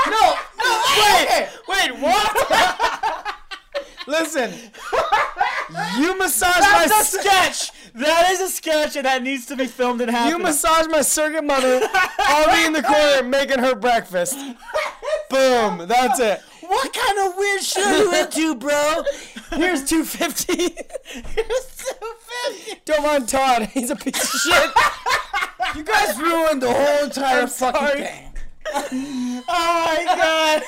No, no, wait, Wait, what? Listen, you massage my That's a s- sketch. That is a sketch, and that needs to be filmed and happen. you massage my surrogate mother. I'll be in the corner making her breakfast. Boom. That's it. What kind of weird shit are you into, bro? Here's two fifty. You're so fifty. Don't mind Todd. He's a piece of shit. You guys ruined the whole entire I'm fucking sorry. thing. Oh my god.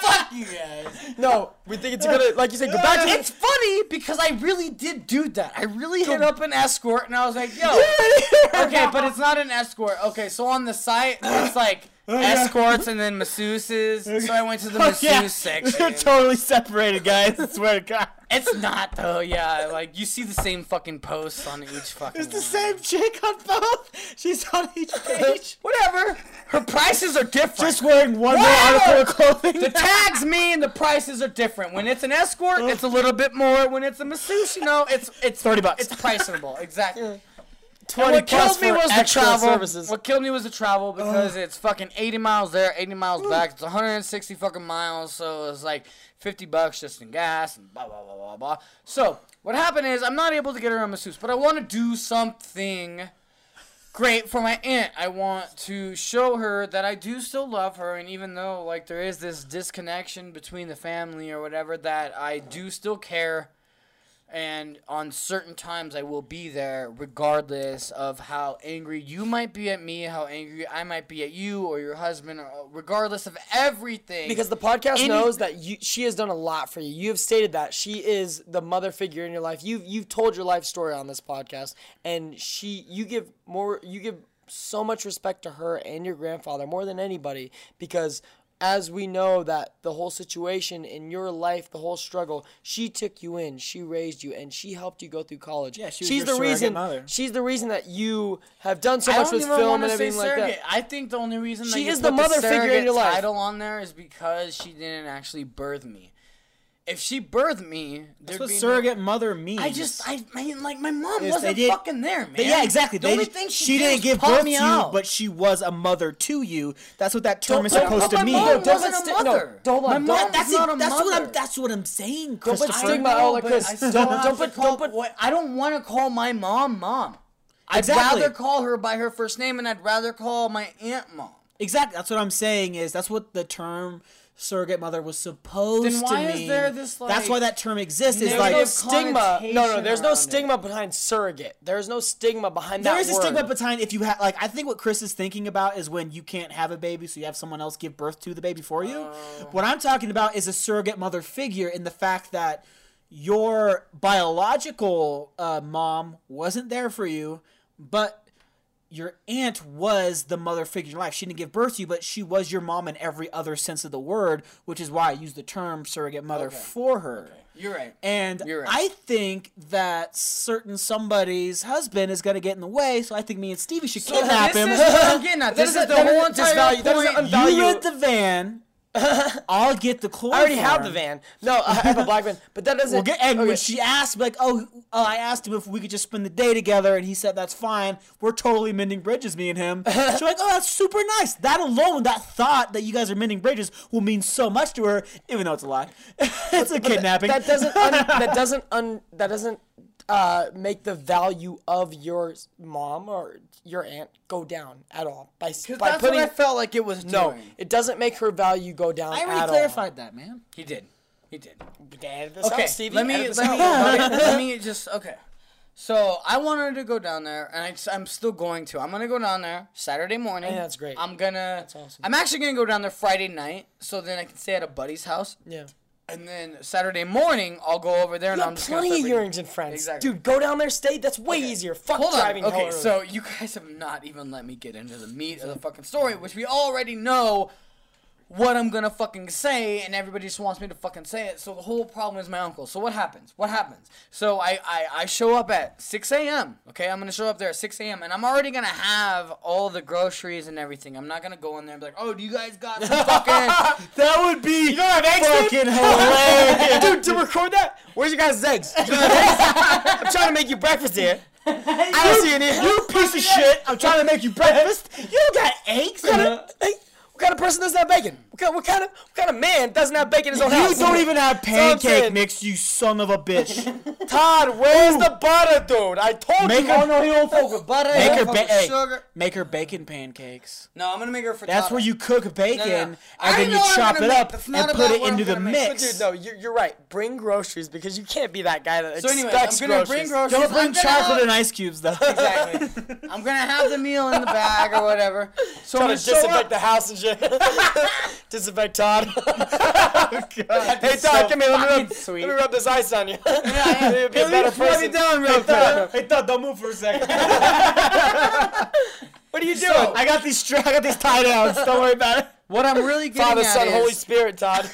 Fuck you guys. No, we think it's a good. Like you said, go back to It's funny because I really did do that. I really hit up an escort and I was like, yo. Okay, but it's not an escort. Okay, so on the site, it's like escorts and then masseuses. So I went to the oh, masseuse yeah. They're totally separated, guys. I swear to God. It's not though, yeah. Like you see the same fucking posts on each fucking. It's the one. same chick on both. She's on each page. Whatever. Her prices are different. Just wearing one more article of clothing. the tags mean the prices are different. When it's an escort, it's a little bit more. When it's a masseuse, you know, it's it's 30 bucks. It's priceable, exactly. And twenty what killed me was the travel. services. What killed me was the travel because it's fucking 80 miles there, 80 miles mm. back. It's 160 fucking miles, so it's like 50 bucks just in gas and blah blah blah blah blah. So what happened is I'm not able to get her a masseuse, but I want to do something great for my aunt. I want to show her that I do still love her, and even though like there is this disconnection between the family or whatever, that I do still care. And on certain times, I will be there, regardless of how angry you might be at me, how angry I might be at you or your husband, or regardless of everything. Because the podcast Any- knows that you, she has done a lot for you. You have stated that she is the mother figure in your life. You've you've told your life story on this podcast, and she you give more you give so much respect to her and your grandfather more than anybody because as we know that the whole situation in your life, the whole struggle, she took you in, she raised you, and she helped you go through college. Yeah, she was she's the reason. mother. She's the reason that you have done so much with film and everything like that. I think the only reason that She you is the mother figure in your life. title on there is because she didn't actually birth me. If she birthed me, That's there'd what be no- surrogate mother means. I just, I, I mean, like my mom Is wasn't they did- fucking there, man. But yeah, exactly. The They only just- thing she, she, did didn't was give pop birth to me you, out. but she was a mother to you. That's what that term Don't- is don't- supposed but to my mean. mom Don't wasn't put a sti- no, mother. don't let- my don't- mom that's not it. a That's what mother. I'm. That's what I'm saying, Don't put Christopher. stigma know, out like this. I Don't- don't put- call- don't put- I don't want to call my mom mom. I'd Exactly. rather call her by her first name, and I'd rather call my aunt mom. Exactly. That's what I'm saying. Is that's what the term surrogate mother was supposed Then why to is mean. there this, that's why that term exists. Is like no stigma. No, no, there's no around it. stigma behind surrogate. There's no stigma behind there that is a word. stigma behind if you have like I think what Chris is thinking about is when you can't have a baby, so you have someone else give birth to the baby for you. Oh. What I'm talking about is a surrogate mother figure in the fact that your biological uh, mom wasn't there for you, but your aunt was the mother figure in your life. She didn't give birth to you, but she was your mom in every other sense of the word, which is why I use the term surrogate mother for her. You're right. And You're right. I think that certain somebody's husband is going to get in the way, so I think me and Stevie should kidnap this him. is what I'm getting at. This That is the doesn't- whole entire disvalue- point. you rent the van. I'll get the chloroform. I already have the van. No, I have a black van, but that doesn't. Well, get, and okay. when she asked, like, oh, uh, I asked him if we could just spend the day together, and he said that's fine. We're totally mending bridges, me and him. She's like, oh, that's super nice. That alone, that thought that you guys are mending bridges, will mean so much to her, even though it's a lie. it's a kidnapping. that doesn't un, that doesn't un, that doesn't uh, make the value of your mom or your aunt go down at all by s- by That's putting what I felt like it was no doing. it doesn't make her value go down I at already all. clarified that, man. He did. He did. Edit Okay, out, Stevie. let me let me, let me let me just okay. So I wanted to go down there, and I, am still going to. I'm gonna go down there Saturday morning. Yeah, that's great. I'm gonna. That's awesome. I'm actually gonna go down there Friday night, so then I can stay at a buddy's house, yeah. And then Saturday morning I'll go over there, and I'm just gonna plenty of start bringing- earrings and friends. Exactly. Dude, go down there, stay. That's way easier. Fuck Hold on. driving. Okay, hell so you guys have not even let me get into the meat of the fucking story, which we already know what I'm gonna fucking say, and everybody just wants me to fucking say it. So the whole problem is my uncle. So what happens? What happens? So I I, I show up at 6 a.m. Okay, I'm gonna show up there at 6 a.m. and I'm already gonna have all the groceries and everything. I'm not gonna go in there and be like, oh, do you guys got some fucking? That would be you know what fucking hilarious. Dude, to record that, where's your guys' eggs? You? I'm trying to make you breakfast here. I don't see any. You piece of shit! I'm trying to make you breakfast. You don't got eggs. What kind of, hey, what kind of person doesn't have bacon? What kind, what kind of what kind of man doesn't have bacon in his own You house? You don't even have That's pancake mix, you son of a bitch. Todd, where's the butter, dude? I told Make you. her- Oh no, he don't fuck with butter. Make He her don't ba- fuck hey, sugar. make her bacon pancakes. No, I'm gonna make her for. That's where you cook bacon No, no. I and then you know what I'm chop gonna it make. up That's and put it into the gonna make. mix. Dude, no, you're, you're right. Bring groceries because you can't be that guy that So anyways, expects I'm gonna groceries. bring groceries. Don't bring I'm gonna chocolate have- and ice cubes though. Exactly. I'm gonna have the meal in the bag or whatever. So I'm gonna to show disinfect the house and shit. Disinfect Todd. God, hey Todd, come here. Let me, fucking rub, sweet. let me rub this ice on you. yeah. You'll be a better person. down real quick. Hey, Todd, don't move for a second. What are you doing? So- I got these stra- I got these tie downs. Don't worry about it. What I'm really getting Father, at Son, is, Holy Spirit, Todd.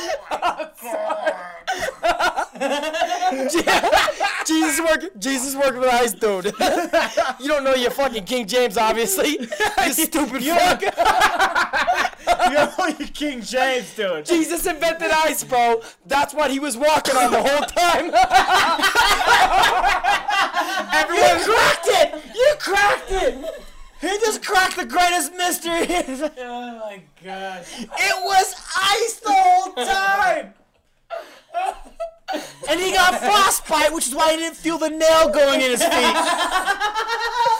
Jesus working. Jesus working with ice, dude. you don't know your fucking King James, obviously. You stupid you fuck. You're only King James, dude. Jesus invented ice, bro. That's what he was walking on the whole time. Everyone cracked it. You cracked it. He just cracked the greatest mystery. Oh my god. It was ice the whole time. and he got frostbite, which is why he didn't feel the nail going in his feet.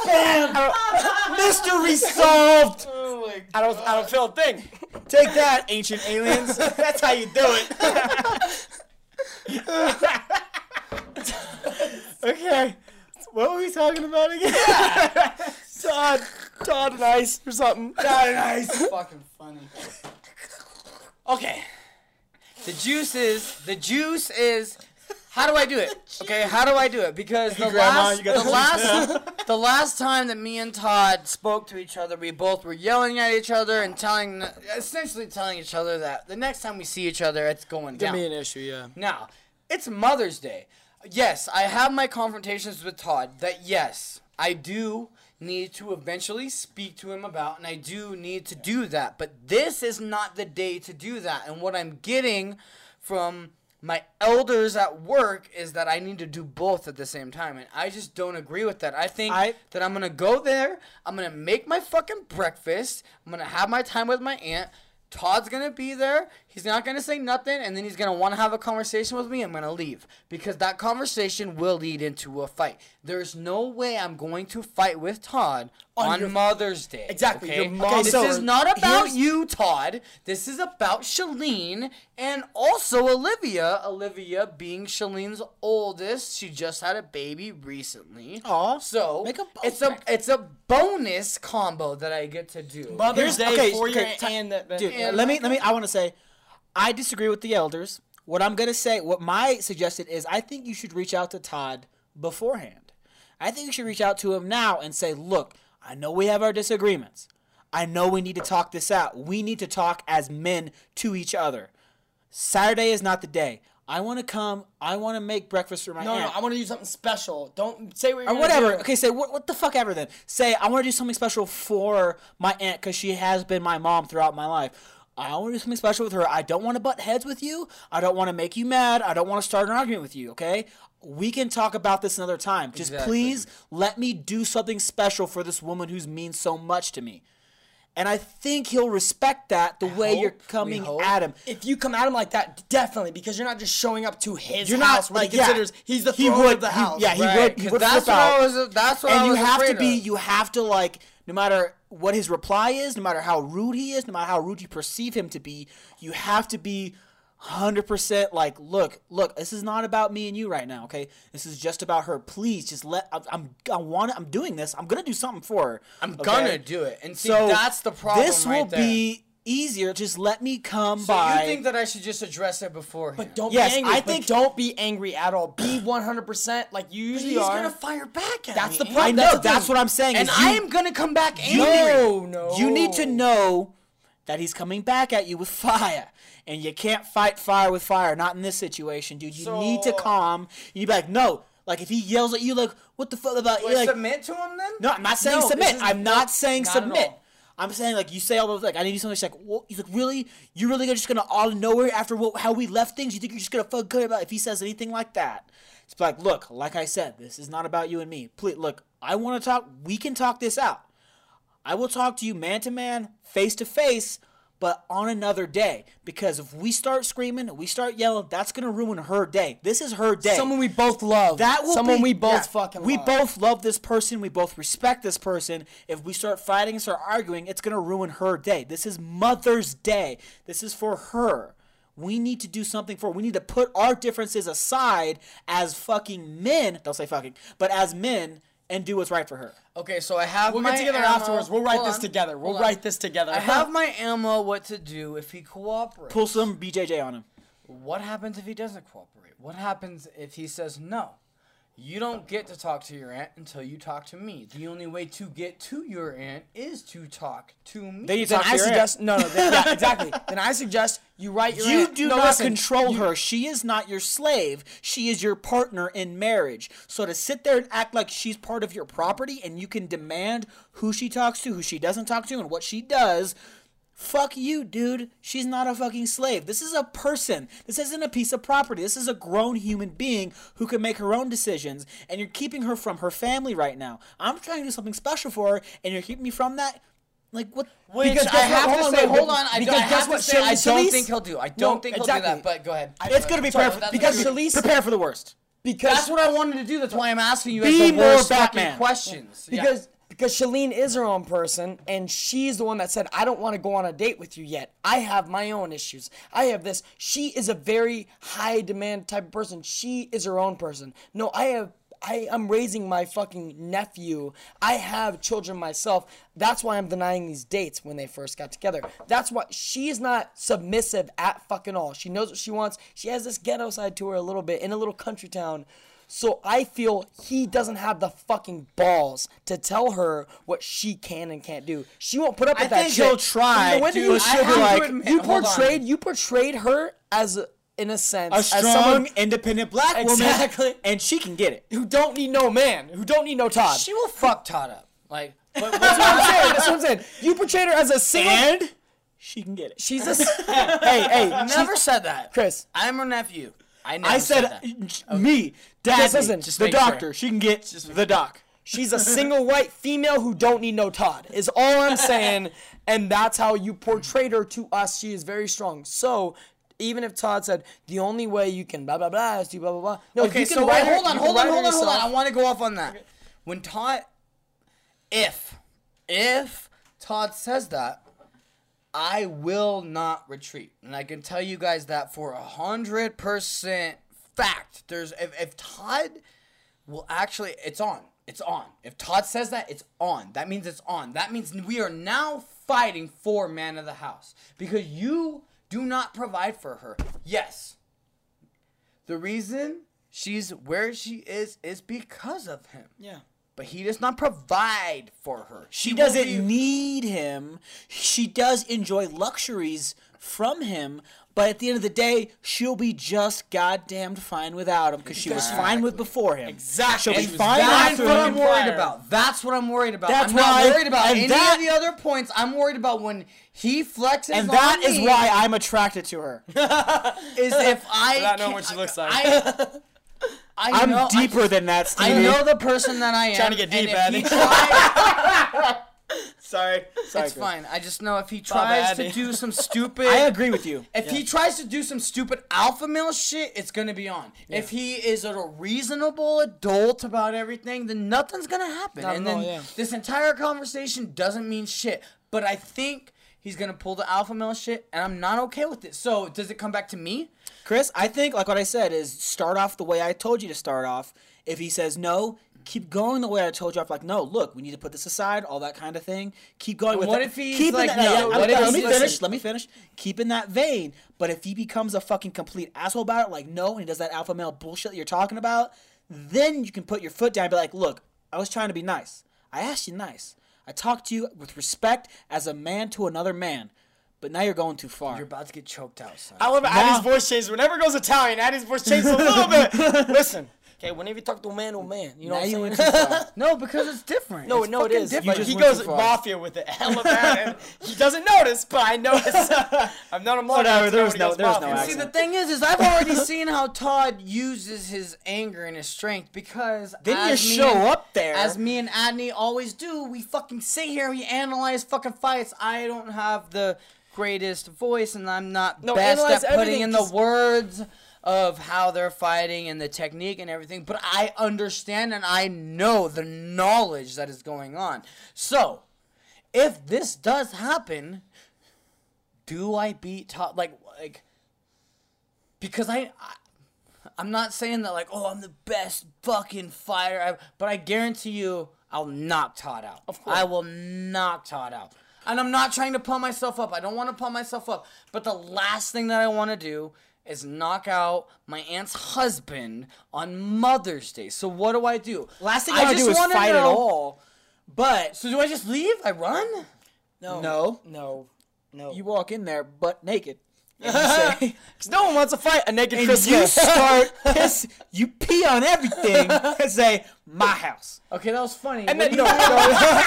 Bam! Mystery solved. Oh my I don't. I don't feel a thing. Take that, ancient aliens. That's how you do it. okay. What were we talking about again? Todd, Todd and ice or something. Todd, nice. fucking funny. Okay. The juice is the juice is how do I do it? Okay, how do I do it? Because the Grandma, last you got the the last the last time that me and Todd spoke to each other, we both were yelling at each other and telling, essentially telling each other that the next time we see each other, it's going Give down. me an issue, yeah. Now, it's Mother's Day. Yes, I have my confrontations with Todd that yes, I do need to eventually speak to him about and I do need to do that. But this is not the day to do that. And what I'm getting from my elders at work is that I need to do both at the same time. And I just don't agree with that. I think I- that I'm gonna go there, I'm gonna make my fucking breakfast, I'm gonna have my time with my aunt. Todd's gonna be there. He's not gonna say nothing, and then he's gonna want to have a conversation with me. I'm gonna leave because that conversation will lead into a fight. There's no way I'm going to fight with Todd on, On your- Mother's Day. Exactly, Okay? your mom- this so is not about you, Todd. This is about Shalene and also Olivia. Olivia being Shalene's oldest. She just had a baby recently. Aw, So make a it's a it's a bonus combo that I get to do. Mother's Here's- Day okay, for your okay, ti- and that. Dude, And let me let me. I want to say, I disagree with the elders. What I'm gonna say, what my suggestion is, I think you should reach out to Todd beforehand. I think you should reach out to him now and say, look, I know we have our disagreements. I know we need to talk this out. We need to talk as men to each other. Saturday is not the day. I want to come. I want to make breakfast for my aunt. No, no. I want to do something special. Don't say what you're or whatever. do. Okay, say what, what the fuck ever then. Say I want to do something special for my aunt because she has been my mom throughout my life. I want to do something special with her. I don't want to butt heads with you. I don't want to make you mad. I don't want to start an argument with you. Okay, we can talk about this another time. Just Exactly. please let me do something special for this woman who's means so much to me. And I think he'll respect that the way you're coming at him. If you come at him like that, definitely, because you're not just showing up to his You're house not like he yeah, considers he's the he would of the he- house. yeah, he Right, would. He would that's what I out. was- that's what and I you have to be. of. You have to like. No matter what his reply is, no matter how rude he is, no matter how rude you perceive him to be, you have to be hundred percent like, look, look. This is not about me and you right now. Okay, this is just about her. Please, just let. I, I'm. I want. I'm doing this. I'm gonna do something for her. I'm okay? gonna do it. And see, So that's the problem. This right will there. be easier. Just let me come by. So by. you think that I should just address it before? But don't Yes, be angry. I think- don't be angry at all. Be 100% like you usually he's are. gonna fire back at you. That's me. the I problem. know. That's That's what I'm saying. and you- I am gonna come back angry. No, no. You need to know that he's coming back at you with fire. And you can't fight fire with fire. Not in this situation, dude. You need to calm. You be like, no. Like if he yells at you, like, what the fuck about you? Like, submit to him then? no, I'm not saying No, submit. is- I'm not saying not submit. I'm saying like you say all those like I need to do something. She's like, well, he's like, really? You're really just gonna all of nowhere after what, how we left things? You think you're just gonna fuck good about if he says anything like that? It's like, look, like I said, this is not about you and me. Please, look, I want to talk. We can talk this out. I will talk to you man to man, face to face, but on another day. Because if we start screaming, we start yelling, that's gonna ruin her day. This is her day. Someone we both love. That will Someone be- we both yeah. fucking We love. both love this person. We both respect this person. If we start fighting and start arguing, it's gonna ruin her day. This is Mother's Day. This is for her. We need to do something for. We need to put our differences aside as fucking men. Don't say fucking, but as men, and do what's right for her. Okay, so I have We'll my get together ammo. afterwards. We'll write Hold this on, together. We'll hold on. write this together. I have my ammo. What to do if he cooperates? Pull some BJJ on him. What happens if he doesn't cooperate? What happens if he says no? You don't get to talk to your aunt until you talk to me. The only way to get to your aunt is to talk to me. Then you Then talk to I your aunt. suggest no, no. Then, yeah, exactly. Then I suggest you write your. You aunt- do no, not listen, control you- her. She is not your slave. She is your partner in marriage. So to sit there and act like she's part of your property and you can demand who she talks to, who she doesn't talk to, and what she does. Fuck you, dude. She's not a fucking slave. This is a person. This isn't a piece of property. This is a grown human being who can make her own decisions, and you're keeping her from her family right now. I'm trying to do something special for her, and you're keeping me from that. Like what? Which Because I guess what? have Hold to on, say, hold on. I, because I guess what? say, I don't think he'll do. I don't No, think he'll exactly. do that. But go ahead. It's gonna be Sorry, prepare, that's because gonna Shalice- prepare for the worst. because That's what I wanted to do. That's why I'm asking you Be the more worst Batman. fucking questions. Yeah. Because Shalene is her own person, and she's the one that said, "I don't want to go on a date with you yet. I have my own issues. I have this." She is a very high demand type of person. She is her own person. No, I have. I am raising my fucking nephew. I have children myself. That's why I'm denying these dates when they first got together. That's why she's not submissive at fucking all. She knows what she wants. She has this ghetto side to her a little bit in a little country town. So I feel he doesn't have the fucking balls to tell her what she can and can't do. She won't put up I with that think shit. he'll try, When do dude, you, but she'll I be like, admit- you portrayed you portrayed her as in a sense a as strong, someone independent black woman, Exactly. and she can get it. who don't need no man, who don't need no Todd. She will fuck Todd up. Like, but, That's what I'm saying. That's what I'm saying. You portrayed her as a single. And she can get it. she's a. hey, hey, never said that. Chris. I'm her nephew. I never I said, that. me, dad, just the make sure. doctor. She can get the doc. She's a single white female who don't need no Todd. Is all I'm saying, and that's how you portrayed her to us. She is very strong. So even if Todd said the only way you can blah blah blah is to blah blah blah. No, Okay, you can so write wait, her- hold on, hold on, hold on, hold on. I want to go off on that. When Todd, if, if Todd says that, I will not retreat, and I can tell you guys that for a hundred percent fact. There's if, if Todd will actually, it's on. It's on. If Todd says that, it's on. That means it's on. That means we are now fighting for man of the house because you do not provide for her. Yes, the reason she's where she is is because of him. Yeah. But he does not provide for her. She will doesn't be- need him. She does enjoy luxuries from him, but at the end of the day, she'll be just goddamn fine without him because she was fine with before him. Exactly. She'll be And fine That's after what him. I'm worried Fire. about. That's what I'm worried about. That's what I'm not why- worried about and any that- of the other points. I'm worried about when he flexes And on that is me, why I'm attracted to her. is if I Without knowing can't- what she looks like. I, I I'm know, deeper I, than that, Stevie. I know the person that I am. Trying to get and deep, if he Andy. tries- Sorry. Sorry. it's Chris. fine. I just know if he tries to do some stupid. I agree with you. If he tries to do some stupid alpha male shit, it's gonna be on. If he is a reasonable adult about everything, then nothing's gonna happen. Not and at all, then yeah. this entire conversation doesn't mean shit. But I think he's gonna pull the alpha male shit, and I'm not okay with it. So does it come back to me? Chris, I think like what I said is start off the way I told you to start off. If he says no, keep going the way I told you I'm Like no, look, we need to put this aside, all that kind of thing. Keep going with what it. if he's Keep in like, that, no, yeah, what I'm- if let he's- me finish. listen. Let me finish. Keep in that vein. But if he becomes a fucking complete asshole about it, like no, and he does that alpha male bullshit that you're talking about, then you can put your foot down and be like, look, I was trying to be nice. I asked you nice. I talked to you with respect as a man to another man. But now you're going too far. You're about to get choked out, son. I love it. Now- Addy's voice changes. Whenever it goes Italian, Addy's voice changes a little bit. Listen. Okay, whenever you talk to a man, to a man. You know now what I'm went saying? no, because it's different. No, It's no, it is. Different. But he goes mafia with it. Hella bad. and he doesn't notice, but I notice. I've known him long Whatever, enough to there know was no- goes there was no accent. See, the thing is, is I've already seen how Todd uses his anger and his strength because Then you show and- up there. as me and Adney always do. We fucking sit here, we analyze fucking fights. I don't have the greatest voice, and I'm not No, best at putting in the words of how they're fighting and the technique and everything. But I understand and I know the knowledge that is going on. So, if this does happen, do I beat Todd? Like, like, because I, I I'm not saying that like, oh, I'm the best fucking fighter, I, but I guarantee you, I'll knock Todd out. Of course. I will knock Todd out. And I'm not trying to pump myself up. I don't want to pump myself up. But the last thing that I want to do is knock out my aunt's husband on Mother's Day. So what do I do? Last thing I I want to just do is wanna fight at know- all. But So do I just leave? I run? No. No. No. No. you walk in there butt naked. And you say, Because no one wants to fight a naked and Chris you start piss, you pee on everything and say, my house. Okay, that was funny. And then do no, no,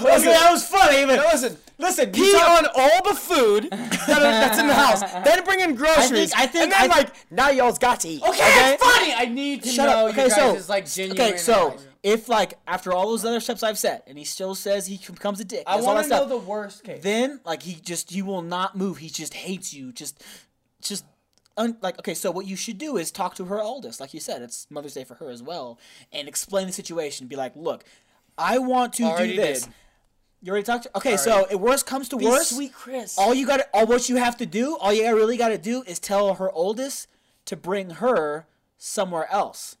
Listen, that was funny. But no, listen. listen, Pee talk- on all the food that are, that's in the house. Then bring in groceries. I think- and then I- like now y'all's got to eat. Okay, it's funny. I need to Shut know up. Okay, you so guys' like genuine. okay, so advice. If like after all those other steps I've said, and he still says he becomes a dick, I want to know stuff, the worst case. then like he just he will not move. He just hates you. Just just un, like okay. So what you should do is talk to her oldest, like you said. It's Mother's Day for her as well, and explain the situation. Be like, look, I want to Already do this. did. You already talked to. Okay, so it worst comes to Be worst, sweet Chris. all you got all what you have to do, all you really got to do is tell her oldest to bring her somewhere else.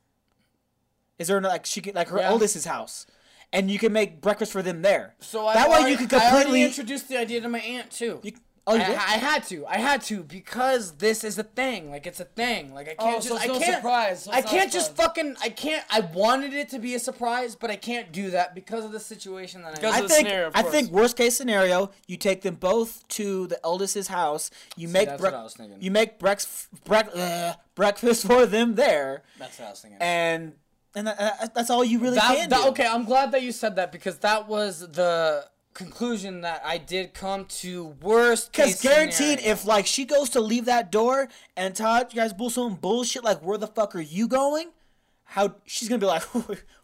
Is there like she could like her Yeah. oldest's house, and you can make breakfast for them there. So I that way already, you can I already completely. introduced the idea to my aunt too. You, Oh, you I, did? I had to. I had to because this is a thing. Like it's a thing. Like I can't Oh, just. so it's I no can't. surprise, so I it's not a can't just fucking. I can't. I wanted it to be a surprise, but I can't do that because of the situation that Because I. I of the think scenario, of I think worst case scenario, you take them both to the eldest's house. You make that's brec- what I was thinking. you make brex- brec- uh, breakfast for them there, That's what I was thinking. and and that, that's all you really that, can that- do. okay, I'm glad that you said that because that was the conclusion that I did come to. Worst Because guaranteed, scenario. if like she goes to leave that door and Todd, you guys bull some bullshit like, where the fuck are you going? How she's gonna be like,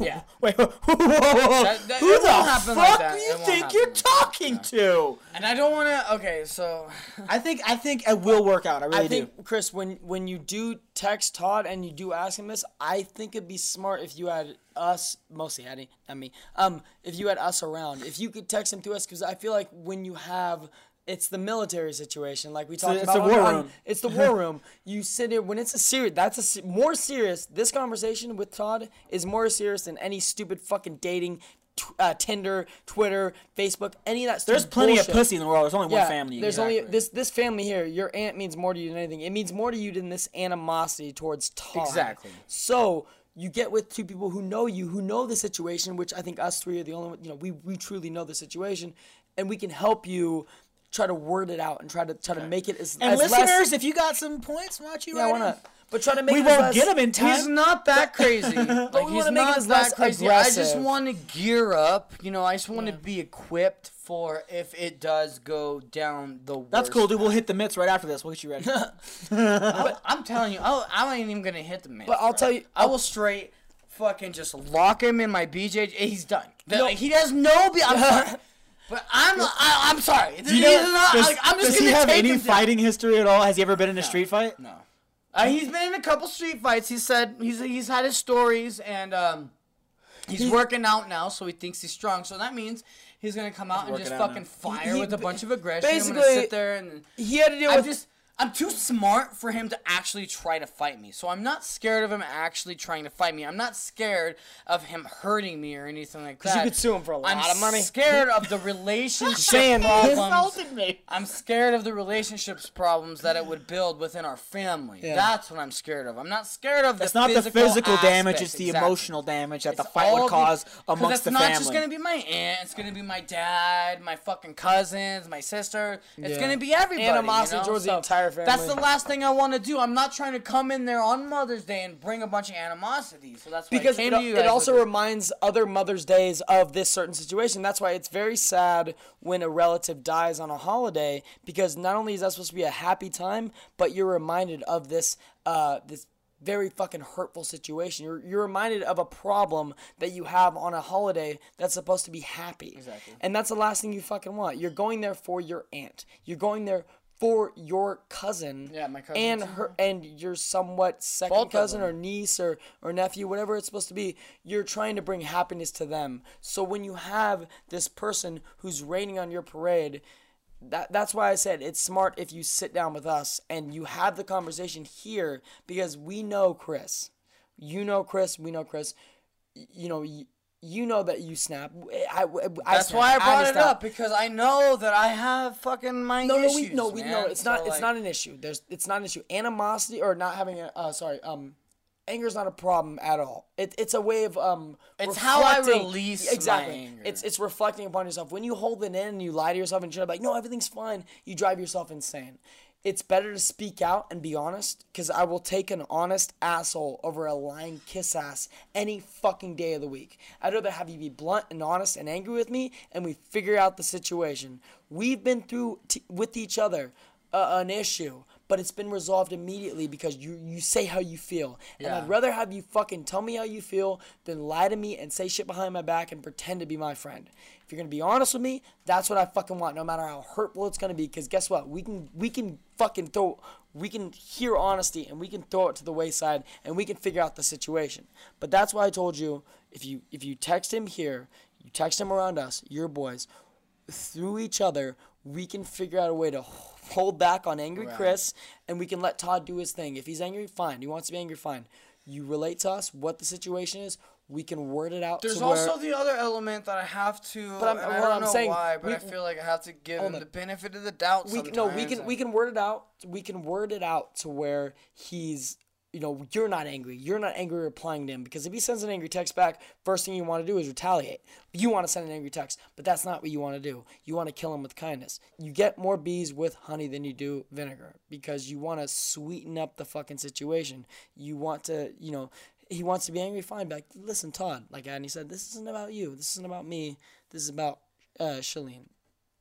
Yeah. wait, whoa, whoa, whoa. That- that- who the fuck like that. do you think you're like talking to? and I don't want to. Okay, so I think I think it will work out. I really I think do. Chris, when when you do text Todd and you do ask him this, I think it'd be smart if you had us, mostly Hattie, not me. Um, if you had us around, if you could text him to us, because I feel like when you have. It's the military situation, like we talked it's about. the war room. It's the war room. You sit here when it's a serious. That's a more serious. This conversation with Todd is more serious than any stupid fucking dating, tw- uh, Tinder, Twitter, Facebook, any of that. Stuff. There's plenty bullshit. of pussy in the world. There's only one family. There's Exactly. only this this family here. Your aunt means more to you than anything. It means more to you than this animosity towards Todd. Exactly. So you get with two people who know you, who know the situation, which I think us three are the only one. You know, we we truly know the situation, and we can help you try to word it out and try to try to make it as and as listeners, less. if you got some points, why don't you Yeah, write why not? But try to make We it as won't less- get them in time. He's not that crazy. like, we he's wanna make it not that less crazy. I just want to gear up. You know, I just want to be equipped for if it does go down the worst. That's cool, dude. We'll hit the mitts right after this. We'll get you ready. But I'm telling you, I'll, I ain't even gonna hit the man. But I'll tell you- I will straight fucking just lock him in my BJ. He's done. The- No. He has no. B- I'm sorry. But I'm I, I'm sorry. Do you know, not- does, like, I'm just does he have any fighting history at all? Has he ever been in a street fight? No. Uh, he's been in a couple street fights. He said he's he's had his stories and um, he's working out now, so he thinks he's strong. So that means he's gonna come out and just fucking now. fire He- with a bunch of aggression. I'm gonna basically, sit there and he had to deal I'm with just I'm too smart for him to actually try to fight me. So I'm not scared of him actually trying to fight me. I'm not scared of him hurting me or anything like that. you could sue him for a lot I'm of money. scared of the relationship problems. me. I'm scared of the relationships problems that it would build within our family. That's what I'm scared of. I'm not scared of It's the not the physical physical damage; it's the Exactly. emotional damage that the It's fight all would the- cause amongst it's the not family. just gonna be my aunt. It's gonna be my dad, my fucking cousins, my sister. It's Yeah. gonna be everybody. Animosity you know? towards the So entire That's the last thing I want to do. I'm not trying to come in there on Mother's Day and bring a bunch of animosity. So that's why because I came it, to you it also with reminds other Mother's Days of this certain situation. That's why it's very sad when a relative dies on a holiday because not only is that supposed to be a happy time, but you're reminded of this uh, this very fucking hurtful situation. You're you're reminded of a problem that you have on a holiday that's supposed to be happy. Exactly. And that's the last thing you fucking want. You're going there for your aunt. You're going there for your cousin. Yeah, my cousin And her and your somewhat second cousin or niece or, or nephew, whatever it's supposed to be, you're trying to bring happiness to them. So when you have this person who's raining on your parade, that that's why I said it's smart if you sit down with us and you have the conversation here because we know Chris. You know Chris, we know Chris. You know, you know that you snap. I, I, I That's snap. why I brought it up because I know that I have fucking my No, no, issues. we no, we man. no. It's So, not. It's not an issue. There's. It's not an issue. Animosity or not having a. Uh, sorry. Um, anger is not a problem at all. It, it's a way of um. It's how I release my exactly. anger. It's it's reflecting upon yourself. When you hold it in and you lie to yourself and you're like, no, everything's fine. You drive yourself insane. It's better to speak out and be honest, because I will take an honest asshole over a lying kiss ass any fucking day of the week. I'd rather have you be blunt and honest and angry with me, and we figure out the situation. We've been through t- with each other uh, an issue, but it's been resolved immediately because you you say how you feel, and I'd rather have you fucking tell me how you feel than lie to me and say shit behind my back and pretend to be my friend. If you're gonna be honest with me, that's what I fucking want, no matter how hurtful it's gonna be. Because guess what? We can we can fucking throw we can hear honesty and we can throw it to the wayside and we can figure out the situation. But that's why I told you if you if you text him here, you text him around us, your boys, through each other, we can figure out a way to hold back on angry Chris and we can let Todd do his thing. If he's angry, fine. He wants to be angry, fine. You relate to us what the situation is. we can word it out. There's to where, also the other element that I have to. But I'm- I don't I'm know saying, why, but we- I feel like I have to give him the benefit of the doubt. we can, no, we can we can word it out. We can word it out to where he's you know you're not angry. You're not angry replying to him because if he sends an angry text back, first thing you want to do is retaliate. You want to send an angry text, but that's not what you want to do. You want to kill him with kindness. You get more bees with honey than you do vinegar because you want to sweeten up the fucking situation. You want to you know. He wants to be angry, fine. Be like, listen, Todd. Like Annie said, this isn't about you. This isn't about me. This is about uh, Shalene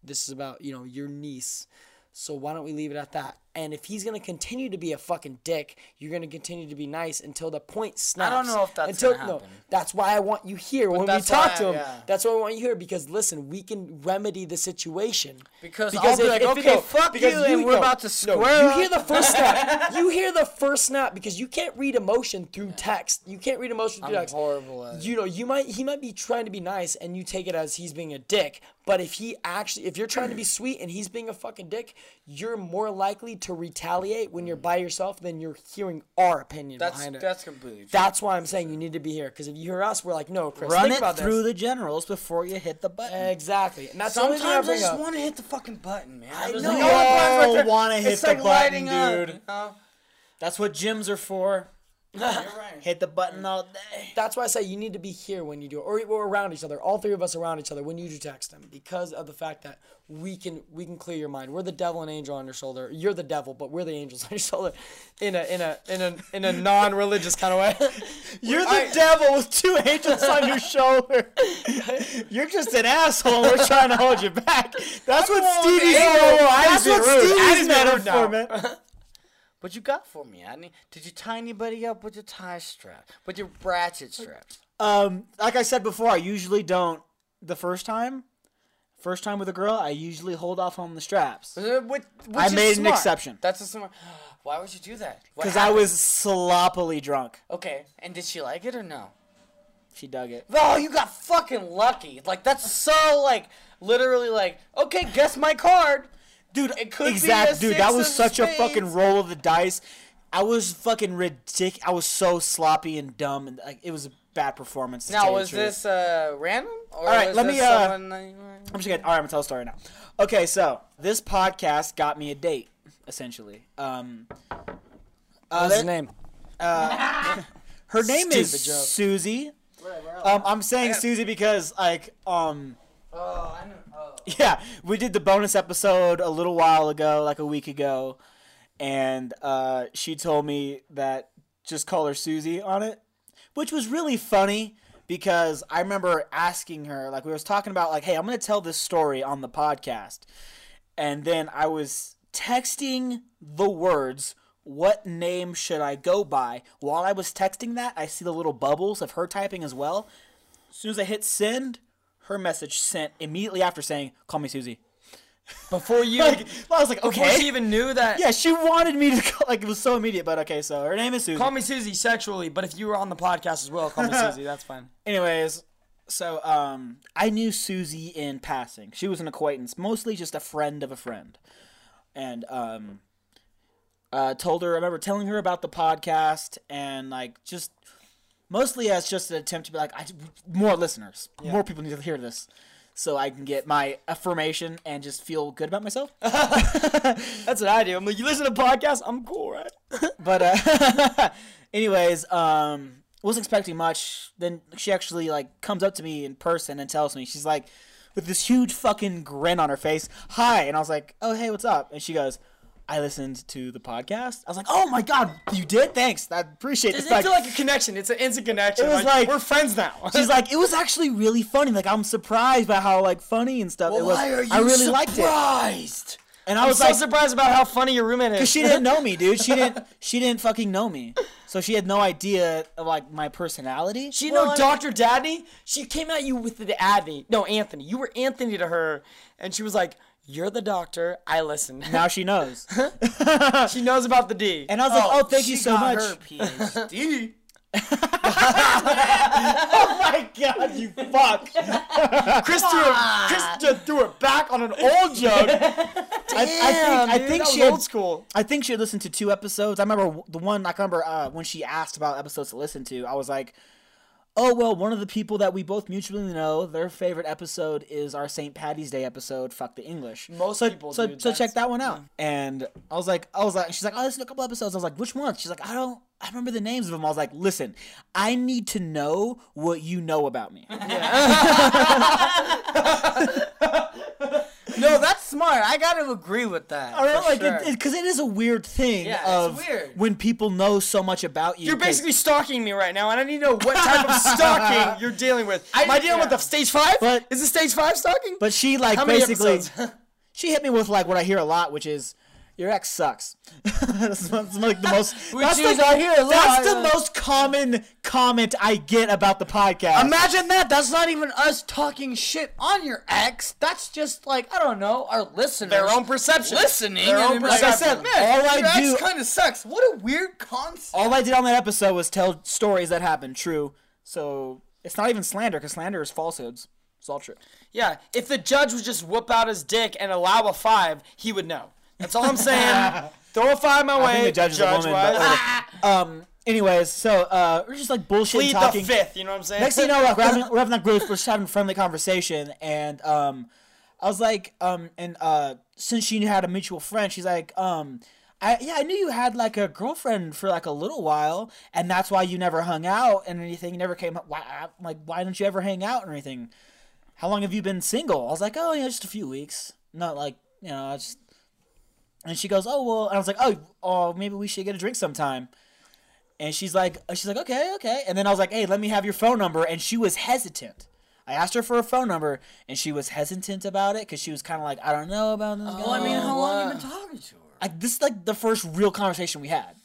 this is about you know your niece so why don't we leave it at that and if he's going to continue to be a fucking dick you're going to continue to be nice until the point snaps. I don't know if that's until gonna no happen. that's why i want you here when we talk why to him. yeah. that's why i want you here because listen we can remedy the situation. Because I'll be like, okay, fuck because you, and we're no, about to no, square you up. hear the first snap. You hear the first snap because you can't read emotion through text. You can't read emotion through I'm text. horrible at you know you might he might be trying to be nice and you take it as he's being a dick. But if he actually if you're trying to be sweet and he's being a fucking dick you're more likely to retaliate when you're mm. by yourself then you're hearing our opinion That's behind it that's completely true. that's why i'm saying you need to be here because if you hear us we're like no chris Run think it about through this. the generals before you hit the button. exactly and that's the only I Sometimes I just want to hit the fucking button, man. I There's know. like We all the buttons all right there. wanna hit It's the like button, lighting up, dude. you know? That's what gyms are for. Right. Hit the button all day. That's why I say you need to be here when you do it, or, or around each other. All three of us around each other when you do text them, because of the fact that we can we can clear your mind. We're the devil and angel on your shoulder. You're the devil, but we're the angels on your shoulder, in a in a in a in a non-religious kind of way. You're the devil with two angels on your shoulder. You're just an asshole. We're trying to hold you back. That's what Stevie's. man. That's what. Stevie's Addie's being rude metaphor, now. What you got for me, Adney? Did you tie anybody up with your tie strap? With your ratchet straps? Um, like I said before, I usually don't. The first time, first time with a girl, I usually hold off on the straps Uh, which- which I made an exception. That's a smart. Why would you do that? Because I was sloppily drunk. Okay, and did she like it or no? She dug it. Oh, you got fucking lucky. Like that's so like literally like okay, guess my card. Dude, It could be exact, a dude. That was of such a fucking roll of the dice. I was fucking ridiculous. I was so sloppy and dumb, and like it was a bad performance. Now was this uh random or All right, was let this me, uh, someone I'm just gonna. All right, I'm gonna tell a story now. Okay, so this podcast got me a date, essentially. Um, uh, What's his there- name? Her name is Stupid joke. Susie. Um, I'm saying Susie because like um. Oh, I know. Yeah, we did the bonus episode a little while ago, like a week ago, and uh, she told me that just call her Susie on it, which was really funny because I remember asking her, like, we was talking about, like, hey, I'm gonna tell this story on the podcast, and then I was texting the words. What name should I go by? While I was texting that, I see the little bubbles of her typing as well. As soon as I hit send, her message sent immediately after saying, "Call me Susie." Before you, Like, I was like, before okay. she even knew that. yeah, she wanted me to call, like it was so immediate, but okay. So her name is Susie. Call me Susie sexually, but if you were on the podcast as well, call me Susie. That's fine. Anyways, so um, I knew Susie in passing. She was an acquaintance, mostly just a friend of a friend, and um, uh, told her. I remember telling her about the podcast and like just mostly as just an attempt to be like, I more listeners, more people need to hear this. So I can get my affirmation and just feel good about myself. That's what I do. I'm like, you listen to podcasts? I'm cool, right? But uh, anyways, um, wasn't expecting much. Then she actually like comes up to me in person and tells me she's like with this huge fucking grin on her face, "Hi," and I was like, "Oh hey, what's up?" And she goes. I listened to the podcast. I was like, "Oh my god, you did? Thanks. I appreciate It's this." Like, like a connection. It's an instant connection. It was like- we're friends now. she's like, "It was actually really funny. Like, I'm surprised by how like funny and stuff it was. I really liked it." surprised? And I was was so like, surprised about how funny your roommate is. Because she didn't know me, dude. She didn't. She didn't fucking know me. So she had no idea of like my personality. She Well, know Dr. Dadney. She came at you with the Adney. No, Anthony. You were Anthony to her, and she was like, "You're the doctor. I listen." Now she knows. she knows about the D. And I was like, "Oh, thank you she so got much." Her PhD. oh my god, you fuck! Chris threw it. Chris threw it back on an old joke. I, I think. I dude, think that she was had, old school. I think she had listened to two episodes. I remember the one. I remember uh, when she asked about episodes to listen to. I was like, oh well, one of the people that we both mutually know, their favorite episode is our St. Patty's Day episode. Fuck the English. Most so, people So do, so check that one out. And I was like, I was like, she's like, oh, listen a couple episodes. I was like, which one? She's like, I don't. I remember the names of them. I was like, listen, I need to know what you know about me. No, that's smart. I gotta agree with that. All right, like, sure. because it, is a weird thing Yeah, it's of weird. when people know so much about you. You're basically stalking me right now, and I need to know what type of stalking you're dealing with. I, Am I dealing with the stage five? But- is it stage five stalking? But she like How basically she hit me with like what I hear a lot, which is your ex sucks. that's, that's like the most. that's I hear a That's the most common comment I get about the podcast. Imagine that. That's not even us talking shit on your ex. That's just like I don't know our listeners. Their own perception. listening. Their own and like, perception. Man, All I your ex do- kind of sucks. What a weird concept. All I did on that episode was tell stories that happened true. So it's not even slander because slander is falsehoods. It's all true. Yeah, if the judge would just whoop out his dick and allow a five, he would know. That's all I'm saying. Throw a five my way. I think the judge is a woman. But um. Anyways, so uh, we're just like bullshit Plead the talking. fifth. You know what I'm saying? Next thing you know, like, we're having we're having that group, we're just having a friendly conversation, and um, I was like, um, and uh, since she had a mutual friend, she's like, um, I yeah, I knew you had like a girlfriend for like a little while, and that's why you never hung out and anything. You never came. Why, I'm like, why don't you ever hang out or anything? How long have you been single? I was like, oh, yeah, just a few weeks. Not like you know, I just. And she goes, oh well, and I was like, oh, oh, maybe we should get a drink sometime. And she's like, uh, she's like, okay, okay. And then I was like, hey, let me have your phone number. And she was hesitant. I asked her for a phone number, and she was hesitant about it because she was kind of like, I don't know about this. Well, I mean, how long have you been talking to her? Like this is like the first real conversation we had,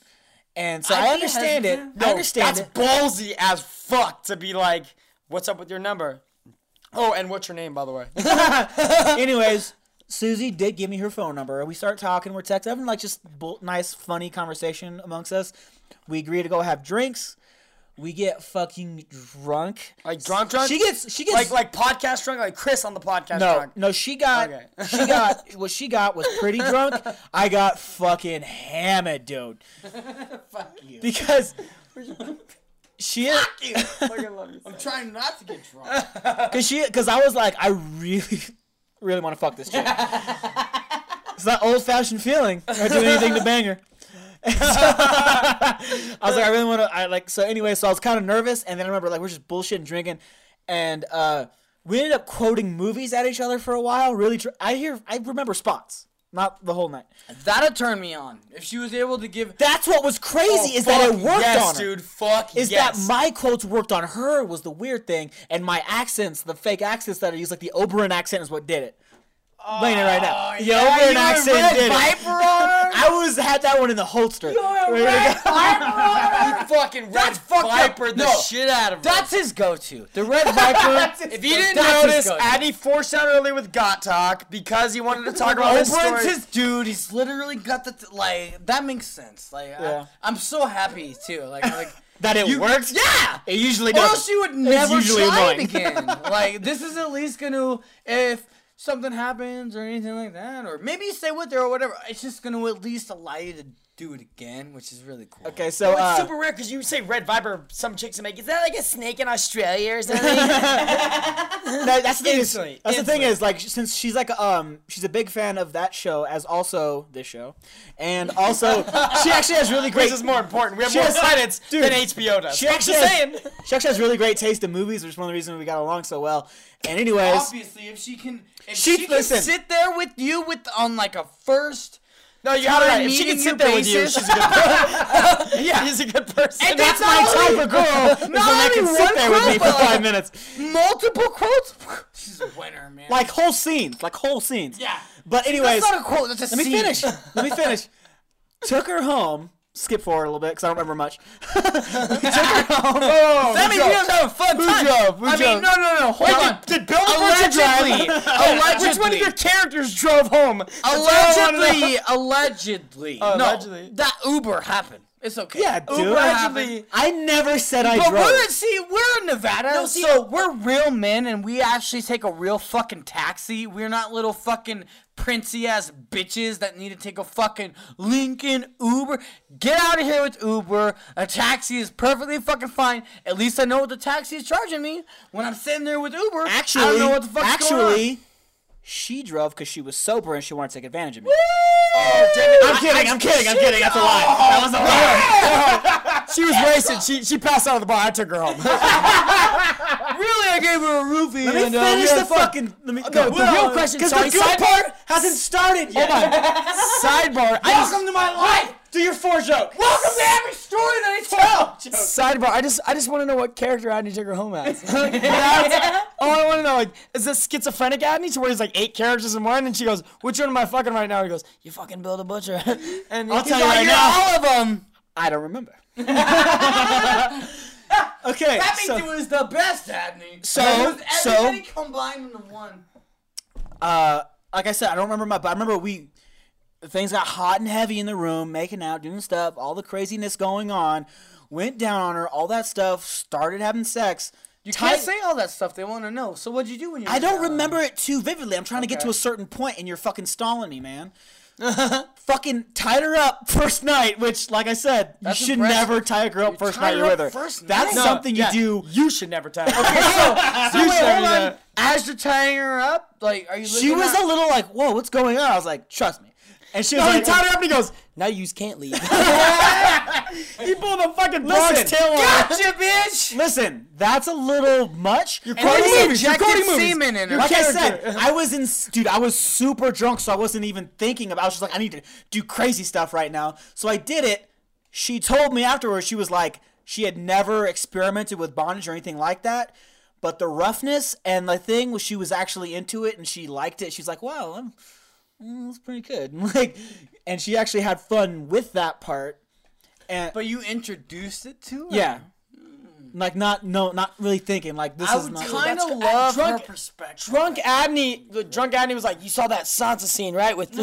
and so I be understand it. hesitant. I understand That's it. ballsy as fuck to be like, "What's up with your number?" Oh, and what's your name, by the way? Anyways, Susie did give me her phone number. We start talking. We're texting, having like just nice, funny conversation amongst us. We agree to go have drinks. We get fucking drunk. Like drunk, drunk. She gets. She gets like like podcast drunk, like Chris on the podcast No, drunk. no, she got Okay. she got what she got was pretty drunk. I got fucking hammered, dude. Fuck you. Because she Fuck you. I'm trying not to get drunk. cause she cause I was like, I really really want to fuck this chick. it's that old fashioned feeling. I'd do anything to bang her. So- I was like, I really want to. I like so anyway. So I was kind of nervous, and then I remember like we're just bullshitting, drinking, and uh, we ended up quoting movies at each other for a while. Really, tr- I hear, I remember spots, not the whole night. That'd turn me on if she was able to give. That's what was crazy oh, is that it worked yes, on her. dude. Fuck Is yes. that my quotes worked on her was the weird thing, and my accents, the fake accents that I use, like the Oberyn accent, is what did it. Playing it right now. Oh, the yeah, Oberyn you accent Red did. Viper on her? I was had that one in the holster. Ready to go. you fucking red That's fucked up. viper the No. shit out of her. That's his go-to. The Red Viper. if you didn't notice. Addy forced out early with GOT Talk because he wanted to talk about his story. his dude. He's literally got the t- like. That makes sense. Like, Yeah. I, I'm so happy too. Like, like That it You- worked? yeah. It usually Or does. else you would never usually try it again. like this is at least gonna if something happens or anything like that, or maybe you stay with her or whatever. It's just gonna at least allow you to do it again, which is really cool. Okay, so it's uh, super rare because you say red viper. Some chicks are make. Is that like a snake in Australia or something? no, that's the thing. Is, Instantly, that's the thing is like since she's like um she's a big fan of that show as also this show, and also she actually has really great. This is more important. We have more has- credits dude, than HBO does. She actually, has, saying. she actually has really great taste in movies, which is one of the reasons we got along so well. And anyways, Obviously, if she can, if She- she, can listen. sit there with you with on like a first. No, you got it Time right. If she can sit you there with you, she's a good person. yeah, she's a good person. And that's not my only- type of girl. Is when not I can only sit one there with me for five like, minutes, Multiple quotes. She's a winner, man. like whole scenes, like whole scenes. yeah. But anyways, That's not a quote. That's a let me finish. Let me finish. Took her home. Skip forward a little bit because I don't remember much. Took her home. Oh, that means you guys have a fun Who time. drove? Who I drove? mean, no, no, no. Hold on. Did, did Bill Allegedly. Allegedly. Which one of your characters drove home? That's all I wanna know. Allegedly, allegedly, Oh, no, allegedly. that Uber happened. It's okay. Yeah, dude. Uber Actually- happened. I never said I But drove. we're see, we're in Nevada, No, see- so we're real men, and we actually take a real fucking taxi. We're not little fucking princey ass bitches that need to take a fucking Lincoln Uber. Get out of here with Uber. A taxi is perfectly fucking fine. At least I know what the taxi is charging me when I'm sitting there with Uber. Actually, I don't know what the fuck's going on. actually, she drove because she was sober and she wanted to take advantage of me. Oh, I'm kidding. I'm kidding. I'm kidding. That's a lie. Oh, that was a lie. She was racing. She she passed out of the bar. I took her home. really, I gave her a roofie. Let me and, uh, finish we the fucking. Let me No, go. the real question. Because the good sidebar. part hasn't started yet. Sidebar. I just Welcome to my life. Do your four joke. Welcome to every story that I tell. sidebar. I just I just want to know what character Adney took her home as. That's all I want to know. Like, is this schizophrenic Adney to where he's like eight characters in one? And she goes, "Which one am I fucking right now?" He goes, "You fucking Bill the Butcher." And I'll tell you right now." all of them. I don't remember. okay, That means so it was the best, Adney. So- It was so- combined into one. uh, like I said, I don't remember my. But I remember we things got hot and heavy in the room, making out, doing stuff, all the craziness going on. Went down on her, all that stuff. Started having sex. You Tight- can't say all that stuff. They want to know. So what'd you do when you? I don't remember it too vividly. I'm trying to get to a certain point, and you're fucking stalling me, man. fucking tied her up first night, which, like I said, That's you should impressive. never tie a girl up first tie night her you're up with her. first That's night? something yeah, you do. You should never tell. So You wait, hold on. As you're tying her up, like, are you? She was a little like, "Whoa, what's going on?" I was like, "Trust me." And she was No, he tied her up and he goes, "Now you can't leave." he pulled the fucking Listen, dog's tail on. her. Gotcha, bitch. Listen, that's a little much. You're quoting listen, movies, you're you're quoting quoting movies. semen in her. Like I said, I was in, dude, I was super drunk, so I wasn't even thinking about. I was just like, I need to do crazy stuff right now. So I did it. She told me afterwards, she was like, she had never experimented with bondage or anything like that. But the roughness and the thing was, she was actually into it and she liked it. She's like, wow, I'm, mm, that's pretty good. Like, and she actually had fun with that part. And But you introduced it to her. yeah. Like not no not really thinking like this I is would not kind that's of good. love Drunk- her perspective. Drunk Adney, the drunk Adney was like, "You saw that Sansa scene, right?" With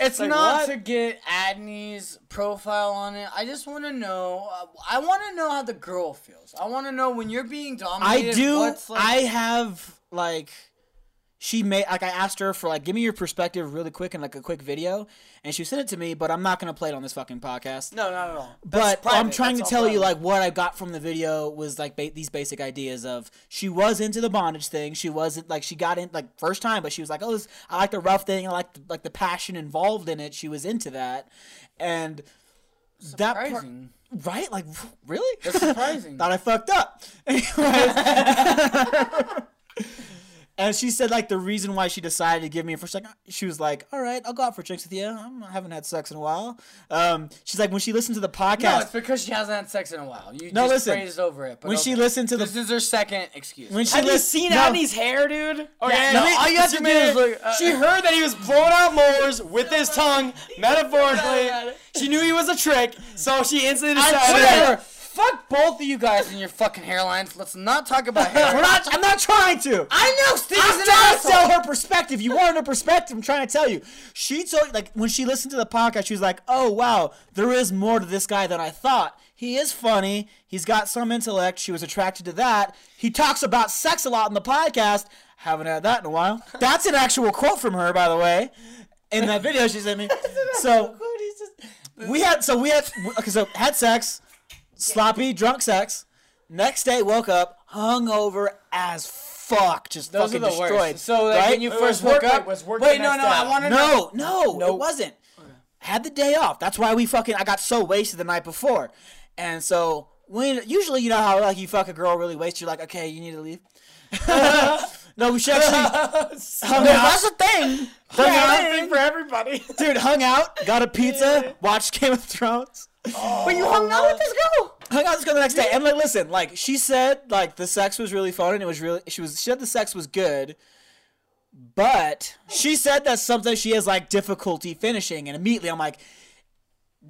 It's like, not what? to get Adney's profile on it. I just want to know. Uh, I want to know how the girl feels. I want to know when you're being dominated. I do What's like, I have like she made like I asked her for like give me your perspective really quick in like a quick video and she sent it to me but I'm not gonna play it on this fucking podcast. no, not at all. But private. I'm trying That's to all tell you like what I got from the video was like ba- these basic ideas of she was into the bondage thing. She wasn't like she got in like first time, but she was like, oh, this, I like the rough thing. I like the, like the passion involved in it. She was into that, and that part, right? Like really? That's surprising. Thought I fucked up. Anyways. And she said like the reason why she decided to give me a first second, she was like, "All right, I'll go out for drinks with you. I'm- I haven't had sex in a while." Um, she's like when she listened to the podcast. no, it's because she hasn't had sex in a while. You No, just listen. praised over it. But when she listened to the this is her second excuse. when she Have you seen no, Adney's hair, dude? Okay, no, let all you have to zoom do is look, uh, she heard that he was blowing out molars with his tongue, metaphorically. she knew he was a trick, so she instantly decided. Fuck both of you guys and your fucking hairlines. Let's not talk about hair. We're not. I'm not trying to. I know Steve's I'm an trying to asshole. tell her perspective. You wanted her perspective. I'm trying to tell you. She told like when she listened to the podcast, she was like, "Oh wow, there is more to this guy than I thought. He is funny. He's got some intellect. She was attracted to that. He talks about sex a lot in the podcast. Haven't had that in a while. That's an actual quote from her, by the way, in that video she sent me. So we had so we had okay, so had sex, sloppy drunk sex. Next day woke up hungover as fuck, just Those fucking are the destroyed. worst. So like right? when you It first was woke work- up, was work wait, no, next no, day. I want to know. No, no, it wasn't. Had the day off. That's why we fucking. I got so wasted the night before, and so when usually you know how like you fuck a girl really wasted, you're like, okay, you need to leave. no, we should actually hung out. That's the thing. Hung out, thing for everybody. dude. Hung out, got a pizza, watched Game of Thrones. But you hung out with this girl. hung out with this girl the next day, and like, listen, like she said, like the sex was really fun, and it was really. She was. She said the sex was good, but she said that sometimes she has like difficulty finishing, and immediately I'm like,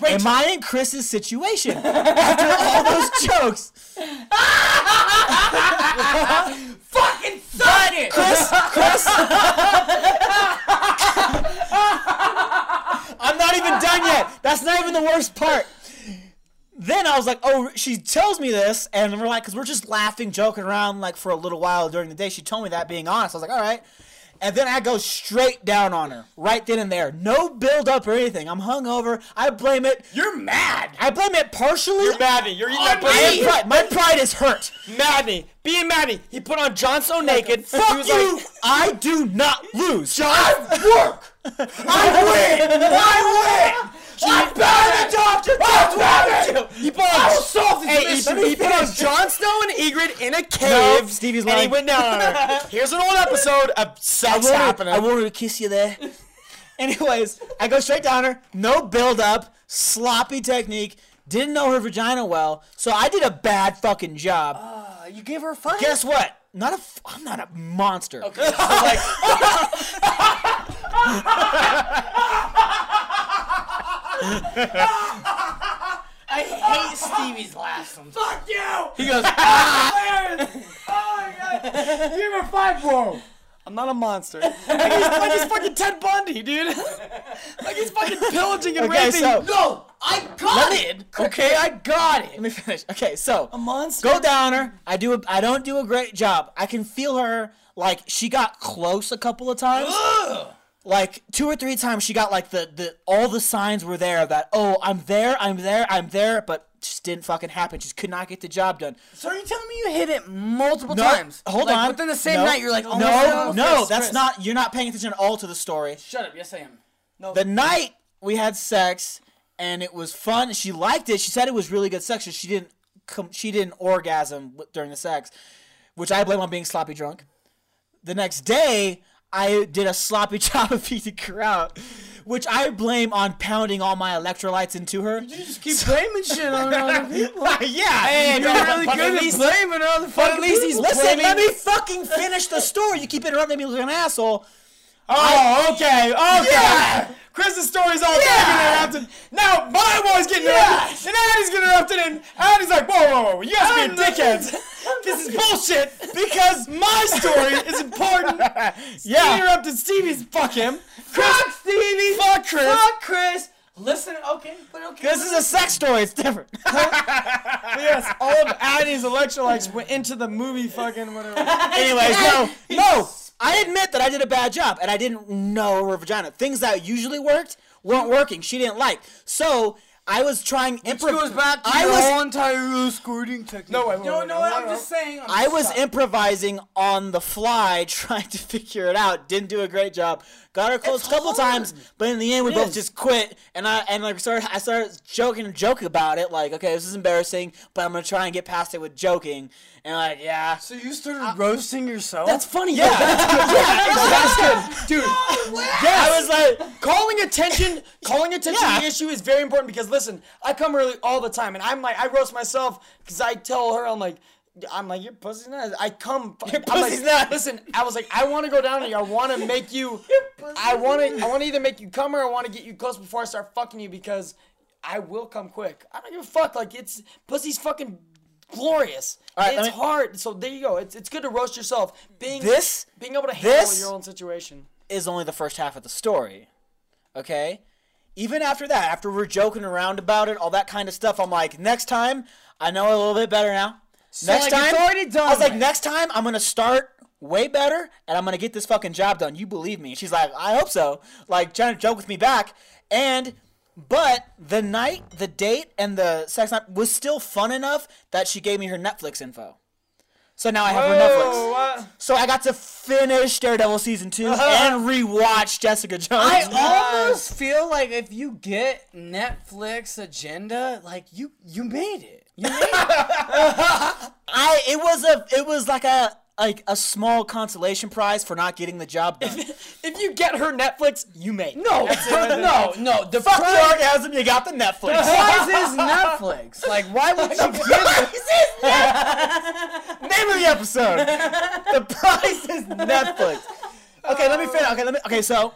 am I in Chris's situation after all those jokes? Fucking suck it. Chris, Chris. I'm not even done yet. That's not even the worst part. Then I was like, oh, she tells me this, and we're like, because we're just laughing, joking around, like for a little while during the day. She told me that, being honest. I was like, all right. And then I go straight down on her, right then and there. No build up or anything. I'm hungover. I blame it. You're mad. I blame it partially. You're Madney. You're eating that pride. My pride is hurt. Madney. Being Madney. He put on Jon Snow naked. He Fuck was you. like, I do not lose. I work. I win. I win. I'm bad at doctor. I'm He put on. I will solve this hey, mission. he, he put on Jon Snow and Ygritte in a cave. No, Stevie's and he lying. went down on her. Here's an old episode of I sex wanted, happening. I wanted to kiss you there. Anyways, I go straight down her. No build up. Sloppy technique. Didn't know her vagina well, so I did a bad fucking job. Uh, you gave her a fight. Guess what? Not a. F- I'm not a monster. Okay. So like, I hate Stevie's laugh sometimes. Fuck you! He goes, ah! oh my god! Give her five, bro! I'm not a monster. Like he's, like he's fucking Ted Bundy, dude. like he's fucking pillaging and Okay, raping. so- no, I got Let it. Okay, I got it. Let me finish. Okay, so A monster. go down her. I do. A, I don't do a great job. I can feel her. Like she got close a couple of times. Ugh. Like two or three times she got like the, the all the signs were there that oh I'm there I'm there I'm there but just didn't fucking happen just could not get the job done So are you telling me you hit it multiple no times? hold Like, on Within the same No, night, you're like, oh no my God. no that's Chris. not you're not paying attention at all to the story Shut up. Yes, I am. No. the night we had sex and it was fun she liked it she said it was really good sex she didn't she didn't orgasm during the sex which I blame on being sloppy drunk the next day I did a sloppy job of eating her out, which I blame on pounding all my electrolytes into her. You just keep blaming shit on other people. yeah, Hey, You're no, really good at at least- blaming other but at least he's Listen, blaming- let me fucking finish the story. You keep interrupting me like an asshole. Oh, okay, okay. Yeah. Chris's story's all Yeah. getting interrupted. Now my boy's getting interrupted. And Andy's getting interrupted. And Andy's like, whoa, whoa, whoa. You guys are being dickheads. this is bullshit. Because my story is important. Yeah. interrupted Stevie's. Fuck him. Fuck Stevie. Fuck Chris. Fuck Chris. Listen, okay, but okay. This is a sex story. It's different. Yes, all of Andy's electrolytes went into the movie fucking whatever. Anyways, no, no. I admit that I did a bad job and I didn't know her vagina. Things that usually worked weren't working. She didn't like. So I was trying. Which improv- goes back to I your was whole entire squirting technique. No, wait, wait, no, wait, no, wait, I'm wait, just saying. I'm I was stop. improvising on the fly, trying to figure it out. Didn't do a great job. Got her close a couple times, but in the end, we both is. just quit. And I and like started, I started joking and joking about it. Like, okay, this is embarrassing, but I'm gonna try and get past it with joking. And like, yeah, So you started roasting yourself? That's funny. Yeah. that's good. Yeah, that's good, dude. I was like, calling attention calling attention Yeah. to the issue is very important because listen i come early all the time and i'm like i roast myself because i tell her i'm like I'm like your pussy's not. I come. Your I'm like, not. Listen, I was like, I want to go down you. I want to make you. I want to. I want to either make you come or I want to get you close before I start fucking you because I will come quick. I don't give a fuck. Like it's pussy's fucking glorious. right, it's me- hard. So there you go. It's it's good to roast yourself. Being This- being able to handle your own situation. is only the first half of the story. Okay? Even after that, after we're joking around about it, all that kind of stuff, I'm like, next time, I know a little bit better now. next like, time, it's already done I was like, next time, I'm gonna start way better, and I'm gonna get this fucking job done. You believe me? She's like, I hope so. Like trying to joke with me back, and but the night, the date, and the sex night was still fun enough that she gave me her Netflix info. So now I have her Netflix. what? So I got to finish Daredevil season 2 and rewatch Jessica Jones. I almost feel like if you get Netflix agenda, like you you made it. You made it. I it was a it was like a like a small consolation prize for not getting the job done. If you get her Netflix, you made. No, no, no. The Fuck the orgasm, you got the Netflix. The prize is Netflix. Like, why would you give it? Name of the episode. the price is Netflix. Okay, let me finish. Okay, let me. Okay, so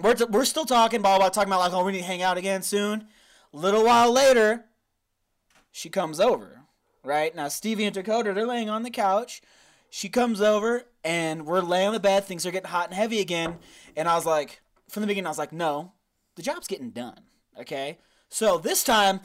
we're t- we're still talking, blah blah, talking about like, oh, we need to hang out again soon. A little while later, she comes over. Right now, Stevie and Dakota they're laying on the couch. She comes over and we're laying on the bed. Things are getting hot and heavy again. And I was like, from the beginning, I was like, no, the job's getting done. Okay, so this time,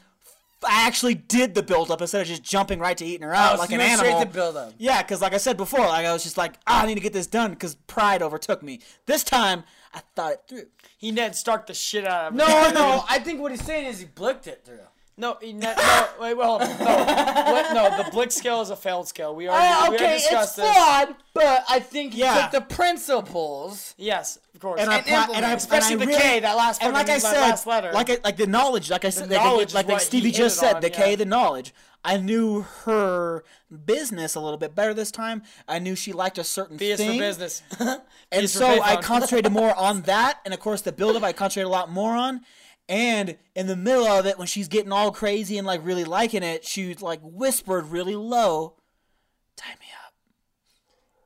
I actually did the build up instead of just jumping right to eating her out Oh, so like you an straight animal. to build up. Yeah, because like I said before, like I was just like, ah, I need to get this done because pride overtook me. This time, I thought it through. He Ned Stark the shit out of me. No, no. I think what he's saying is he blicked it through. No, he Ned, no, wait, well, no, what, no, the Blick scale is a failed scale. We already, Uh, we okay, already it's discussed this. flawed, but I think he Yeah. took the principles. Yes, of course. And I, And pla- and I, implement. and I Especially the really- K, that last and like fucking- I that said, last letter. like I, like the knowledge, like I said, like, knowledge like, is like what Stevie just said, on, the K, the knowledge. I knew her business a little bit better this time. I knew she liked a certain B thing, for business. and is for so I concentrated more on that. And of course, the build up I concentrated a lot more on. And in the middle of it, when she's getting all crazy and like really liking it, she like whispered really low, "Tie me up."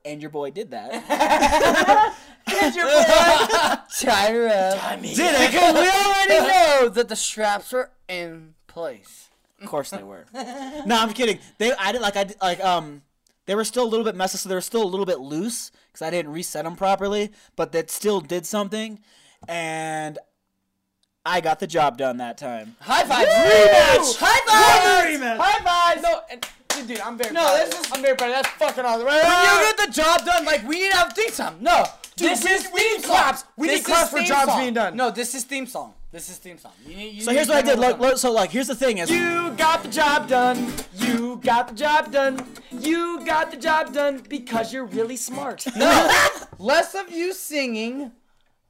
And your boy did that. Tie her up. did it? Because we already know that the straps are in place. Of course they were. no, I'm kidding. They, I did like I did, like um, they were still a little bit messy, so they were still a little bit loose because I didn't reset them properly. But that still did something, and I got the job done that time. High five! Rematch! High five! rematch. High five! no, and, dude, dude, I'm very No, proud. this is- I'm very proud. That's fucking awesome. When you ah! get the job done, like we need to have theme song. No, this we- is we theme need song. claps. We This need claps for jobs song. being done. No, this is theme song. This is theme song. You need, you So here's what I did. all Like, done. lo- so like here's the thing is You got the job done. You got the job done. You got the job done because you're really smart. no, less of you singing,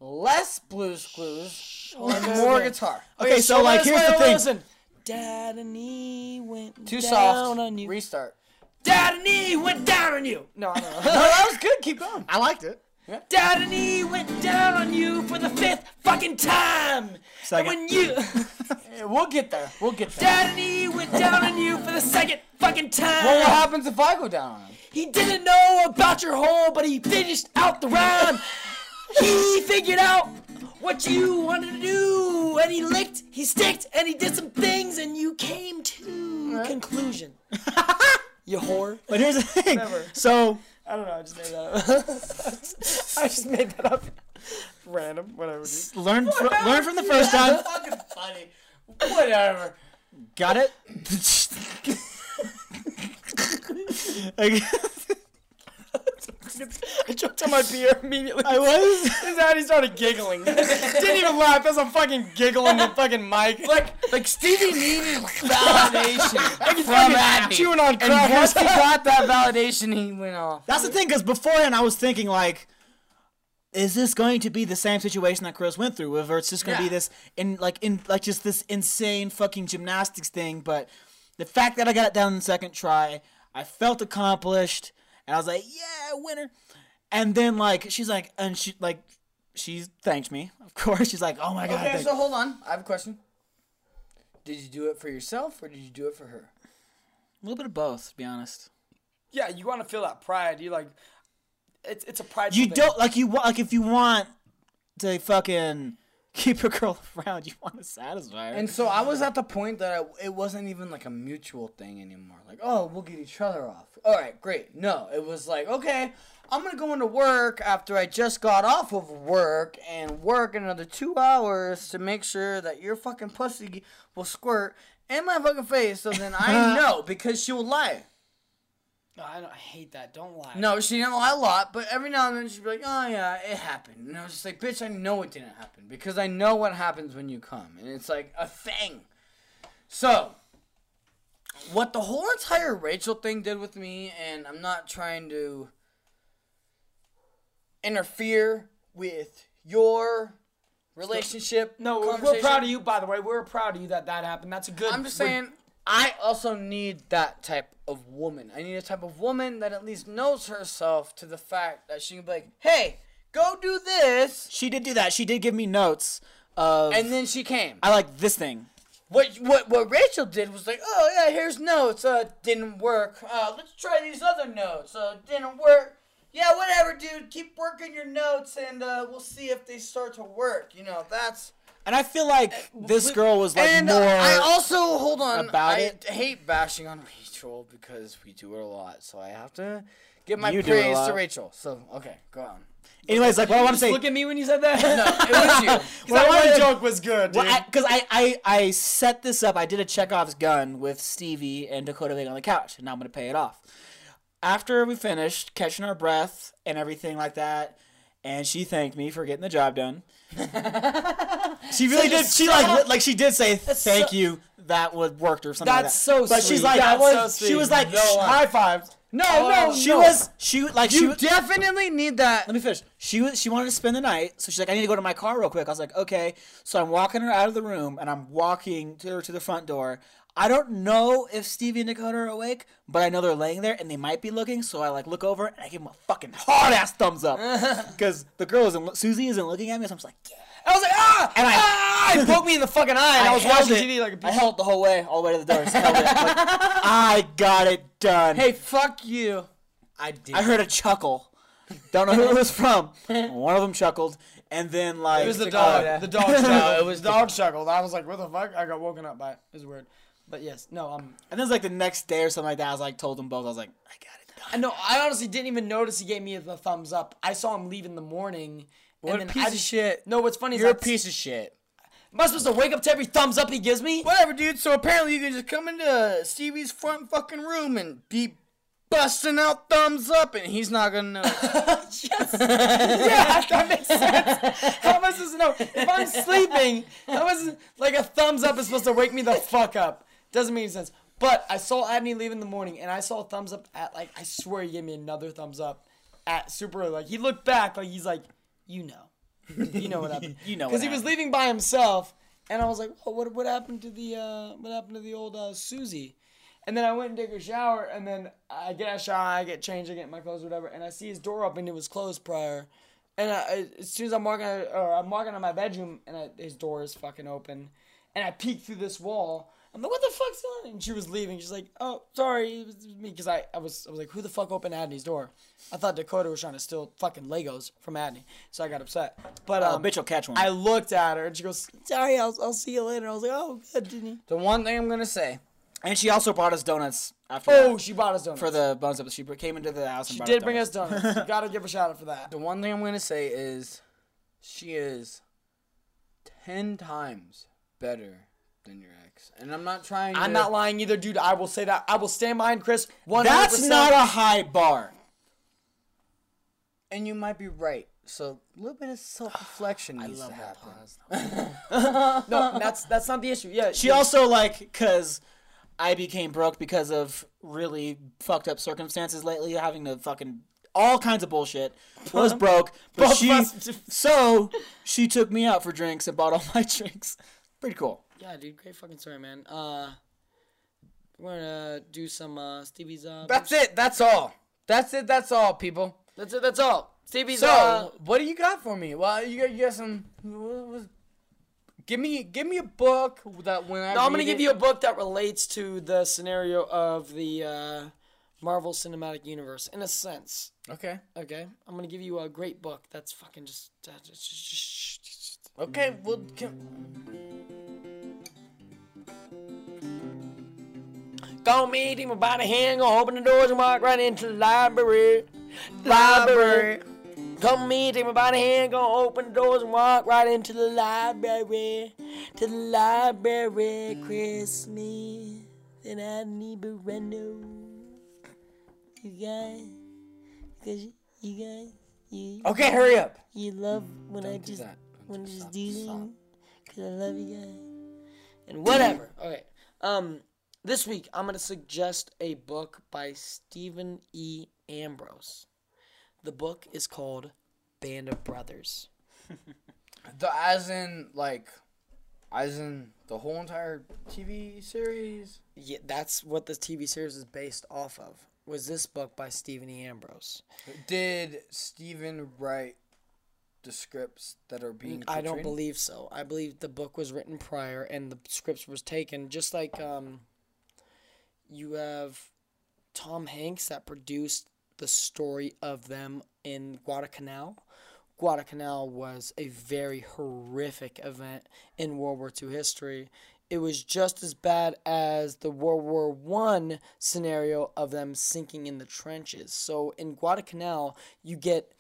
less blues clues, and more guitar. okay. So like here's the thing. Listen. Dad and he went Too down soft. on you. Restart. Dad and he went down on you. No, no, no. No, that was good. Keep going. I liked it. Dad and he went down on you for the fifth fucking time. Second. And when you, Yeah, we'll get there. We'll get there. Dad and he went down on you for the second fucking time. Well, what happens if I go down on him? He didn't know about your hole, but he finished out the rhyme. He figured out what you wanted to do, and he licked, he sticked, and he did some things, and you came to a conclusion. you whore. But here's the thing. Never. So I don't know. I just made that up. I just made that up. Random, whatever. Dude. learn fr- learn from the first time. fucking funny. Whatever. Got it. I choked on my beer immediately. I was. His daddy started giggling. Didn't even laugh. That's a fucking giggle in the fucking mic. Like, like Stevie needed validation from fucking Abby. chewing on And crackers. once he got that validation, he went off. That's the thing, because beforehand I was thinking like, is this going to be the same situation that Chris went through, where it's just going to Yeah. be this in like in like just this insane fucking gymnastics thing? But the fact that I got it down in the second try, I felt accomplished, and I was like, yeah, winner. And then like she's like, and she like, she thanked me, of course. She's like, oh my god, Okay, thank- so hold on. I have a question. Did you do it for yourself or did you do it for her? a little bit of both, to be honest. Yeah, you want to feel that pride. You like, it's it's a pride. You don't like you want like if you want to fucking keep a girl around, you want to satisfy her. And so I was at the point that I, it wasn't even like a mutual thing anymore. Like, oh, we'll get each other off. All right, great. No, it was like, okay, I'm gonna go into work after I just got off of work and work another two hours to make sure that your fucking pussy will squirt in my fucking face. So then I know because she will lie. No, I, don't, I hate that. Don't lie. No, she didn't lie a lot, but every now and then she'd be like, "Oh yeah, it happened," and I was just like, "Bitch, I know it didn't happen because I know what happens when you come, and it's like a thing." So, what the whole entire Rachel thing did with me, and I'm not trying to interfere with your relationship. No, we're, we're proud of you. By the way, we're proud of you that that happened. That's a good. I'm just saying, I also need that type of woman. I need a type of woman that at least knows herself to the fact that she can be like, hey, go do this. she did do that. She did give me notes of. And then she came. I like this thing. What what what Rachel did was like, oh yeah, here's notes. Uh, didn't work. Uh, let's try these other notes. Uh, didn't work. Yeah, whatever, dude. Keep working your notes, and uh, we'll see if they start to work. You know, that's. And I feel like uh, this girl was like and more. I also hold on. about I it. hate bashing on Rachel because we do it a lot, so I have to give my You do it a praise to. Rachel. So okay, go on. Anyways, like what I want to say. Look at me when you said that. No, it was you. What I wanted joke was good, dude. Because I, I, I set this up. I did a Chekhov's gun with Stevie and Dakota being on the couch, and now I'm going to pay it off. After we finished catching our breath and everything like that, and she thanked me for getting the job done. she really did. She like li- like she did say thank so- you. That would worked or something. like That's that. so But she's sweet. like, That's I so was, she was like, No high fives. No, uh, no, She no. was she like she You was, definitely need that. let me finish. She was she wanted to spend the night, so she's like, I need to go to my car real quick. I was like, okay. So I'm walking her out of the room, and I'm walking to her to the front door. I don't know if Stevie and Dakota are awake, but I know they're laying there and they might be looking. So I like look over and I give them a fucking hard ass thumbs up because the girl isn't Susie isn't looking at me. So I'm just like, yeah. I was like, ah! And I- ah! It poked me in the fucking eye, and I, was watching it. TV like a I piece. held the whole way, all the way to the door. Just held it. Like, I got it done. Hey, fuck you. I did. I heard a chuckle. Don't know who it was from. One of them chuckled, and then like It was the uh, dog. the dog chuckled. It was was the dog chuckled. I was like, what the fuck? I got woken up by it. It was weird. But yes, no, um, And then it's like the next day or something like that. I was like, told them both. I was like, I got it done. I know. I honestly didn't even notice he gave me the thumbs up. I saw him leave in the morning. What and a then piece I of shit. No, what's funny is You're a I- piece of shit. Am I supposed to wake up to every thumbs up he gives me? Whatever, dude. So apparently you can just come into Stevie's front fucking room and be busting out thumbs up, and he's not gonna know. yes. yeah, that makes sense. How am I supposed to know? If I'm sleeping, how is like a thumbs up is supposed to wake me the fuck up? Doesn't make any sense. But I saw Adney leave in the morning, and I saw a thumbs up at like I swear he gave me another thumbs up at super early. Like he looked back, like he's like, you know, you know what happened. You know what because he was leaving by himself, and I was like, oh, what what happened to the uh, what happened to the old uh, Susie? And then I went and take a shower, and then I get a shower, I get changed, I get my clothes, whatever, and I see his door open. It was closed prior, and I, as soon as I'm walking, or I'm walking on my bedroom, and I, his door is fucking open, and I peek through this wall. I'm like, what the fuck's on? And she was leaving. She's like, oh, sorry, it was, me, because I, I was, I was like, who the fuck opened Adney's door? I thought Dakota was trying to steal fucking Legos from Adney, so I got upset. But Oh, um, bitch will catch one. I looked at her, and she goes, sorry, I'll, I'll see you later. I was like, oh, good, didn't the one thing I'm gonna say. and she also brought us donuts after Oh, that she bought us donuts. for the bonus episode. She came into the house and She did bring us donuts. donuts. you gotta give a shout out for that. The one thing I'm gonna say is, she is ten times better than your ex, and I'm not trying. I'm to, not lying either, dude. I will say that. I will stand behind Chris. One That's not a high bar. And you might be right. So a little bit of self-reflection needs to happen. no. That's that's not the issue. Yeah, She yeah. also like because I became broke because of really fucked up circumstances lately, having to fucking all kinds of bullshit. Was broke, but she so she took me out for drinks and bought all my drinks. Pretty cool. Yeah, dude. Great fucking story, man. Uh, we're gonna do some uh Stevie's. Uh, That's it. That's all. That's it. That's all, people. That's it. That's all. Stevie's. So, uh, what do you got for me? Well, you got, you got some. what was- Give me, give me a book that when I. no, I'm gonna read give you a book that relates to the scenario of the uh, Marvel Cinematic Universe in a sense. Okay. Okay, I'm gonna give you a great book that's fucking just. Uh, just, just, just Okay. Well, can, Gonna meet him by the hand, gonna open the doors and walk right into the library. Library. Come meet him by the hand, gonna open the doors and walk right into the library. To the library, Christmas. And I need Brendo. You guys, cause you, you guys, you, okay. Hurry up. you love when I just when I just do things. Cause I love you guys. And whatever. Okay. Um, this week I'm gonna suggest a book by Stephen E. Ambrose. The book is called Band of Brothers. The as in like, as in the whole entire TV series. Yeah, that's what the TV series is based off of. Was this book by Stephen E. Ambrose? Did Stephen write the scripts that are being? I don't believe so. I believe the book was written prior and the scripts was taken just like um you have Tom Hanks that produced the story of them in Guadalcanal. Guadalcanal was a very horrific event in World War II history. It was just as bad as the World War One scenario of them sinking in the trenches. So in Guadalcanal, you get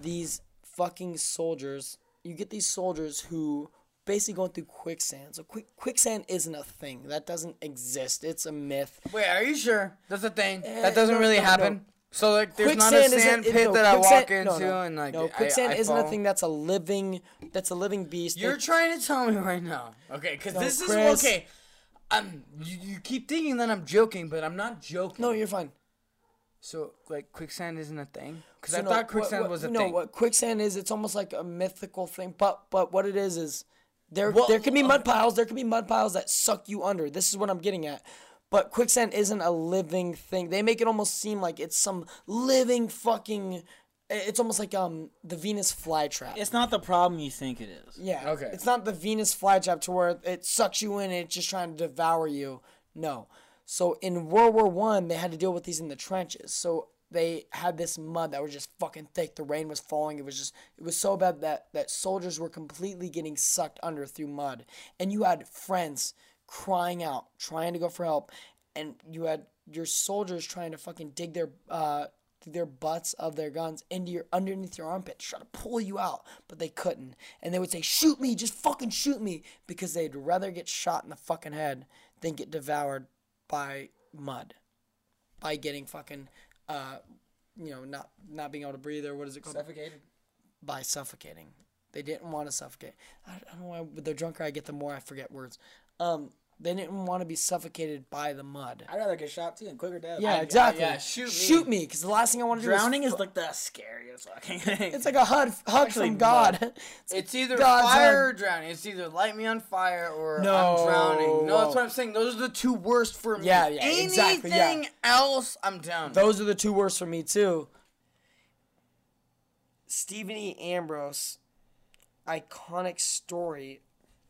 these fucking soldiers. You get these soldiers who basically going through quicksand. So quick, quicksand isn't a thing. That doesn't exist. It's a myth. Wait, are you sure? That's a thing. Eh, that doesn't no, really no, no. happen. So like, there's not a Quicksand sand it- pit no, that I walk into no, no. and like no, quicksand I isn't a thing that's a living that's a living beast. You're It- trying to tell me right now, okay? Because No, this is okay. I'm. You, you keep thinking that I'm joking, but I'm not joking. no, you're fine. So like, quicksand isn't a thing. Because So I no, thought what- quicksand what- was a thing. no, what quicksand is, it's almost like a mythical thing. But but what it is is there Well, there can be mud piles. There can be mud piles that suck you under. This is what I'm getting at. But quicksand isn't a living thing. They make it almost seem like it's some living fucking. It's almost like um the Venus flytrap. It's not the problem you think it is. Yeah. Okay. It's not the Venus flytrap to where it sucks you in and it's just trying to devour you. No. So in World War One, they had to deal with these in the trenches. So they had this mud that was just fucking thick. The rain was falling. It was just it was so bad that that soldiers were completely getting sucked under through mud. And you had friends crying out, trying to go for help, and you had your soldiers trying to fucking dig their uh their butts of their guns into your underneath your armpit to try to pull you out, but they couldn't. And they would say, "Shoot me, just fucking shoot me," because they'd rather get shot in the fucking head than get devoured by mud, by getting fucking, uh, you know, not not being able to breathe or what is it called? Suffocated. By suffocating. They didn't want to suffocate. I, I don't know why. But the drunker I get, the more I forget words. Um, they didn't want to be suffocated by the mud. I'd rather get shot too and quicker death. Yeah, I- exactly. yeah, shoot me. Shoot me, because the last thing I want to do Drowning is is like the scariest fucking thing. It's like a hug, hug Actually, from God. It's either God's fire hug. or drowning. It's either light me on fire or No. I'm drowning. No, that's what I'm saying. Those are the two worst for me. Yeah, yeah, Anything exactly, yeah. else, I'm down. Those are the two worst for me too. Stephen E. Ambrose, iconic story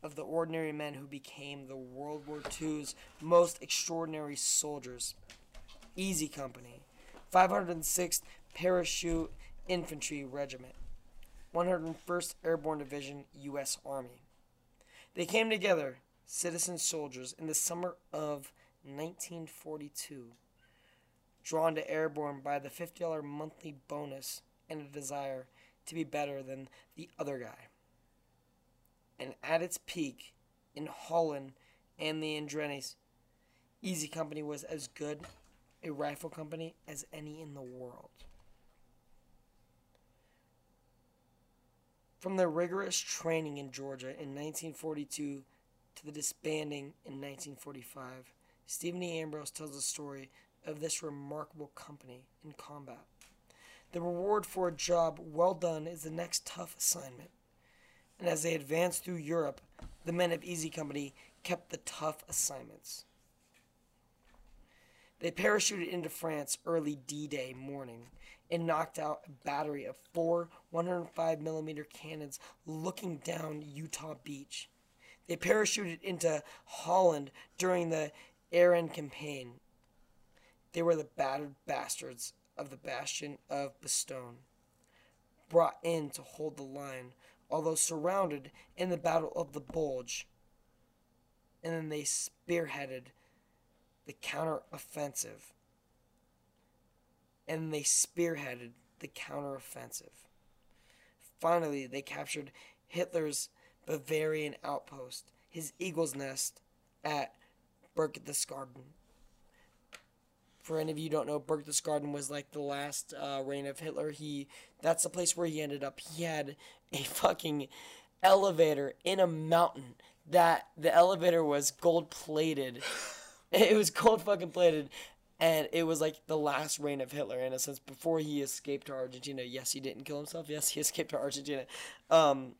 of the ordinary men who became the World War II's most extraordinary soldiers. Easy Company, 506th Parachute Infantry Regiment, 101st Airborne Division, U.S. Army. They came together, citizen soldiers, in the summer of 1942 drawn to airborne by the $50 monthly bonus and a desire to be better than the other guy. And at its peak in Holland and the Ardennes, Easy Company was as good a rifle company as any in the world. From their rigorous training in Georgia in 1942 to the disbanding in 1945, Stephen E. Ambrose tells the story of this remarkable company in combat. The reward for a job well done is the next tough assignment. And as they advanced through Europe, the men of Easy Company kept the tough assignments. They parachuted into France early D Day morning and knocked out a battery of four 105 millimeter cannons looking down Utah Beach. They parachuted into Holland during the Arnhem campaign. They were the battered bastards of the bastion of Bastogne, brought in to hold the line, although surrounded in the Battle of the Bulge. And then they spearheaded the counteroffensive. And they spearheaded the counteroffensive. Finally, they captured Hitler's Bavarian outpost, his eagle's nest at Berchtesgaden. For any of you don't know, Berchtesgaden was like the last uh, reign of Hitler. He that's the place where he ended up. He had a fucking elevator in a mountain that the elevator was gold plated. it was gold fucking plated. And it was like the last reign of Hitler in a sense before he escaped to Argentina. Yes, he didn't kill himself. Yes, he escaped to Argentina. Um,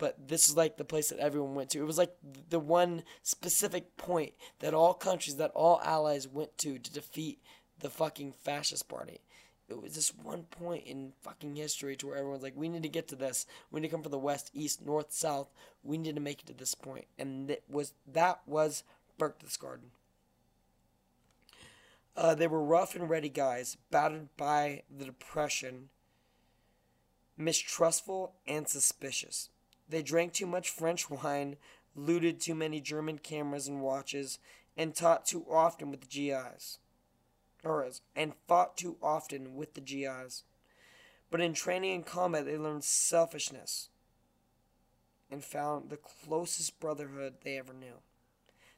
but this is like the place that everyone went to. It was like the one specific point that all countries, that all allies went to to defeat the fucking fascist party. It was this one point in fucking history to where everyone's like, we need to get to this. We need to come from the west, east, north, south. We need to make it to this point. and it was that was Berchtesgaden. Uh, they were rough and ready guys, battered by the depression, mistrustful and suspicious. They drank too much French wine, looted too many German cameras and watches, and taught too often with the GIs. Or, and fought too often with the GIs. But in training and combat, they learned selfishness and found the closest brotherhood they ever knew.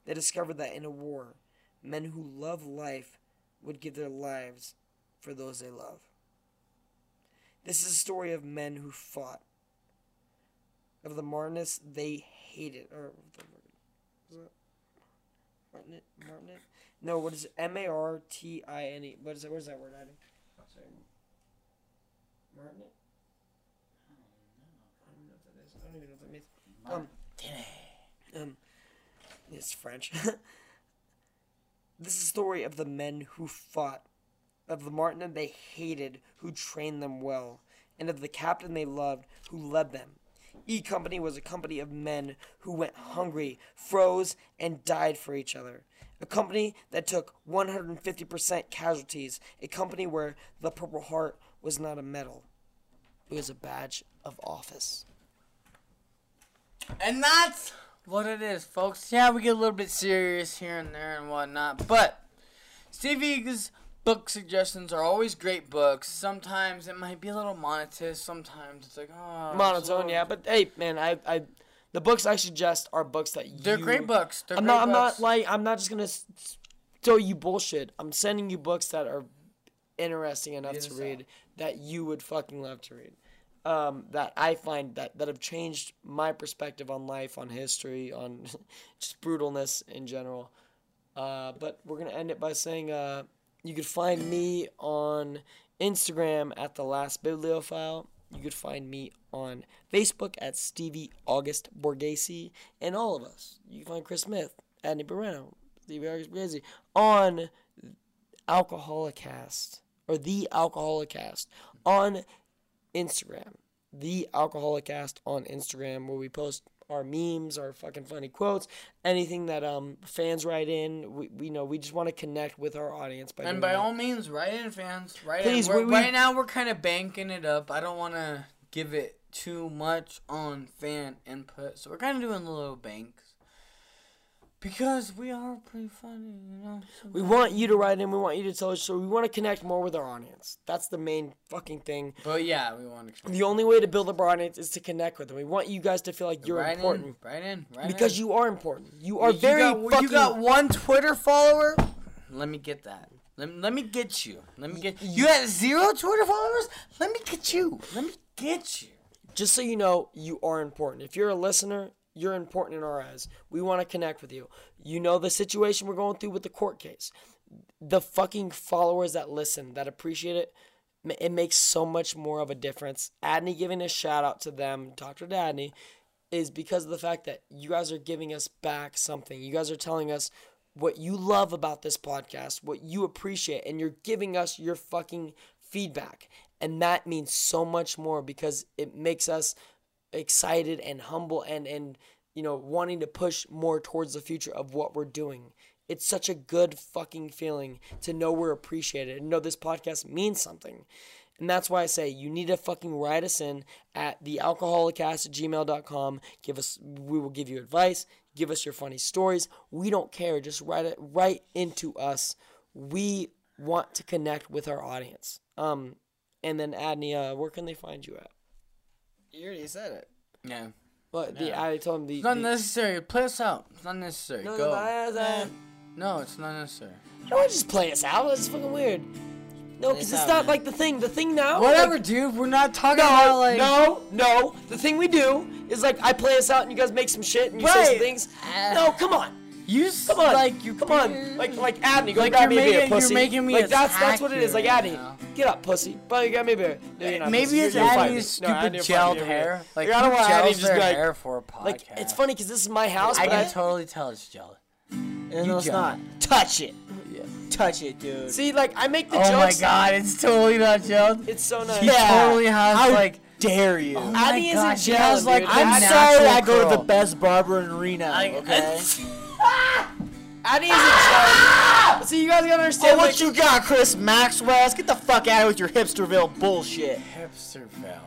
They discovered that in a war, men who love life would give their lives for those they love. This is a story of men who fought, of the Martinists they hated, or was it Martinet? Martinet? No, what is it? M A R T I N E. What is it? What is that word? Sorry. Martinet. I don't know what that is. I don't even know what that means. Um, um, it's French. this is a story of the men who fought, of the Martinet they hated, who trained them well, and of the captain they loved, who led them. E Company was a company of men who went hungry, froze, and died for each other. A company that took 150% casualties. A company where the Purple Heart was not a medal, it was a badge of office. And that's what it is, folks. Yeah, we get a little bit serious here and there and whatnot, but Stevie's book suggestions are always great books. Sometimes it might be a little monotonous. Sometimes it's like, oh, monotone, yeah. But hey, man, I, I, the books I suggest are books that you. They're great books. They're I'm great not. I'm books. not like. I'm not just gonna throw you bullshit. I'm sending you books that are interesting enough to read that you would fucking love to read. Um, that I find that that have changed my perspective on life, on history, on just brutalness in general. Uh, but we're gonna end it by saying uh, you could find me on Instagram at the last bibliophile. You could find me on Facebook at Stevie August Borghese, and all of us. You can find Chris Smith, Adney Barreno, Stevie August Borghese on Alcoholicast or the Alcoholicast on Instagram. The Alcoholicast on Instagram, where we post our memes, our fucking funny quotes, anything that um fans write in. We, we know we just want to connect with our audience by And by that. all means, write in, fans. Write Please, in. We- we- right now, we're kind of banking it up. I don't want to give it too much on fan input, so we're kind of doing a little banks because we are pretty funny, you know. We want you to write in. We want you to tell us. So we want to connect more with our audience. That's the main fucking thing. But yeah, we want to. The only way to build up our audience is to connect with them. We want you guys to feel like you're Write important in, write in, write because in. you are important. You are You very got, fucking. You got one Twitter follower. Let me get that. Let me, let me get you. Let me get you. had zero Twitter followers. Let me get you. Let me get you. just so you know, you are important. If you're a listener, you're important in our eyes. We want to connect with you. You know the situation we're going through with the court case. The fucking followers that listen, that appreciate it, it makes so much more of a difference. Adney giving a shout out to them, Dr. Dadney, is because of the fact that you guys are giving us back something. You guys are telling us what you love about this podcast, what you appreciate, and you're giving us your fucking feedback. And that means so much more because it makes us excited and humble and and you know wanting to push more towards the future of what we're doing. It's such a good fucking feeling to know we're appreciated and know this podcast means something. And that's why I say you need to fucking write us in at the alcoholicast at gmail.com. Give us we will give you advice, give us your funny stories. We don't care. Just write it right into us. We want to connect with our audience. Um and then Adney, uh, where can they find you at? You already said it. Yeah. But the I told him the, It's not the necessary. Play us out. It's not necessary. no, Go. no, no, no, No, eh. it's not necessary. Don't just play us out. That's fucking weird. No, because it's not like the thing. The thing now. Whatever, dude. We're not talking no, about like. no, no. The thing we do is like I play us out and you guys make some shit and you say Right. some things. Ah. No, come on. You s- Come on, like you come on, like like Adney, go Like, grab me you're a beer, making- you're pussy. making me like that's that's what it is. Like right Adney, now. Get up, pussy. But you grab me a beer. No, you're not Maybe it's You're- No, stupid gelled You're hair. Like I don't want Adney just like, hair for a podcast? like it's funny because this is my house. I but can totally tell it's gel. No, You it's not. Touch it. Yeah. Touch it, dude. see, like I make the jokes. Oh my god, it's totally not gelled. It's so nice. He totally has How like. dare you? Oh my isn't he like. I'm sorry I go to the best barber in Reno, okay? Adney isn't gelling. But see, you guys gotta understand. Oh, what like, you got, Chris Maxwell? Get the fuck out of with your hipsterville bullshit. Hipsterville.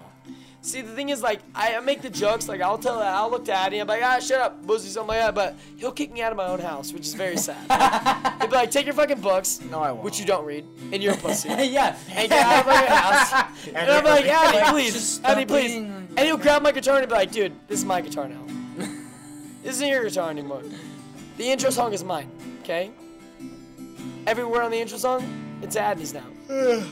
See, the thing is, like, I I make the jokes, like, I'll tell, I'll look to Addy, I'm like, ah, shut up, pussy, something like that, but he'll kick me out of my own house, which is very sad. He'll be like, take your fucking books, No, I won't. which you don't read, and you're a pussy. yeah. and get out of my house. and I'm like, Addy, Like, please, Addy, please. being- And he'll grab my guitar and be like, dude, this is my guitar now. this isn't your guitar anymore. The intro song is mine, okay? Every word on the intro song, it's Adney's now.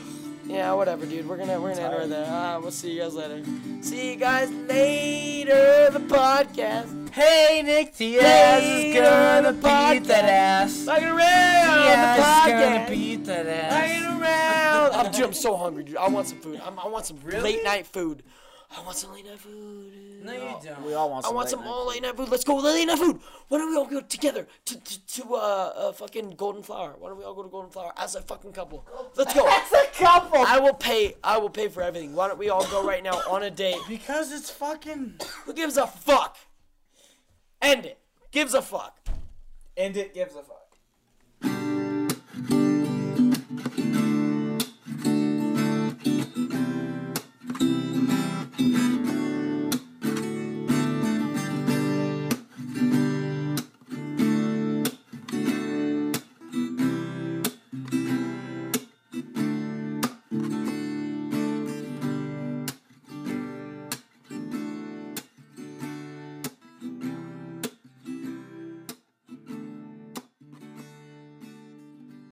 yeah, whatever, dude. We're gonna we're gonna end right there. Ah, we'll see you guys later. See you guys later. The podcast. Hey, Nick Diaz is gonna beat that ass. Fucking around the Diaz is gonna beat that ass. Fucking around. I'm, dude, I'm so hungry, dude. I want some food. I'm, I want some late night food. I want some late night food. No, you don't. We all want I some want late some night. all late night food. Let's go late night food. Why don't we all go together to to, to uh, uh fucking Golden Flower? Why don't we all go to Golden Flower as a fucking couple? Let's go. As a couple. I will pay. I will pay for everything. Why don't we all go right now on a date? Because it's fucking. Who gives a fuck? End it. Gives a fuck. End it gives a fuck.